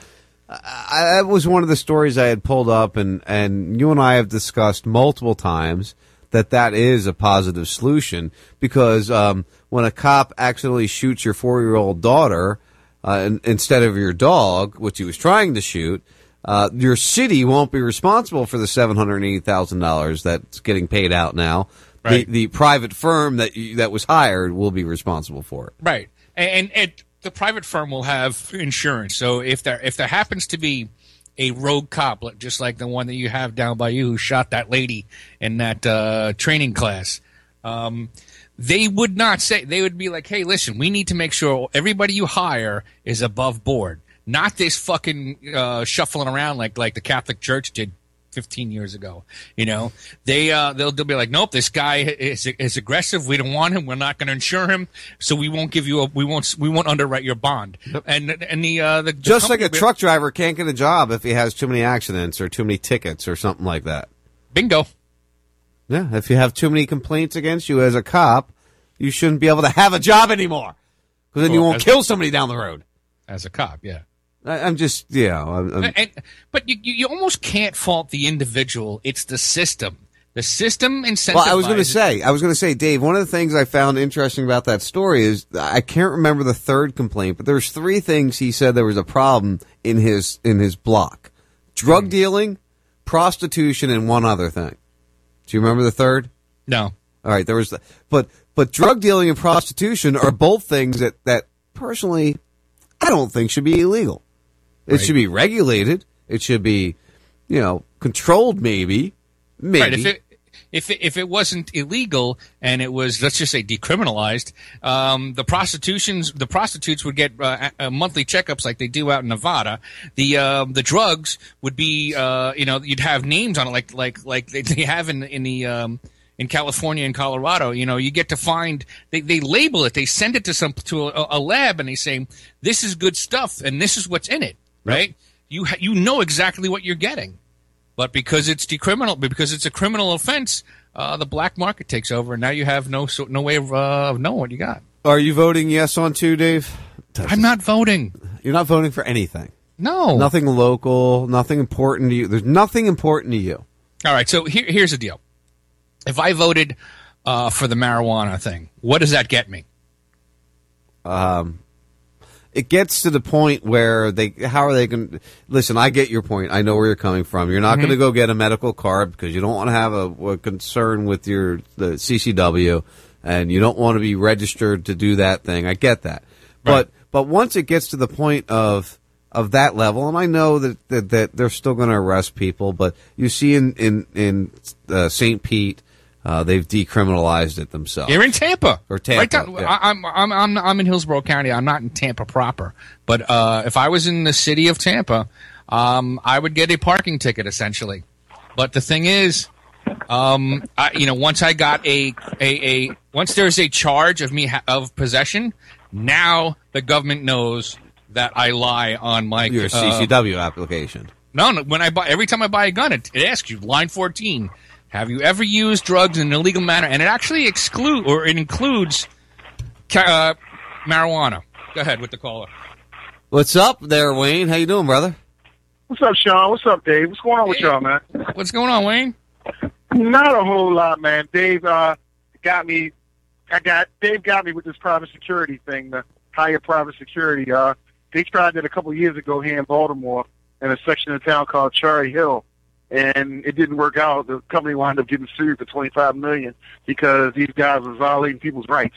[SPEAKER 12] I, that was one of the stories I had pulled up, and, and you and I have discussed multiple times that that is a positive solution because um, when a cop accidentally shoots your four year old daughter uh, in, instead of your dog, which he was trying to shoot, uh, your city won't be responsible for the seven hundred eighty thousand dollars that's getting paid out now.
[SPEAKER 35] Right.
[SPEAKER 12] The, the private firm that you, that was hired will be responsible for it.
[SPEAKER 35] Right, and, and it, the private firm will have insurance. So if there if there happens to be a rogue cop, just like the one that you have down by you, who shot that lady in that uh, training class, um, they would not say. They would be like, "Hey, listen, we need to make sure everybody you hire is above board, not this fucking uh, shuffling around like like the Catholic Church did." 15 years ago you know they uh they'll, they'll be like nope this guy is is aggressive we don't want him we're not going to insure him so we won't give you a we won't we won't underwrite your bond and and the uh the, the
[SPEAKER 12] Just like a truck driver can't get a job if he has too many accidents or too many tickets or something like that.
[SPEAKER 35] Bingo.
[SPEAKER 12] Yeah, if you have too many complaints against you as a cop, you shouldn't be able to have a job anymore. Because then you won't kill somebody down the road.
[SPEAKER 35] As a cop, yeah.
[SPEAKER 12] I, I'm just, yeah. I'm, I'm-
[SPEAKER 35] And, but you, you you almost can't fault the individual. It's the system. The system incentivizes.
[SPEAKER 12] Well, I was going to say, I was going to say, Dave. One of the things I found interesting about that story is I can't remember the third complaint, but there's three things he said there was a problem in his in his block: drug
[SPEAKER 35] Hmm.
[SPEAKER 12] dealing, prostitution, and one other thing. Do you remember the third?
[SPEAKER 35] No.
[SPEAKER 12] All right, there was, the, but but drug dealing and prostitution are both things that that personally I don't think should be illegal. It
[SPEAKER 35] Right.
[SPEAKER 12] should be regulated. It should be, you know, controlled. Maybe, maybe.
[SPEAKER 35] Right, if it if it, if it wasn't illegal and it was let's just say decriminalized, um, the prostitutions the prostitutes would get uh, monthly checkups like they do out in Nevada. The um, the drugs would be uh, you know you'd have names on it like like like they, they have in in the um, in California and Colorado. You know you get to find they, they label it they send it to some to a, a lab and they say this is good stuff and this is what's in it right. You ha- you know exactly what you're getting. But because it's decriminal, because it's a criminal offense, uh, the black market takes over, and now you have no so, no way of, uh, of knowing what you got.
[SPEAKER 12] Are you voting yes on two, Dave?
[SPEAKER 35] I'm not voting.
[SPEAKER 12] You're not voting for anything.
[SPEAKER 35] No,
[SPEAKER 12] Nothing local. Nothing important to you. There's nothing important to you.
[SPEAKER 35] All right, so here, here's the deal. If I voted uh, for the marijuana thing, what does that get me?
[SPEAKER 12] Um, it gets to the point where they how are they going to listen i get your point. I know where you're coming from. You're not
[SPEAKER 35] Mhm.
[SPEAKER 12] going to go get a medical card because you don't want to have a, a concern with your the ccw and you don't want to be registered to do that thing. I get that. But but once it gets to the point of of that level and i know that that, that they're still going to arrest people but you see in in in uh, st pete uh, they've decriminalized it themselves
[SPEAKER 35] You're in Tampa
[SPEAKER 12] or Tampa.
[SPEAKER 35] Right down,
[SPEAKER 12] yeah.
[SPEAKER 35] I, I'm, I'm I'm I'm in Hillsborough County. I'm not in Tampa proper, but uh, if I was in the city of Tampa, um, I would get a parking ticket essentially. But the thing is, um, I, you know, once I got a a, a once there's a charge of me ha- of possession, now the government knows that I lie on my
[SPEAKER 12] your
[SPEAKER 35] uh,
[SPEAKER 12] ccw application
[SPEAKER 35] no, no. When I buy, every time I buy a gun, it, it asks you line fourteen. Have you ever used drugs in an illegal manner? And it actually exclude or it includes ca- uh, marijuana. Go ahead with the caller.
[SPEAKER 12] What's up there, Wayne? How you doing, brother?
[SPEAKER 48] What's up, Sean? What's up, Dave? What's going on with y'all, man?
[SPEAKER 35] What's going on, Wayne?
[SPEAKER 48] Not a whole lot, man. Dave uh, got me. I got Dave got me with this private security thing, the higher private security. Uh, they tried it a couple years ago here in Baltimore in a section of town called Cherry Hill, and it didn't work out. The company wound up getting sued for twenty five million because these guys were violating people's rights.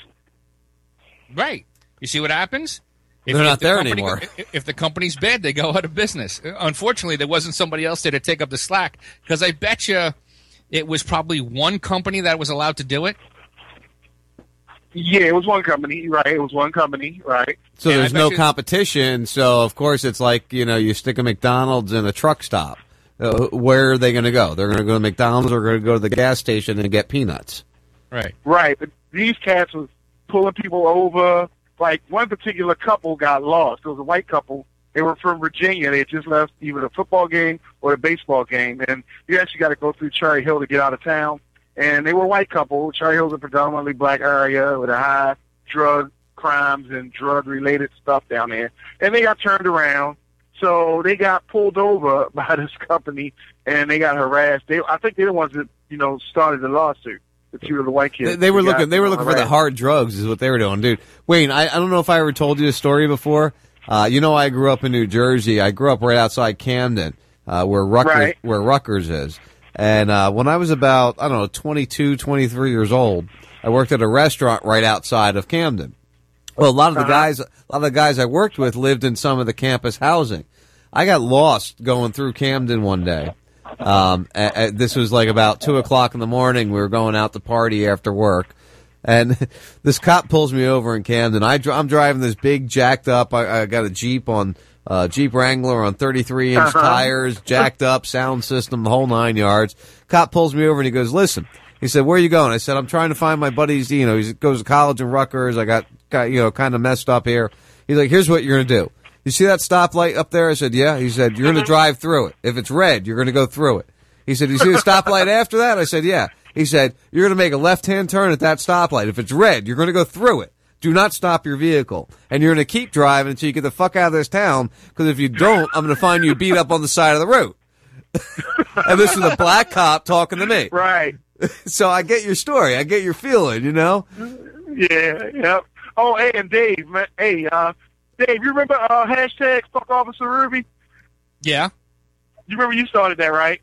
[SPEAKER 35] Right. You see what happens?
[SPEAKER 12] If, They're not
[SPEAKER 35] the
[SPEAKER 12] there
[SPEAKER 35] company-
[SPEAKER 12] anymore.
[SPEAKER 35] If, if the company's bad, they go out of business. Unfortunately, there wasn't somebody else there to take up the slack because I bet you it was probably one company that was allowed to do it.
[SPEAKER 48] Yeah, it was one company, right? It was one company, right?
[SPEAKER 12] So
[SPEAKER 35] Yeah, I
[SPEAKER 12] there's no
[SPEAKER 35] you-
[SPEAKER 12] competition. So of course it's like you know you stick a McDonald's in a truck stop. Uh, where are they going to go? They're going to go to McDonald's or going to go to the gas station and get peanuts.
[SPEAKER 35] Right.
[SPEAKER 48] Right, but these cats was pulling people over. Like one particular couple got lost. It was a white couple. They were from Virginia. They had just left either a football game or a baseball game, and you actually got to go through Cherry Hill to get out of town. And they were a white couple. Cherry Hill's a predominantly black area with a high drug crimes and drug related stuff down there. And they got turned around. So they got pulled over *laughs* by this company and they got harassed. They, I think they're the ones that, you know, started the lawsuit. The two of the white kids.
[SPEAKER 12] They, they were looking. They were looking for the hard drugs. Is what they were doing, dude. Wayne, I, I don't know if I ever told you a story before. Uh, you know, I grew up in New Jersey. I grew up right outside Camden, uh, where Rutgers,
[SPEAKER 48] Right.
[SPEAKER 12] where Rutgers is. And uh, when I was about, I don't know, 22, 23 years old, I worked at a restaurant right outside of Camden. Well, a lot of the
[SPEAKER 48] Uh-huh.
[SPEAKER 12] guys, a lot of the guys I worked with lived in some of the campus housing. I got lost going through Camden one day. Um, a- a- this was like about two o'clock in the morning. We were going out to party after work, and *laughs* this cop pulls me over in Camden. I, I'm driving this big jacked up. I, I got a Jeep on uh, Jeep Wrangler on 33 inch
[SPEAKER 48] Uh-huh.
[SPEAKER 12] tires, jacked up sound system, the whole nine yards. Cop pulls me over and he goes, "Listen." He said, "Where are you going?" I said, "I'm trying to find my buddies. You know, he goes to college in Rutgers. I got, got you know, kind of messed up here." He's like, "Here's what you're gonna do. You see that stoplight up there?" I said, "Yeah." He said, "You're gonna drive through it. If it's red, you're gonna go through it." He said, "You see the stoplight after that?" I said, "Yeah." He said, "You're going to make a left-hand turn at that stoplight. If it's red, you're going to go through it. Do not stop your vehicle, and you're going to keep driving until you get the fuck out of this town. Because if you don't, I'm going to find you beat up on the side of the road." *laughs* and this is a black cop talking to me.
[SPEAKER 48] Right. *laughs*
[SPEAKER 12] So I get your story. I get your feeling. You know.
[SPEAKER 48] Yeah, yep. Oh, hey, and Dave, hey, uh, Dave, you remember uh, hashtag fuck Officer Ruby?
[SPEAKER 35] Yeah.
[SPEAKER 48] You remember you started that, right?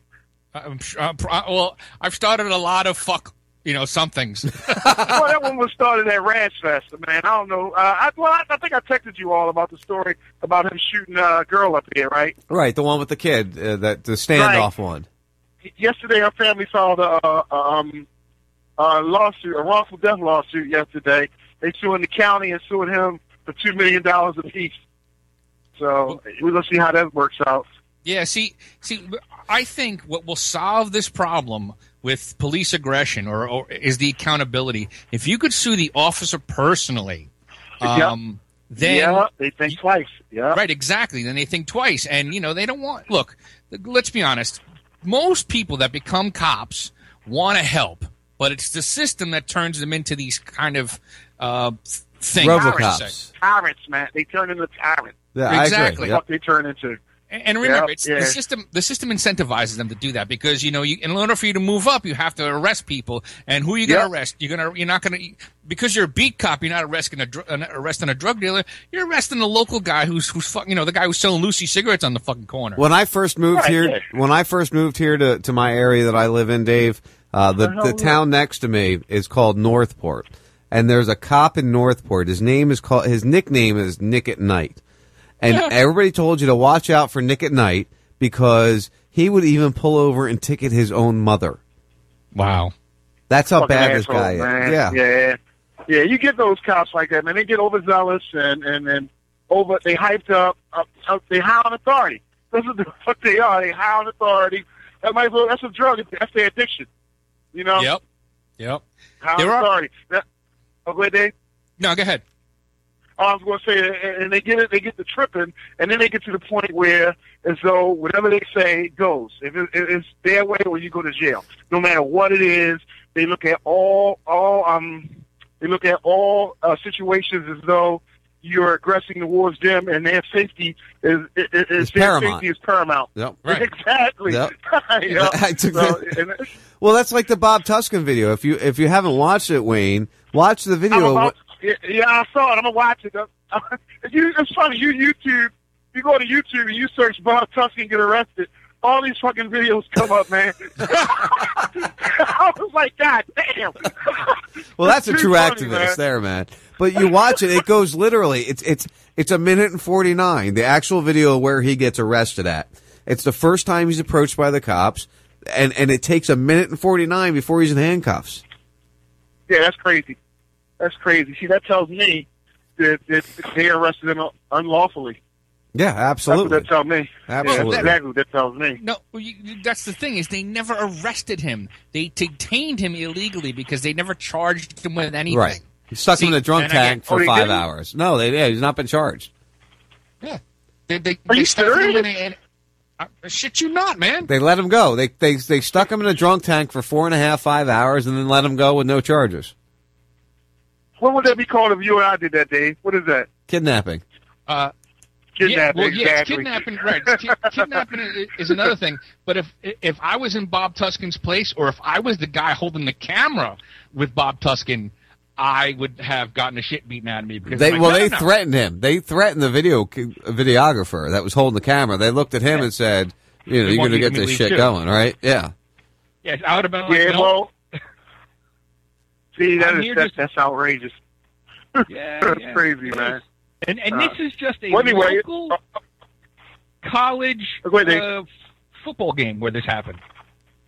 [SPEAKER 35] I'm, sure- I'm, pro- well, I've started a lot of fuck, you know, somethings. *laughs*
[SPEAKER 48] well, that one was started at Ranch Fest, man. I don't know. Uh, I, well, I, I think I texted you all about the story about him shooting a girl up here, right?
[SPEAKER 12] Right, the one with the kid, uh, that the standoff one.
[SPEAKER 48] Yesterday, our family filed a, uh, um, a lawsuit, a wrongful death lawsuit yesterday. They suing the county and suing him for $2 million a piece. So we're to see how that works out.
[SPEAKER 35] Yeah, see, see, I think what will solve this problem with police aggression or, or is the accountability. If you could sue the officer personally, um, then
[SPEAKER 48] yeah, they think twice. Yeah,
[SPEAKER 35] right, exactly. Then they think twice, and you know they don't want. Look, let's be honest. Most people that become cops want to help, but it's the system that turns them into these kind of uh, things.
[SPEAKER 48] Tyrants, tyrants, man. They turn into tyrants.
[SPEAKER 12] Yeah, I agree.
[SPEAKER 35] exactly.
[SPEAKER 48] What they turn into.
[SPEAKER 35] And and remember,
[SPEAKER 48] Yeah,
[SPEAKER 35] it's
[SPEAKER 48] yeah.
[SPEAKER 35] the system. The system incentivizes them to do that because you know, you, in order for you to move up, you have to arrest people. And who are you going to
[SPEAKER 48] Yeah.
[SPEAKER 35] arrest? You're going to. You're not going to because you're a beat cop. You're not arresting a dr- arresting a drug dealer. You're arresting the local guy who's who's fuck, you know the guy who's selling Lucy cigarettes on the fucking corner.
[SPEAKER 12] When I first moved
[SPEAKER 35] Right,
[SPEAKER 12] here,
[SPEAKER 35] yeah.
[SPEAKER 12] when I first moved here to, to my area that I live in, Dave, uh, the, the town next to me is called Northport. And there's a cop in Northport. His name is called, his nickname is Nick at Night. And
[SPEAKER 35] Yeah. *laughs*
[SPEAKER 12] everybody told you to watch out for Nick at Night because he would even pull over and ticket his own mother.
[SPEAKER 35] Wow.
[SPEAKER 12] That's how
[SPEAKER 48] Fucking
[SPEAKER 12] bad this guy
[SPEAKER 48] man.
[SPEAKER 12] is. Yeah.
[SPEAKER 48] yeah, yeah. You get those cops like that, man. They get overzealous and and and over. They hyped up. up, up they high on authority. That's what, the, what they are. They high on authority. That might as well. That's a drug. That's their addiction. You know.
[SPEAKER 35] Yep. Yep.
[SPEAKER 48] High
[SPEAKER 35] There
[SPEAKER 48] on
[SPEAKER 35] are-
[SPEAKER 48] authority. That, oh, go ahead, Dave.
[SPEAKER 35] No, go ahead.
[SPEAKER 48] Oh, I was going to say, and- they get it, they get the tripping, and then they get to the point where, as though whatever they say goes. If it, it's their way, or you go to jail. No matter what it is, they look at all, all, um, they look at all uh, situations as though you're aggressing towards them, and their safety is is, is
[SPEAKER 12] It's
[SPEAKER 48] their
[SPEAKER 12] paramount.
[SPEAKER 48] safety is paramount.
[SPEAKER 12] Yep. *laughs*
[SPEAKER 48] Exactly.
[SPEAKER 12] Yep. *laughs*
[SPEAKER 48] Yep. *laughs* So,
[SPEAKER 12] that- Well, that's like the Bob Tuskin video. If you if you haven't watched it, Wayne, watch the video.
[SPEAKER 48] about, yeah, I saw it. I'm gonna watch it. If *laughs* you, it's funny. You YouTube, you go to YouTube and you search Bob Tuskin get arrested. All these fucking videos come up, man. *laughs* I was like, God damn. *laughs*
[SPEAKER 12] Well, that's a true
[SPEAKER 48] funny,
[SPEAKER 12] activist
[SPEAKER 48] man.
[SPEAKER 12] there, man. But you watch it; it goes literally. It's it's it's a minute and forty nine. The actual video of where he gets arrested at. It's the first time he's approached by the cops, and and it takes a minute and forty nine before he's in handcuffs.
[SPEAKER 48] Yeah, that's crazy. That's crazy. See, that tells me that, that they arrested him unlawfully.
[SPEAKER 12] Yeah, absolutely.
[SPEAKER 48] That's what that tells me.
[SPEAKER 12] Absolutely.
[SPEAKER 48] that's exactly what that tells me.
[SPEAKER 35] No, you, that's the thing is they never arrested him. They detained him illegally because they never charged him with anything.
[SPEAKER 12] Right. He stuck him in
[SPEAKER 35] See,
[SPEAKER 12] a drunk
[SPEAKER 35] and again-
[SPEAKER 12] tank
[SPEAKER 35] Oh,
[SPEAKER 12] for
[SPEAKER 35] they
[SPEAKER 12] five
[SPEAKER 35] didn't?
[SPEAKER 12] hours. No, they yeah, he's not been charged.
[SPEAKER 35] Yeah. They, they,
[SPEAKER 48] Are
[SPEAKER 35] they
[SPEAKER 48] you
[SPEAKER 35] stuck him
[SPEAKER 48] serious?
[SPEAKER 35] in a- in a- uh, shit you not, man.
[SPEAKER 12] They let him go. They they they stuck him in a drunk tank for four and a half five hours, and then let him go with no charges.
[SPEAKER 48] What would that be called if you and I did that, Dave? What is that?
[SPEAKER 12] Kidnapping.
[SPEAKER 35] Uh,
[SPEAKER 48] Kidnapping,
[SPEAKER 35] Yeah, well, yes,
[SPEAKER 48] exactly.
[SPEAKER 35] kidnapping. Right, kidnapping is another thing. But if if I was in Bob Tuskin's place, or if I was the guy holding the camera with Bob Tuskin, I would have gotten the shit beaten out of me because
[SPEAKER 12] They
[SPEAKER 35] I'm like,
[SPEAKER 12] well,
[SPEAKER 35] no,
[SPEAKER 12] they
[SPEAKER 35] no, no.
[SPEAKER 12] threatened him. They threatened the video videographer that was holding the camera. They looked at him and said, "You know,
[SPEAKER 35] They
[SPEAKER 12] you're going to get this shit
[SPEAKER 35] too.
[SPEAKER 12] going, right?" Yeah.
[SPEAKER 35] Yeah, I would have been like,
[SPEAKER 48] Yeah,
[SPEAKER 35] no.
[SPEAKER 48] well, *laughs* see, that
[SPEAKER 35] I'm
[SPEAKER 48] is that,
[SPEAKER 35] just-
[SPEAKER 48] that's outrageous. *laughs*
[SPEAKER 35] Yeah, *laughs*
[SPEAKER 48] that's
[SPEAKER 35] yeah.
[SPEAKER 48] crazy, man.
[SPEAKER 49] And and
[SPEAKER 48] Uh,
[SPEAKER 49] this is just a
[SPEAKER 48] well, anyway,
[SPEAKER 49] local college
[SPEAKER 48] Go
[SPEAKER 49] uh, football game where this happened.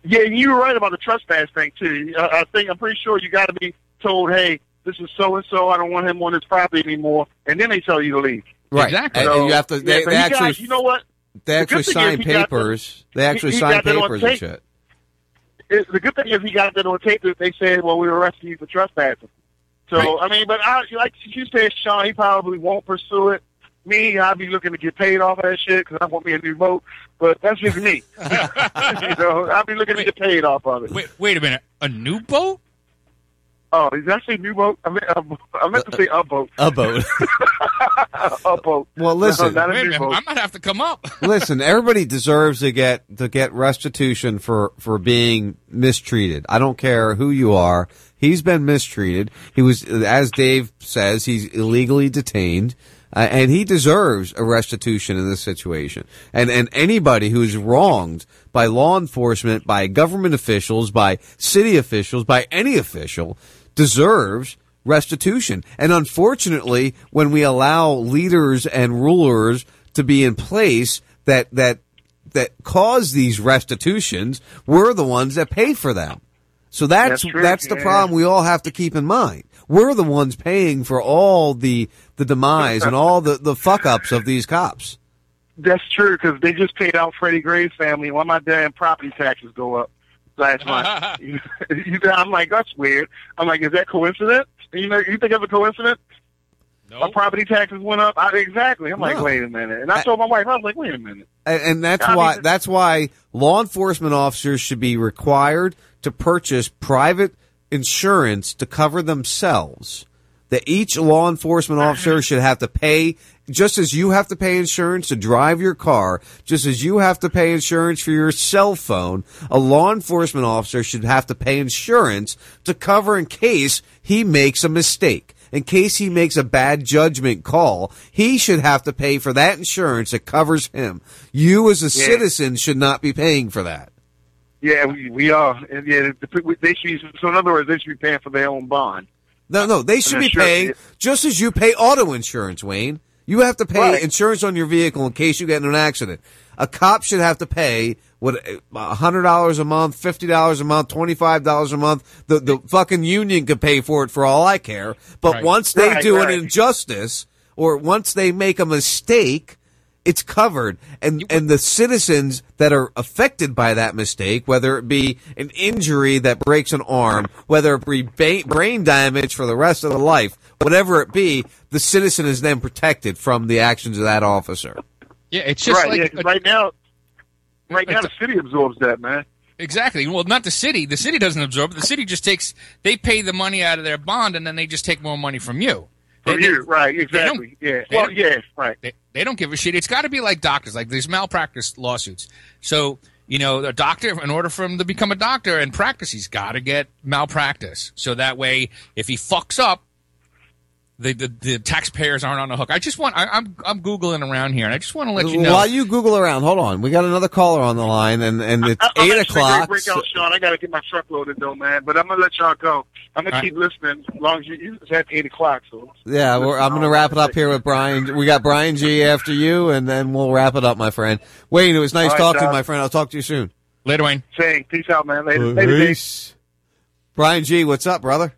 [SPEAKER 48] Yeah, and you were right about the trespass thing too. I, I think I'm pretty sure you got to be told, "Hey, this is so and so. I don't want him on this property anymore," and then they tell you to leave.
[SPEAKER 12] Right. And- and you have to. They,
[SPEAKER 48] yeah,
[SPEAKER 12] they actually.
[SPEAKER 48] got, you know what?
[SPEAKER 12] They actually
[SPEAKER 48] good thing
[SPEAKER 12] sign
[SPEAKER 48] is he got the-
[SPEAKER 12] papers. They actually
[SPEAKER 48] he- he
[SPEAKER 12] sign
[SPEAKER 48] got that on
[SPEAKER 12] papers and shit.
[SPEAKER 48] It, the good thing is he got that on tape that they said, "Well, we were arresting you for trespassing." So
[SPEAKER 12] Right.
[SPEAKER 48] I mean, but I, like you said, Sean, he probably won't pursue it. me, I'd be looking to get paid off of that shit because I want me a new boat. But that's just me. *laughs* you know, I'd be looking to get paid off of it.
[SPEAKER 35] Wait, wait a minute. A new boat?
[SPEAKER 48] Oh, is that say new boat? I meant, uh, I meant to say a boat.
[SPEAKER 12] A boat. *laughs*
[SPEAKER 48] a boat.
[SPEAKER 12] Well, listen.
[SPEAKER 48] No, not
[SPEAKER 35] Wait a
[SPEAKER 48] new
[SPEAKER 35] minute.
[SPEAKER 48] boat.
[SPEAKER 35] I might have to come up. *laughs*
[SPEAKER 12] Listen, everybody deserves to get to get restitution for for being mistreated. I don't care who you are. He's been mistreated. He was, as Dave says, he's illegally detained, uh, and he deserves a restitution in this situation. And and anybody who's wronged by law enforcement, by government officials, by city officials, by any official, deserves restitution. And unfortunately, when we allow leaders and rulers to be in place that that that cause these restitutions, we're the ones that pay for them. So that's
[SPEAKER 48] That's
[SPEAKER 12] that's, the
[SPEAKER 48] yeah.
[SPEAKER 12] problem we all have to keep in mind. We're the ones paying for all the the demise and all the the fuck ups of these cops.
[SPEAKER 48] That's true because they just paid out Freddie Gray's family. Why my damn property taxes go up last *laughs* month? *laughs* you know, I'm like, that's weird. I'm like, is that coincidence? You know, you think it's a coincidence? My property taxes went up. I, exactly. I'm like, wait a minute. And I told my wife, I was like, wait a minute.
[SPEAKER 12] And, and that's
[SPEAKER 48] I mean,
[SPEAKER 12] why that's why law enforcement officers should be required to purchase private insurance to cover themselves. That each law enforcement uh-huh. officer should have to pay just as you have to pay insurance to drive your car, just as you have to pay insurance for your cell phone, a law enforcement officer should have to pay insurance to cover in case he makes a mistake. In case he makes a bad judgment call, he should have to pay for that insurance that covers him. You as a
[SPEAKER 48] Yeah.
[SPEAKER 12] citizen should not be paying for that.
[SPEAKER 48] Yeah, we, we are. And yeah, the, they should be, so in other words, they should be paying for their own bond.
[SPEAKER 12] No, no, they should be
[SPEAKER 48] insurance-
[SPEAKER 12] paying just as you pay auto insurance, Wayne. You have to pay
[SPEAKER 48] Right.
[SPEAKER 12] insurance on your vehicle in case you get in an accident. A cop should have to pay what a hundred dollars a month, fifty dollars a month, twenty five dollars a month. The the fucking union could pay for it for all I care. But
[SPEAKER 35] Right.
[SPEAKER 12] once they
[SPEAKER 48] Right,
[SPEAKER 12] do
[SPEAKER 48] right.
[SPEAKER 12] an injustice or once they make a mistake, it's covered. And and the citizens that are affected by that mistake, whether it be an injury that breaks an arm, whether it be ba- brain damage for the rest of the life, whatever it be, the citizen is then protected from the actions of that officer.
[SPEAKER 35] Yeah, it's just
[SPEAKER 48] right,
[SPEAKER 35] like
[SPEAKER 48] yeah, 'cause right now, right now the city absorbs that, man.
[SPEAKER 35] Exactly. Well, not the city. The city doesn't absorb it. The city just takes. They pay the money out of their bond, and then they just take more money from you.
[SPEAKER 48] From
[SPEAKER 35] They-
[SPEAKER 48] you, right,
[SPEAKER 35] they
[SPEAKER 48] exactly. Yeah. Well, yeah, right.
[SPEAKER 35] They, they don't give a shit. It's got to be like doctors. Like there's malpractice lawsuits. So you know, a doctor, in order for him to become a doctor and practice, he's got to get malpractice. So that way, if he fucks up, the, the, the taxpayers aren't on the hook. I just want. I, I'm I'm googling around here, and I just want to let you know.
[SPEAKER 12] While you Google around, hold on. We got another caller on the line, and, and it's
[SPEAKER 48] I- I'm
[SPEAKER 12] eight o'clock.
[SPEAKER 48] gonna break out, Sean. I got to get my truck loaded though, man. But I'm gonna let y'all go. I'm gonna
[SPEAKER 12] All right.
[SPEAKER 48] keep listening as long as you. you- It's at eight o'clock, so.
[SPEAKER 12] Yeah, we're, I'm going to wrap it up here with Brian. We got Brian G after you, and then we'll wrap it up, my friend. Wayne, it was nice
[SPEAKER 48] All right,
[SPEAKER 12] talking to you, my friend. I'll talk to you soon.
[SPEAKER 35] Later, Wayne.
[SPEAKER 48] Saying peace out, man. Later, later,
[SPEAKER 12] Peace. Brian G, what's up, brother?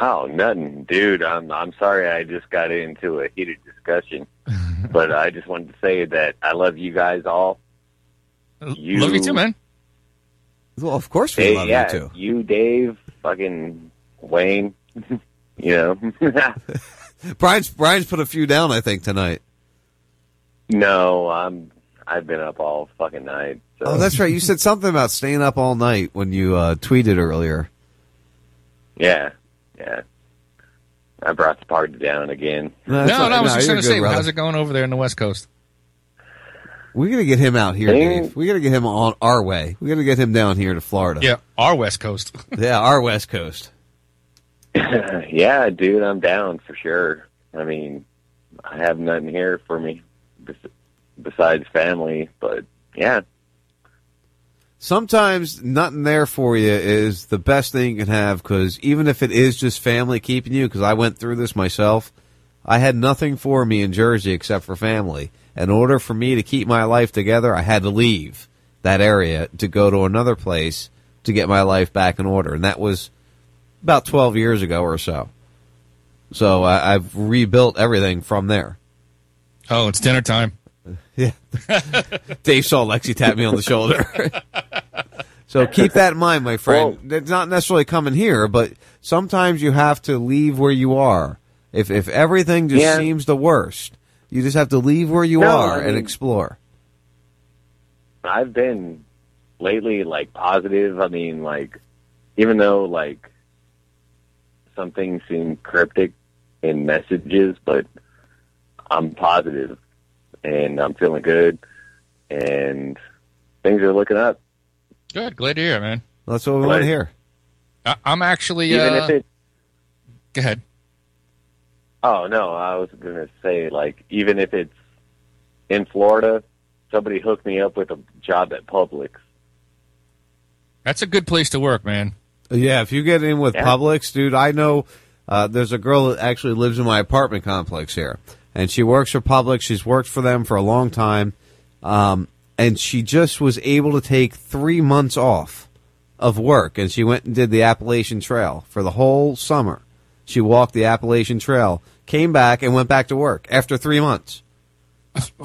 [SPEAKER 50] Oh, nothing, dude. I'm I'm sorry. I just got into a heated discussion, *laughs* but I just wanted to say that I love you guys all. You,
[SPEAKER 35] Love you too, man.
[SPEAKER 12] Well, of course we
[SPEAKER 50] Hey,
[SPEAKER 12] love
[SPEAKER 50] yeah,
[SPEAKER 12] you too.
[SPEAKER 50] You, Dave, fucking Wayne. *laughs* you know. *laughs*
[SPEAKER 12] Brian's Brian's put a few down, I think, tonight.
[SPEAKER 50] no, I'm. I've been up all fucking night. So.
[SPEAKER 12] Oh, that's right. You said something about staying up all night when you uh, tweeted earlier.
[SPEAKER 50] Yeah, yeah. I brought the party down again.
[SPEAKER 12] No,
[SPEAKER 35] No,
[SPEAKER 12] that's
[SPEAKER 35] no, I was
[SPEAKER 12] no,
[SPEAKER 35] just going to say,
[SPEAKER 12] brother.
[SPEAKER 35] how's it going over there in the West Coast?
[SPEAKER 12] We got to get him out here,
[SPEAKER 50] Dang.
[SPEAKER 12] Dave. We got to get him on our way. We got to get him down here to Florida.
[SPEAKER 35] Yeah, our West Coast. *laughs*
[SPEAKER 12] yeah, our West Coast. *laughs*
[SPEAKER 50] yeah, dude, I'm down for sure. I mean, I have nothing here for me besides family, but yeah,
[SPEAKER 12] Sometimes nothing there for you is the best thing you can have because even if it is just family keeping you, because I went through this myself, I had nothing for me in Jersey except for family. In order for me to keep my life together, I had to leave that area to go to another place to get my life back in order. And that was about 12 years ago or so. So I, I've rebuilt everything from there.
[SPEAKER 35] Oh, it's dinner time.
[SPEAKER 12] Yeah. *laughs* Dave saw Lexi tap me on the shoulder. *laughs* so keep that in mind, my friend. It's not necessarily coming here, but sometimes you have to leave where you are. If if everything just
[SPEAKER 50] Yeah.
[SPEAKER 12] seems the worst, You just have to leave where you
[SPEAKER 50] No,
[SPEAKER 12] are
[SPEAKER 50] I
[SPEAKER 12] and explore.
[SPEAKER 50] I've been lately like positive. I mean, like even though like some things seem cryptic in messages, but I'm positive and I'm feeling good and things are looking up.
[SPEAKER 35] Good. Glad to hear, man.
[SPEAKER 12] That's what we want
[SPEAKER 50] Right.
[SPEAKER 12] to hear.
[SPEAKER 35] I, I'm actually.
[SPEAKER 50] Even
[SPEAKER 35] uh,
[SPEAKER 50] if it
[SPEAKER 35] Go ahead.
[SPEAKER 50] Oh no, I was gonna say like even if it's in Florida, somebody hooked me up with a job at Publix.
[SPEAKER 35] That's a good place to work, man.
[SPEAKER 12] Yeah, if you get in with
[SPEAKER 50] Yeah.
[SPEAKER 12] Publix, dude, I know uh, there's a girl that actually lives in my apartment complex here, and she works for Publix. She's worked for them for a long time, um, and she just was able to take three months off of work, and she went and did the Appalachian Trail for the whole summer. She walked the Appalachian Trail, came back, and went back to work after three months.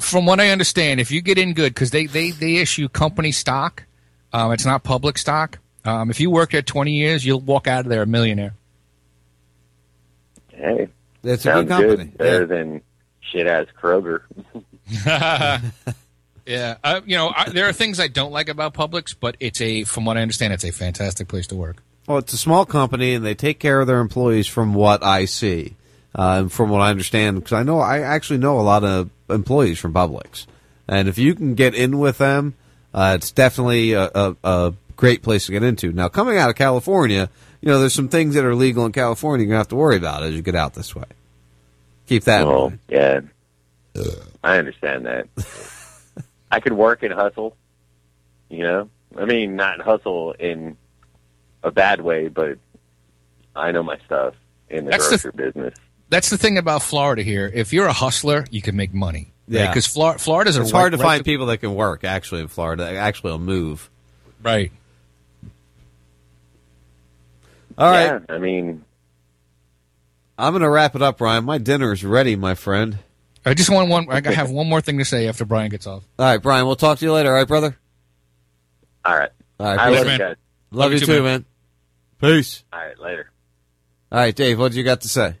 [SPEAKER 35] From what I understand, if you get in good, because they, they, they issue company stock, um, it's not public stock. Um, if you work there 20 years, you'll walk out of there a millionaire.
[SPEAKER 50] Hey,
[SPEAKER 12] It's a good company.
[SPEAKER 50] better than shit ass Kroger. *laughs*
[SPEAKER 35] yeah, uh, you know, I, there are things I don't like about Publix, but it's a, from what I understand, it's a fantastic place to work.
[SPEAKER 12] Well, it's a small company, and they take care of their employees from what I see, uh, and from what I understand. Because I know I actually know a lot of employees from Publix, and if you can get in with them, uh, it's definitely a, a, a great place to get into. Now, coming out of California, you know, there's some things that are legal in California you're gonna have to worry about as you get out this way. Keep that. in
[SPEAKER 50] Oh
[SPEAKER 12] mind.
[SPEAKER 50] yeah, I understand that. I could work and hustle. You know, I mean, not hustle in a bad way, but I know my stuff in the
[SPEAKER 35] That's the-
[SPEAKER 50] grocery business.
[SPEAKER 35] That's the thing about Florida here. If you're a hustler, you can make money.
[SPEAKER 12] Yeah.
[SPEAKER 35] Because Flor- Florida's a
[SPEAKER 12] It's
[SPEAKER 35] right-
[SPEAKER 12] hard to
[SPEAKER 35] right
[SPEAKER 12] find people that can work actually in Florida. Actually will move.
[SPEAKER 35] Right.
[SPEAKER 12] All right.
[SPEAKER 50] Yeah, I mean,
[SPEAKER 12] I'm going to wrap it up, Brian. My dinner is ready, my friend.
[SPEAKER 35] I just want one. I have one more thing to say after Brian gets off.
[SPEAKER 12] All right, Brian. We'll talk to you later. All right, brother.
[SPEAKER 50] all right.
[SPEAKER 12] All right.
[SPEAKER 50] I
[SPEAKER 12] peace.
[SPEAKER 50] love you guys.
[SPEAKER 12] Love, you too, man. Peace.
[SPEAKER 50] All right, later.
[SPEAKER 12] All right, Dave. What do you got to say?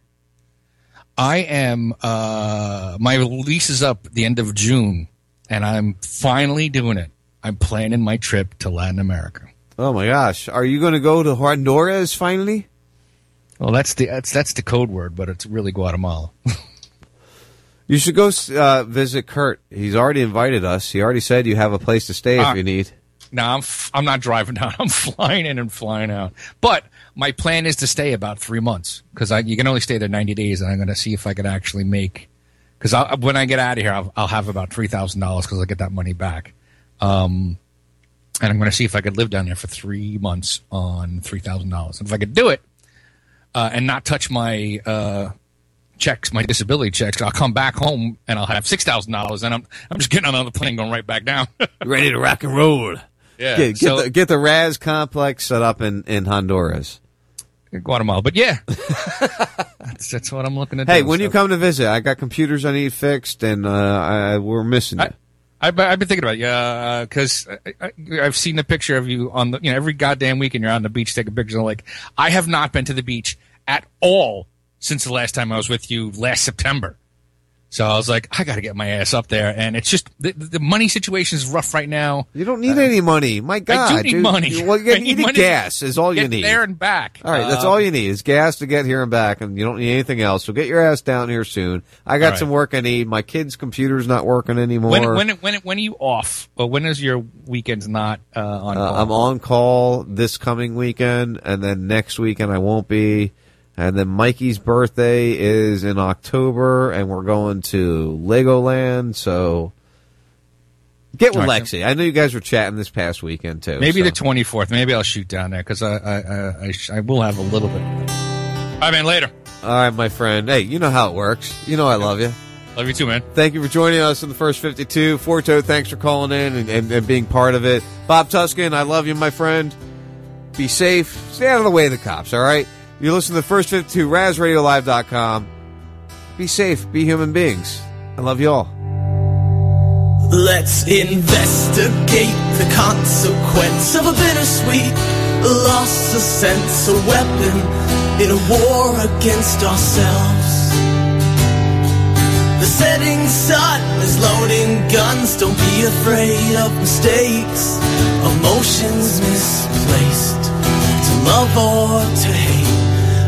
[SPEAKER 35] I am. Uh, my lease is up at the end of June, and I'm finally doing it. I'm planning my trip to Latin America.
[SPEAKER 12] Oh my gosh, are you going to go to Honduras finally?
[SPEAKER 35] Well, that's the that's that's the code word, but it's really Guatemala. *laughs*
[SPEAKER 12] You should go uh, visit Kurt. He's already invited us. He already said you have a place to stay if
[SPEAKER 35] Uh,
[SPEAKER 12] you need.
[SPEAKER 35] No, I'm f- I'm not driving down. *laughs* I'm flying in and flying out. But my plan is to stay about three months because you can only stay there 90 days, and I'm going to see if I can actually make. Because when I get out of here, I'll, I'll have about three thousand dollars because I get that money back. Um, and I'm going to see if I could live down there for three months on three thousand dollars. If I could do it uh, and not touch my uh, checks, my disability checks, I'll come back home and I'll have six thousand dollars, and I'm I'm just getting on another plane going right back down. *laughs*
[SPEAKER 12] Ready to rock and roll.
[SPEAKER 35] Yeah,
[SPEAKER 12] Get, get,
[SPEAKER 35] so-
[SPEAKER 12] the, get the Raz complex set up in, in Honduras.
[SPEAKER 35] Guatemala. But yeah, that's, that's what I'm looking at.
[SPEAKER 12] Hey, when
[SPEAKER 35] so.
[SPEAKER 12] you come to visit, I got computers I need fixed, and uh, I, we're missing you.
[SPEAKER 35] I've, I've been thinking about it, yeah, because I, I, I've seen the picture of you on the, you know, every goddamn weekend you're on the beach taking pictures. I'm like, I have not been to the beach at all since the last time I was with you last September. So I was like, I got to get my ass up there, and it's just the, the money situation is rough right now.
[SPEAKER 12] You don't need any money. My God,
[SPEAKER 35] I do need
[SPEAKER 12] dude.
[SPEAKER 35] money.
[SPEAKER 12] You, well, you *laughs*
[SPEAKER 35] I
[SPEAKER 12] need,
[SPEAKER 35] need
[SPEAKER 12] need
[SPEAKER 35] money
[SPEAKER 12] gas is all you
[SPEAKER 35] Get
[SPEAKER 12] need.
[SPEAKER 35] there and back.
[SPEAKER 12] All right, that's
[SPEAKER 35] Um,
[SPEAKER 12] all you need is gas to get here and back, and you don't need anything else. So get your ass down here soon. I got
[SPEAKER 35] All right.
[SPEAKER 12] some work I need. My kid's computer's not working anymore.
[SPEAKER 35] When when when when are you off? Or when is your weekends not uh, on?
[SPEAKER 12] Uh,
[SPEAKER 35] call?
[SPEAKER 12] I'm on call this coming weekend, and then next weekend I won't be. And then Mikey's birthday is in October, and we're going to Legoland. So get with. Lexi. I know you guys were chatting this past weekend too.
[SPEAKER 35] Maybe
[SPEAKER 12] so.
[SPEAKER 35] the 24th. Maybe I'll shoot down there because I I, I, I, sh- I will have a little bit. All right, man. Later.
[SPEAKER 12] All right, my friend. Hey, you know how it works. You know I love you.
[SPEAKER 35] Love you too, man.
[SPEAKER 12] Thank you for joining us in the first 52. Forto, thanks for calling in and, and, and being part of it. Bob Tuskin, I love you, my friend. Be safe. Stay out of the way of the cops, all right? You listen to the first 52, RazRadioLive.com. Be safe. Be human beings. I love you all.
[SPEAKER 8] Let's investigate the consequence of a bittersweet loss of sense, a weapon in a war against ourselves. The setting sun is loading guns. Don't be afraid of mistakes. Emotions misplaced. To love or to hate.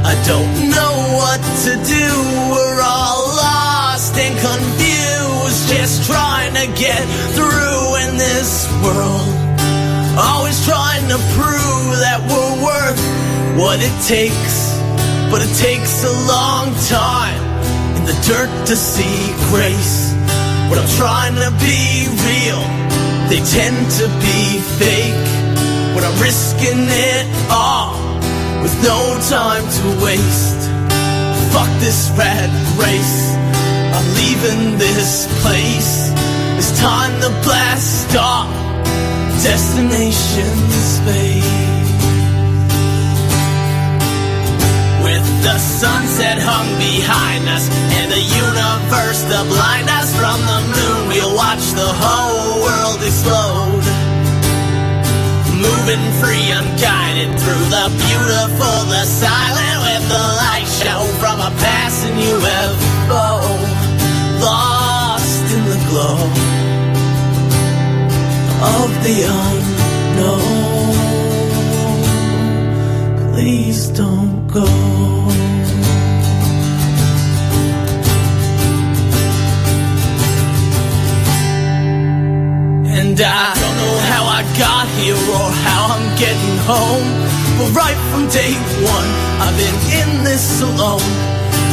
[SPEAKER 8] I don't know what to do. We're all lost and confused. Just trying to get through in this world. Always trying to prove that we're worth what it takes. But it takes a long time in the dirt to see grace. When I'm trying to be real, they tend to be fake. When I'm risking it all with no time to waste. Fuck this rat race. I'm leaving this place. It's time to blast off. Destination space. With the sunset hung behind us and the universe to blind us from the moon, we'll watch the whole world explode. Moving free, unguided through the beautiful, the silent, with the light show from a passing UFO. Lost in the glow of the unknown. Please don't go. And I don't know how I got here or how I'm getting home. But right from day one, I've been in this alone.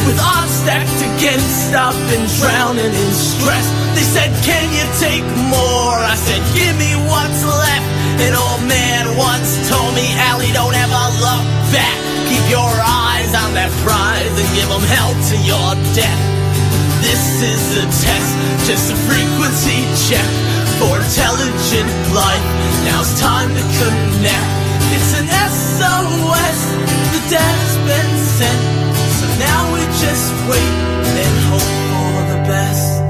[SPEAKER 8] With odds stacked against, I've been drowning in stress. They said, Can you take more? I said, Give me what's left. An old man once told me, Allie, don't ever look back. Keep your eyes on that prize and give them hell to your death. This is a test, just a frequency check for intelligent life. Now it's time to connect. It's an SOS, the dad's been sent. So now we just wait and hope for the best.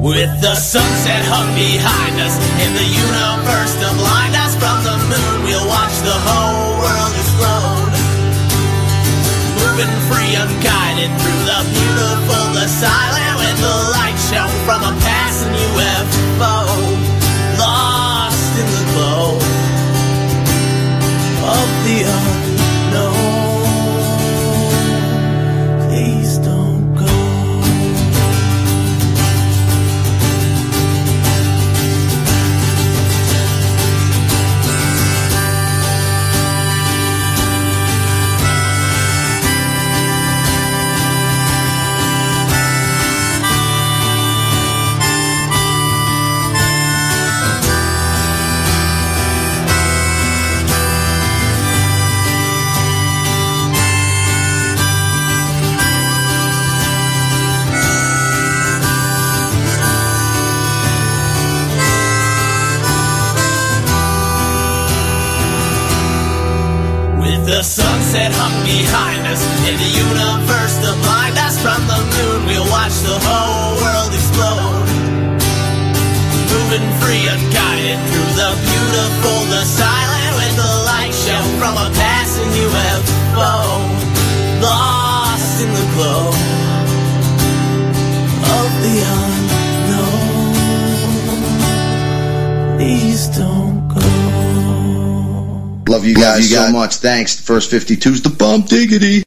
[SPEAKER 8] With the sunset hung behind us and the universe to blind us from the moon, we'll watch the whole world explode. Moving free, unguided through the beautiful, the silent, with the light show from a passing the
[SPEAKER 51] Love you guys so much. Thanks. The first 52's the bump diggity.